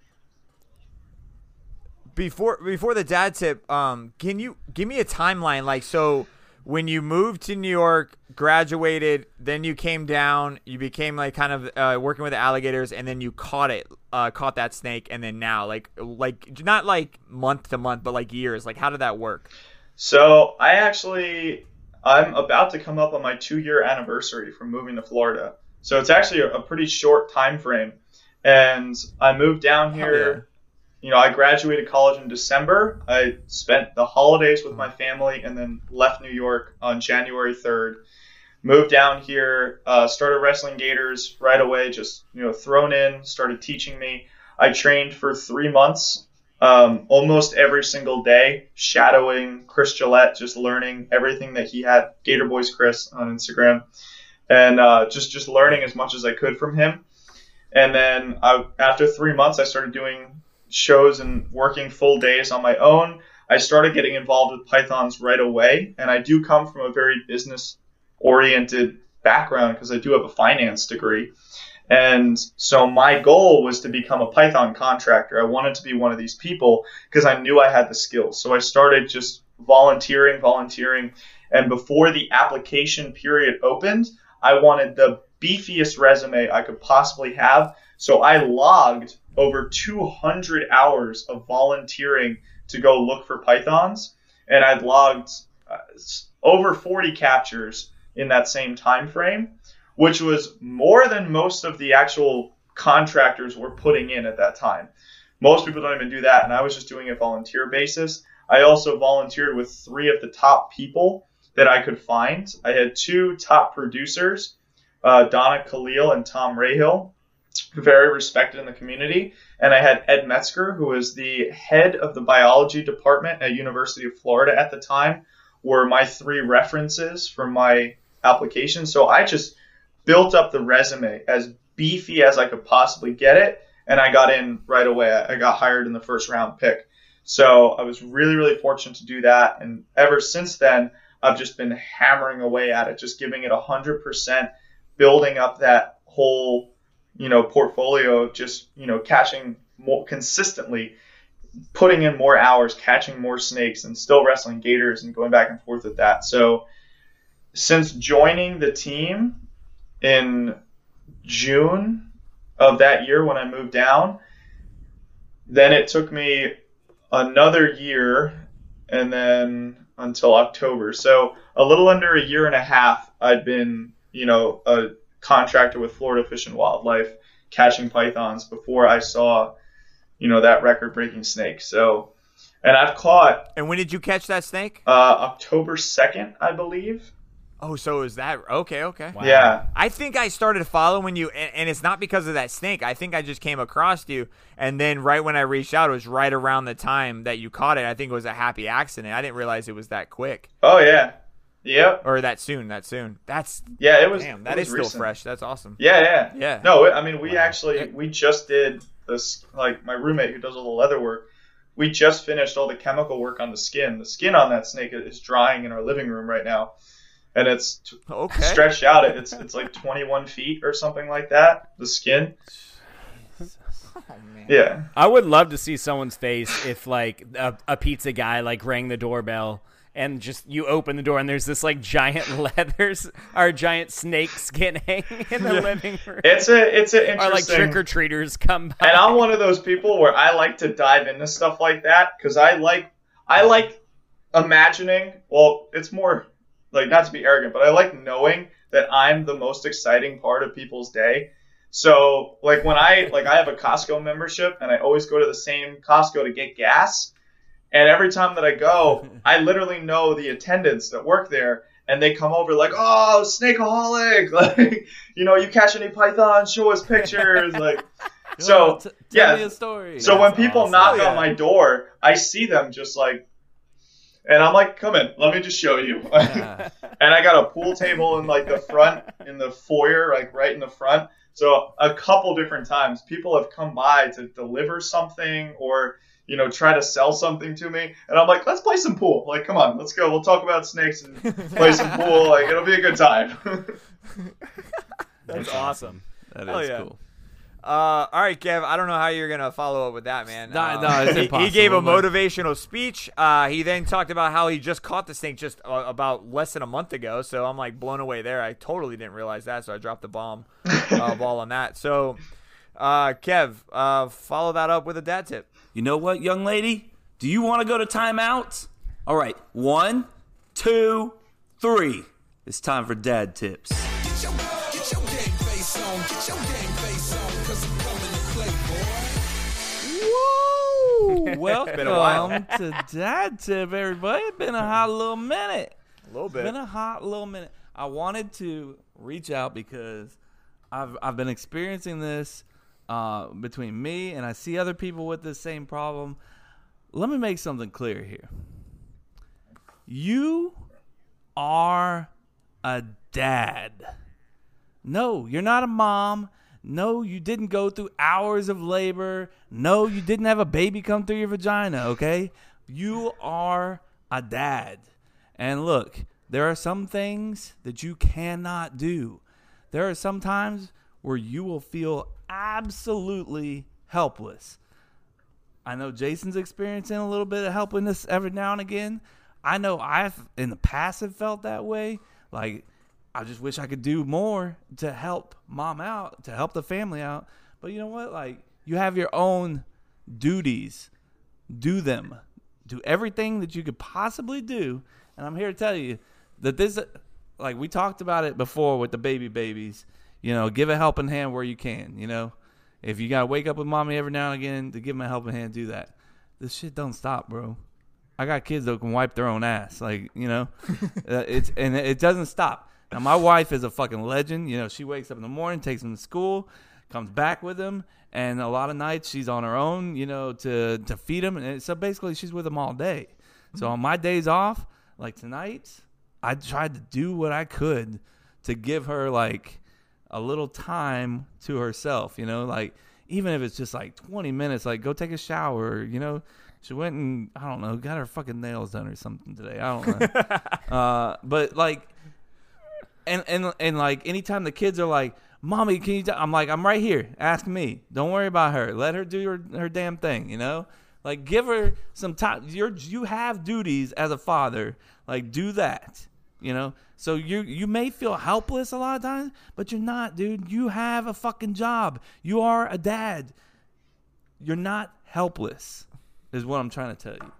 Before before the dad tip, um, can you give me a timeline? Like, so when you moved to New York, graduated, then you came down, you became like kind of uh, working with the alligators, and then you caught it, uh, caught that snake, and then now, like, like not like month to month, but like years. Like, how did that work? So I actually I'm about to come up on my two year anniversary from moving to Florida. So it's actually a, a pretty short time frame. And I moved down here. You know, I graduated college in December. I spent the holidays with my family and then left New York on January 3rd. Moved down here, uh, started wrestling Gators right away, just, you know, thrown in, started teaching me. I trained for three months um, almost every single day, shadowing Chris Gillette, just learning everything that he had. Gator Boys Chris on Instagram, and uh, just just learning as much as I could from him. And then I, after three months, I started doing shows and working full days on my own. I started getting involved with pythons right away, and I do come from a very business oriented background because I do have a finance degree. And so my goal was to become a Python contractor. I wanted to be one of these people because I knew I had the skills. So I started just volunteering, volunteering. And before the application period opened, I wanted the beefiest resume I could possibly have. So I logged over 200 hours of volunteering to go look for pythons. And I'd logged uh, over 40 captures in that same time frame which was more than most of the actual contractors were putting in at that time. Most people don't even do that, and I was just doing it volunteer basis. I also volunteered with three of the top people that I could find. I had two top producers, uh, Donna Kalil and Tom Rahill, very respected in the community, and I had Ed Metzger, who was the head of the biology department at University of Florida at the time, were my three references for my application. So I just built up the resume as beefy as I could possibly get it, and I got in right away. I got hired in the first round pick. So I was really, really fortunate to do that. And ever since then, I've just been hammering away at it, just giving it 100%, building up that whole, you know, portfolio just, you know, catching more consistently, putting in more hours, catching more snakes, and still wrestling gators and going back and forth with that. So since joining the team, in June of that year when I moved down. Then it took me another year and then until October. So a little under a year and a half I'd been, you know, a contractor with Florida Fish and Wildlife catching pythons before I saw, you know, that record breaking snake. So and I've caught And when did you catch that snake? uh, October 2nd, I believe. Oh, so is that okay? Okay. Yeah. I think I started following you, and, and, it's not because of that snake. I think I just came across you, and then right when I reached out, it was right around the time that you caught it. I think it was a happy accident. I didn't realize it was that quick. Oh yeah. Yep. Or that soon. That soon. That's yeah. It was. Damn, it that was is still fresh. That's awesome. Yeah, yeah, Yeah. No, I mean, we actually we just did this. Like my roommate who does all the leather work, we just finished all the chemical work on the skin. The skin on that snake is drying in our living room right now, and it's t- Okay. stretched out. It's it's like 21 feet or something like that. The skin. Yeah. I would love to see someone's face if like a, a pizza guy like rang the doorbell and just you open the door and there's this like giant <laughs> leathers or giant snake skin <laughs> hanging in the living room. It's a it's an interesting. or like trick or treaters come by. and I'm one of those people where I like to dive into stuff like that because I like I like imagining. Well, it's more like not to be arrogant, but I like knowing that I'm the most exciting part of people's day. So like when I like I have a Costco membership and I always go to the same Costco to get gas. And every time that I go, <laughs> I literally know the attendants that work there and they come over like, "Oh, snakeaholic!" <laughs> Like, you know, you catch any pythons? Show us pictures. Like, <laughs> so T- tell yeah. me a story. So when people awesome. knock oh, Yeah. on my door, I see them just like, and I'm like, "Come in, let me just show you." and I got a pool table in like the front, in the foyer, like right in the front. So a couple different times, people have come by to deliver something or you know try to sell something to me, and I'm like, "Let's play some pool. Like, come on, let's go. We'll talk about snakes and <laughs> play some pool. Like, it'll be a good time." <laughs> That's awesome. That Hell is yeah. cool. Uh, all right, Kev. I don't know how you're gonna follow up with that, man. No, Uh, no, it's he, he gave a motivational speech. Uh, he then talked about how he just caught the snake just uh, about less than a month ago. So I'm like blown away there. I totally didn't realize that, so I dropped the bomb uh, <laughs> ball on that. So, uh, Kev, uh, follow that up with a dad tip. You know what, young lady? Do you want to go to timeout? All right, one, two, three. It's time for dad tips. Woo! <laughs> Welcome been a while. to Dad Tip, everybody. It's been a hot little minute. A little It's been a hot little minute. I wanted to reach out because I've I've been experiencing this uh, between me and I see other people with the same problem. Let me make something clear here. You are a dad. No, you're not a mom. No, you didn't go through hours of labor. No, you didn't have a baby come through your vagina, okay? You are a dad. And look, there are some things that you cannot do. There are some times where you will feel absolutely helpless. I know Jason's experiencing a little bit of helplessness every now and again. I know I've in the past have felt that way. Like I just wish I could do more to help mom out, to help the family out. But you know what? Like you have your own duties. Do them. Do everything that you could possibly do. And I'm here to tell you that this like we talked about it before with the baby babies. You know, give a helping hand where you can, you know. If you gotta wake up with mommy every now and again to give them a helping hand, do that. This shit don't stop, bro. I got kids that can wipe their own ass, like you know, <laughs> uh, it's and it doesn't stop. Now my wife is a fucking legend. You know, she wakes up in the morning, takes them to school, comes back with them, and a lot of nights she's on her own. You know, to to feed them, and so basically she's with them all day. So on my days off, like tonight, I tried to do what I could to give her like a little time to herself, you know, like even if it's just like 20 minutes, like go take a shower, you know. She went and I don't know, got her fucking nails done or something today. I don't know. <laughs> uh, but like, and and and like anytime the kids are like, "Mommy, can you?" i I'm like, "I'm right here. Ask me. Don't worry about her. Let her do her her damn thing." You know, like give her some time. You're you have duties as a father. Like do that. You know, so you you may feel helpless a lot of times, but you're not, dude. You have a fucking job. You are a dad. You're not helpless, is what I'm trying to tell you.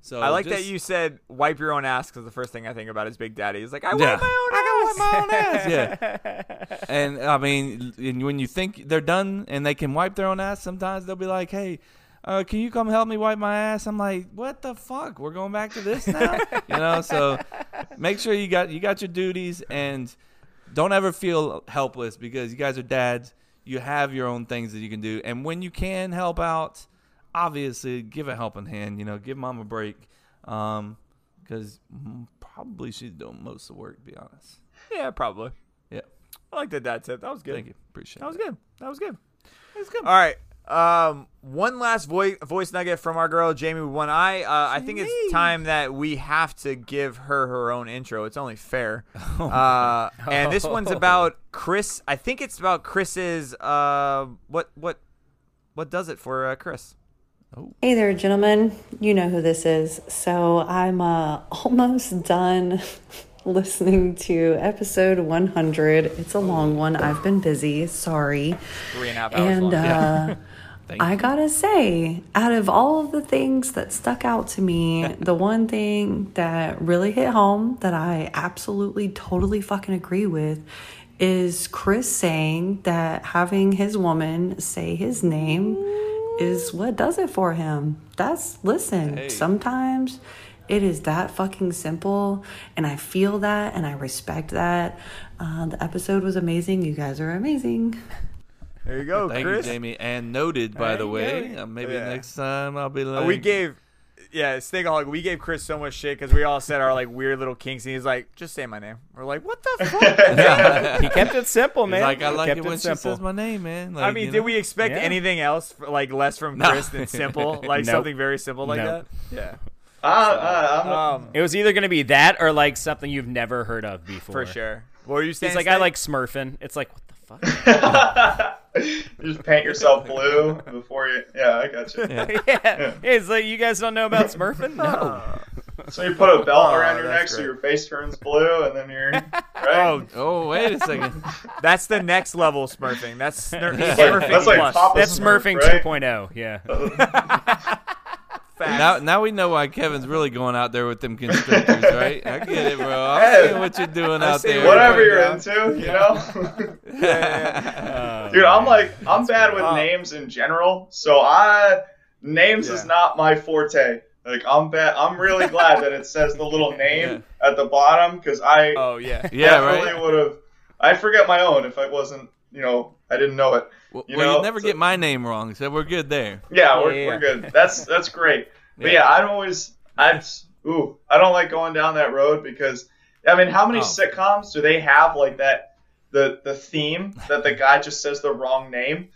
So I like that you said wipe your own ass because the first thing I think about is Big Daddy. He's like, I Yeah. wipe my own I ass. got wipe my own ass. Yeah. and I mean, and when you think they're done and they can wipe their own ass, sometimes they'll be like, "Hey, uh, can you come help me wipe my ass?" I'm like, "What the fuck? We're going back to this now?" you know. So <laughs> make sure you got you got your duties and don't ever feel helpless because you guys are dads. You have your own things that you can do, and when you can help out, obviously give a helping hand. You know, give mom a break, because probably she's doing most of the work. To be honest. Yeah, probably. Yeah. I like that dad tip. That was good. Thank you. Appreciate That was good. That was good. That was good. All right. Um, one last voice voice nugget from our girl Jamie with one eye. Uh, I think it's time that we have to give her her own intro. It's only fair. <laughs> Uh, and this one's about Chris. I think it's about Chris's. Uh, what what what does it for uh, Chris? Oh. Hey there, gentlemen. You know who this is. So I'm uh, <laughs> almost done listening to episode 100. It's a long one. I've been busy. Sorry. Three and a half hours And long. uh, <laughs> I gotta say, out of all of the things that stuck out to me, <laughs> the one thing that really hit home that I absolutely totally fucking agree with is Chris saying that having his woman say his name is what does it for him. That's listen, sometimes it is that fucking simple, and I feel that and I respect that. Uh, the episode was amazing. You guys are amazing. There you go, Thank Chris. you, Jamie. And noted, by There the way. Uh, maybe Yeah. next time I'll be like. we gave, yeah, Snakeaholic. We gave Chris so much shit because we all said our like weird little kinks, and he's like, "Just say my name." We're like, "What the <laughs> fuck?" he kept it simple, He's man. like, I He like kept it when she simple. says my name, man. I mean, you did know? we expect Yeah. anything else, like less from No. Chris than simple, <laughs> like Nope. something very simple like Nope. that? Yeah. Uh, uh, Um, It was either going to be that or like something you've never heard of before. for sure. What were you saying? He's like, I like Smurfing. It's like, what the fuck? <laughs> just paint yourself blue before you. Yeah, I got you. <laughs> yeah. It's like, you guys don't know about <laughs> Smurfing? No. So you put a belt Oh, around your that's neck so your face turns blue, and then you're right. Oh, Oh, wait a second. that's the next level smurfing. That's snur- That's smurfing like, that's like plus. Papa That's Smurf, Smurfing right? 2.0. Yeah. Now, now we know why Kevin's really going out there with them constrictors, <laughs> right? I get it, bro. I Hey. see what you're doing I out see there. Whatever you're Yeah. into, you know. <laughs> Yeah, yeah, Dude, I'm like I'm bad with names in general, so I names is not my forte. Like I'm bad. I'm really glad that it says the little <laughs> name at the bottom because I Oh yeah. Yeah, definitely right. would have. I'd forget my own if I wasn't, you know, I didn't know it. Well, You well, know, you never so- get my name wrong, so we're good there. Yeah, we're, Yeah, we're good. That's that's great. But Yeah. yeah, I don't always. I ooh, I don't like going down that road because I mean, how many Oh. sitcoms do they have like that? The the theme that the guy just says the wrong name,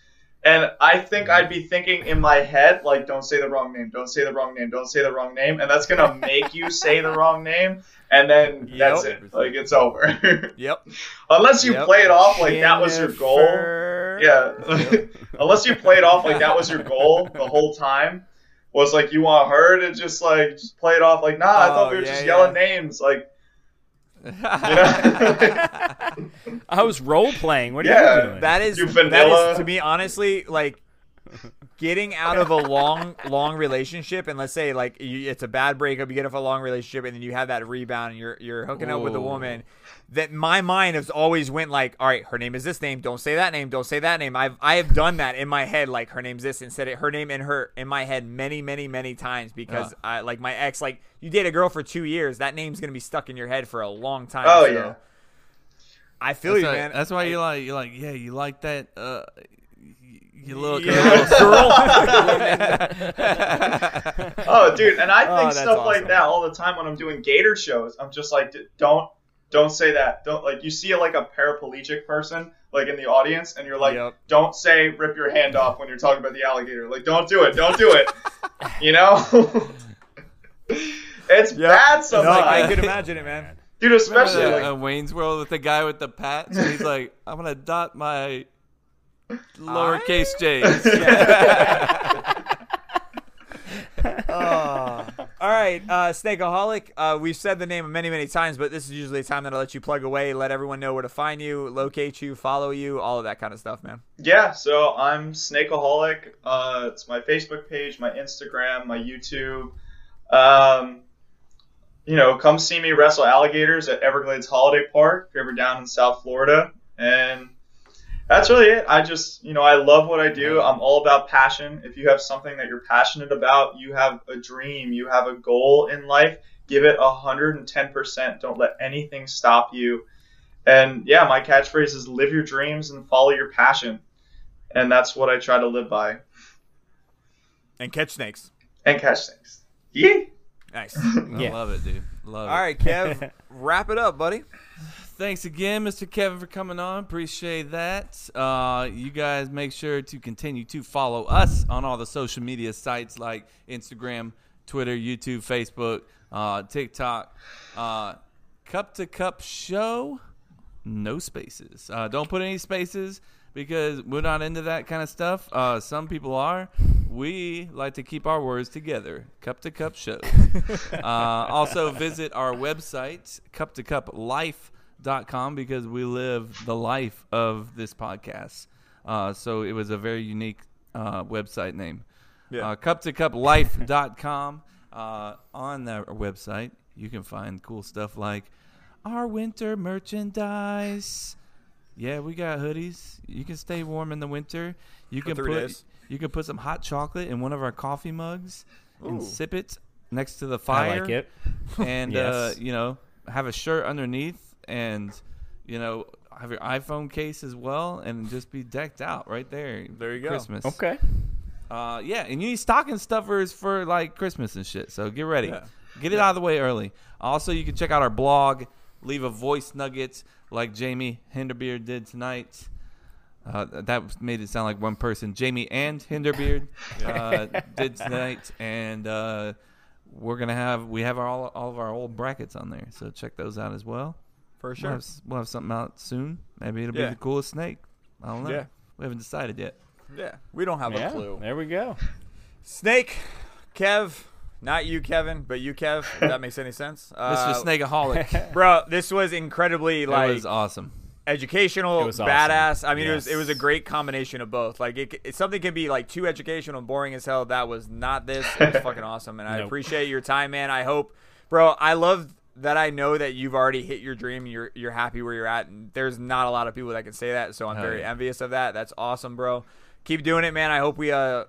and I think I'd be thinking in my head like, don't say the wrong name, don't say the wrong name, don't say the wrong name, and that's gonna make you say the wrong name, and then that's Yep. it. Like it's over. <laughs> Yep. Unless you Yep. play it off like that was your goal. Jennifer. Yeah. <laughs> Unless you played off like that was your goal the whole time. Was like you want her to just like just play it off like nah, I Oh, thought we oh, were yeah, just yeah. yelling names like you know <laughs> I was role playing. What are Yeah, you doing? That is You that vanilla. is to me honestly like getting out of a <laughs> long long relationship and let's say like you, it's a bad breakup you get off a long relationship and then you have that rebound and you're you're hooking up with a woman that my mind has always went like all right her name is this name. Don't say that name. Don't say that name. I've I have done that in my head like her name's this and said it her name in her in my head many many many times because I like my ex like you date a girl for 2 years. That name's going to be stuck in your head for a long time. Oh, so yeah. I feel That's you why, man. That's why you like you like yeah you like that uh you look Yeah. a little <laughs> <laughs> Oh dude, and I Oh, think that's stuff like that all the time when I'm doing gator shows. I'm just like "D- don't don't say that. Don't like you see like a paraplegic person like in the audience and you're like Yep. don't say rip your hand off when you're talking about the alligator. Like don't do it. Don't do it. <laughs> you know? <laughs> it's bad no, sometimes. I could imagine it man Dude, Remember especially that, like uh, Wayne's World with the guy with the patch? And he's like, <laughs> I'm gonna dot my lowercase j's. Oh. All right, uh, Snakeaholic. Uh, we've said the name many, many times, but this is usually a time that I let you plug away, let everyone know where to find you, locate you, follow you, all of that kind of stuff, man. Yeah, so I'm Snakeaholic. Uh, it's my Facebook page, my Instagram, my YouTube. Um, you know, come see me wrestle alligators at Everglades Holiday Park if you're ever down in South Florida. And that's really it. I just, you know, I love what I do. I'm all about passion. If you have something that you're passionate about, you have a dream, you have a goal in life, give it 110%. Don't let anything stop you. And yeah, my catchphrase is live your dreams and follow your passion. And that's what I try to live by. And catch snakes. And catch things. <laughs> Yeah. Nice. I love it, dude. Love all it. All right, Kev, <laughs> wrap it up, buddy. Thanks again, Mr. Kevin, for coming on. Appreciate that. Uh, you guys make sure to continue to follow us on all the social media sites like Instagram, Twitter, YouTube, Facebook, uh, TikTok. Uh, cup to Cup Show, no spaces. Uh, don't put any spaces because we're not into that kind of stuff. Uh, some people are. we like to keep our words together. Cup to Cup Show. <laughs> uh, also, visit our website, cup to cup life.com, because we live the life of this podcast. Uh, so it was a very unique uh, website name. Yeah. Uh, cup to cup life.com. <laughs> Uh, on that website, you can find cool stuff like our winter merchandise. Yeah, we got hoodies. You can stay warm in the winter. You can put days. you can put some hot chocolate in one of our coffee mugs and sip it next to the I fire. like it. And <laughs> uh, you know, have a shirt underneath and you know, have your iPhone case as well and just be decked out right there. There you go. Christmas. Okay. Uh, yeah, and you need stocking stuffers for like Christmas and shit. So get ready, Yeah. get it out of the way early. Also, you can check out our blog, leave a voice nugget like Jamie Hinderbeard did tonight. Uh, that made it sound like one person. Jamie and Hinderbeard uh, did tonight, and uh, we're gonna have we have our, all all of our old brackets on there. So check those out as well. For We'll sure. have, we'll have something out soon. Maybe it'll Yeah. be the coolest snake. I don't know. Yeah. We haven't decided yet. Yeah, we don't have Yeah, a clue. there we go. Snake, Kev, not you, Kevin, but you, Kev. If that makes any sense, <laughs> uh, Mr. Snakeaholic. <laughs> bro. This was incredibly like it was awesome. educational, It was awesome. badass. I mean, it was it was a great combination of both. Like, it, it something can be like too educational and boring as hell. That was not this. It was fucking awesome, and I <laughs> appreciate your time, man. I hope, bro. I love that. I know that you've already hit your dream. You're you're happy where you're at, and there's not a lot of people that can say that. So I'm Hell very yeah. envious of that. That's awesome, bro. Keep doing it, man. I hope we uh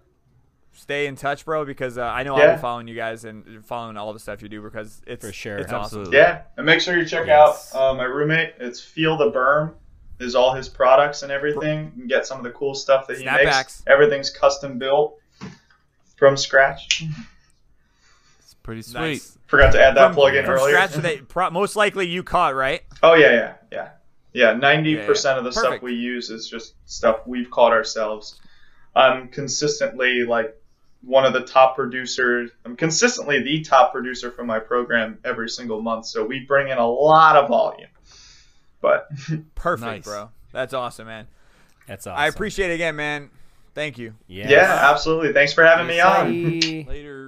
stay in touch, bro, because uh, I know I'll Yeah. be following you guys and following all the stuff you do because it's For sure. It's awesome. Yeah, and make sure you check Yes. out uh, my roommate. It's Field of Burm. Is all his products and everything. You can get some of the cool stuff that he Snapbacks. makes. Everything's custom built from scratch. It's pretty sweet. Nice. Forgot to add that From, plug in from earlier. scratch, that pro- most likely you caught right. Oh yeah, yeah, yeah, yeah. Ninety percent of the Perfect. stuff we use is just stuff we've caught ourselves. I'm consistently like one of the top producers. I'm consistently the top producer for my program every single month. So we bring in a lot of volume. But <laughs> Perfect, Nice. bro. That's awesome, man. That's awesome. I appreciate it again, man. Thank you. Yes. yeah, absolutely. Thanks for having me on. Later.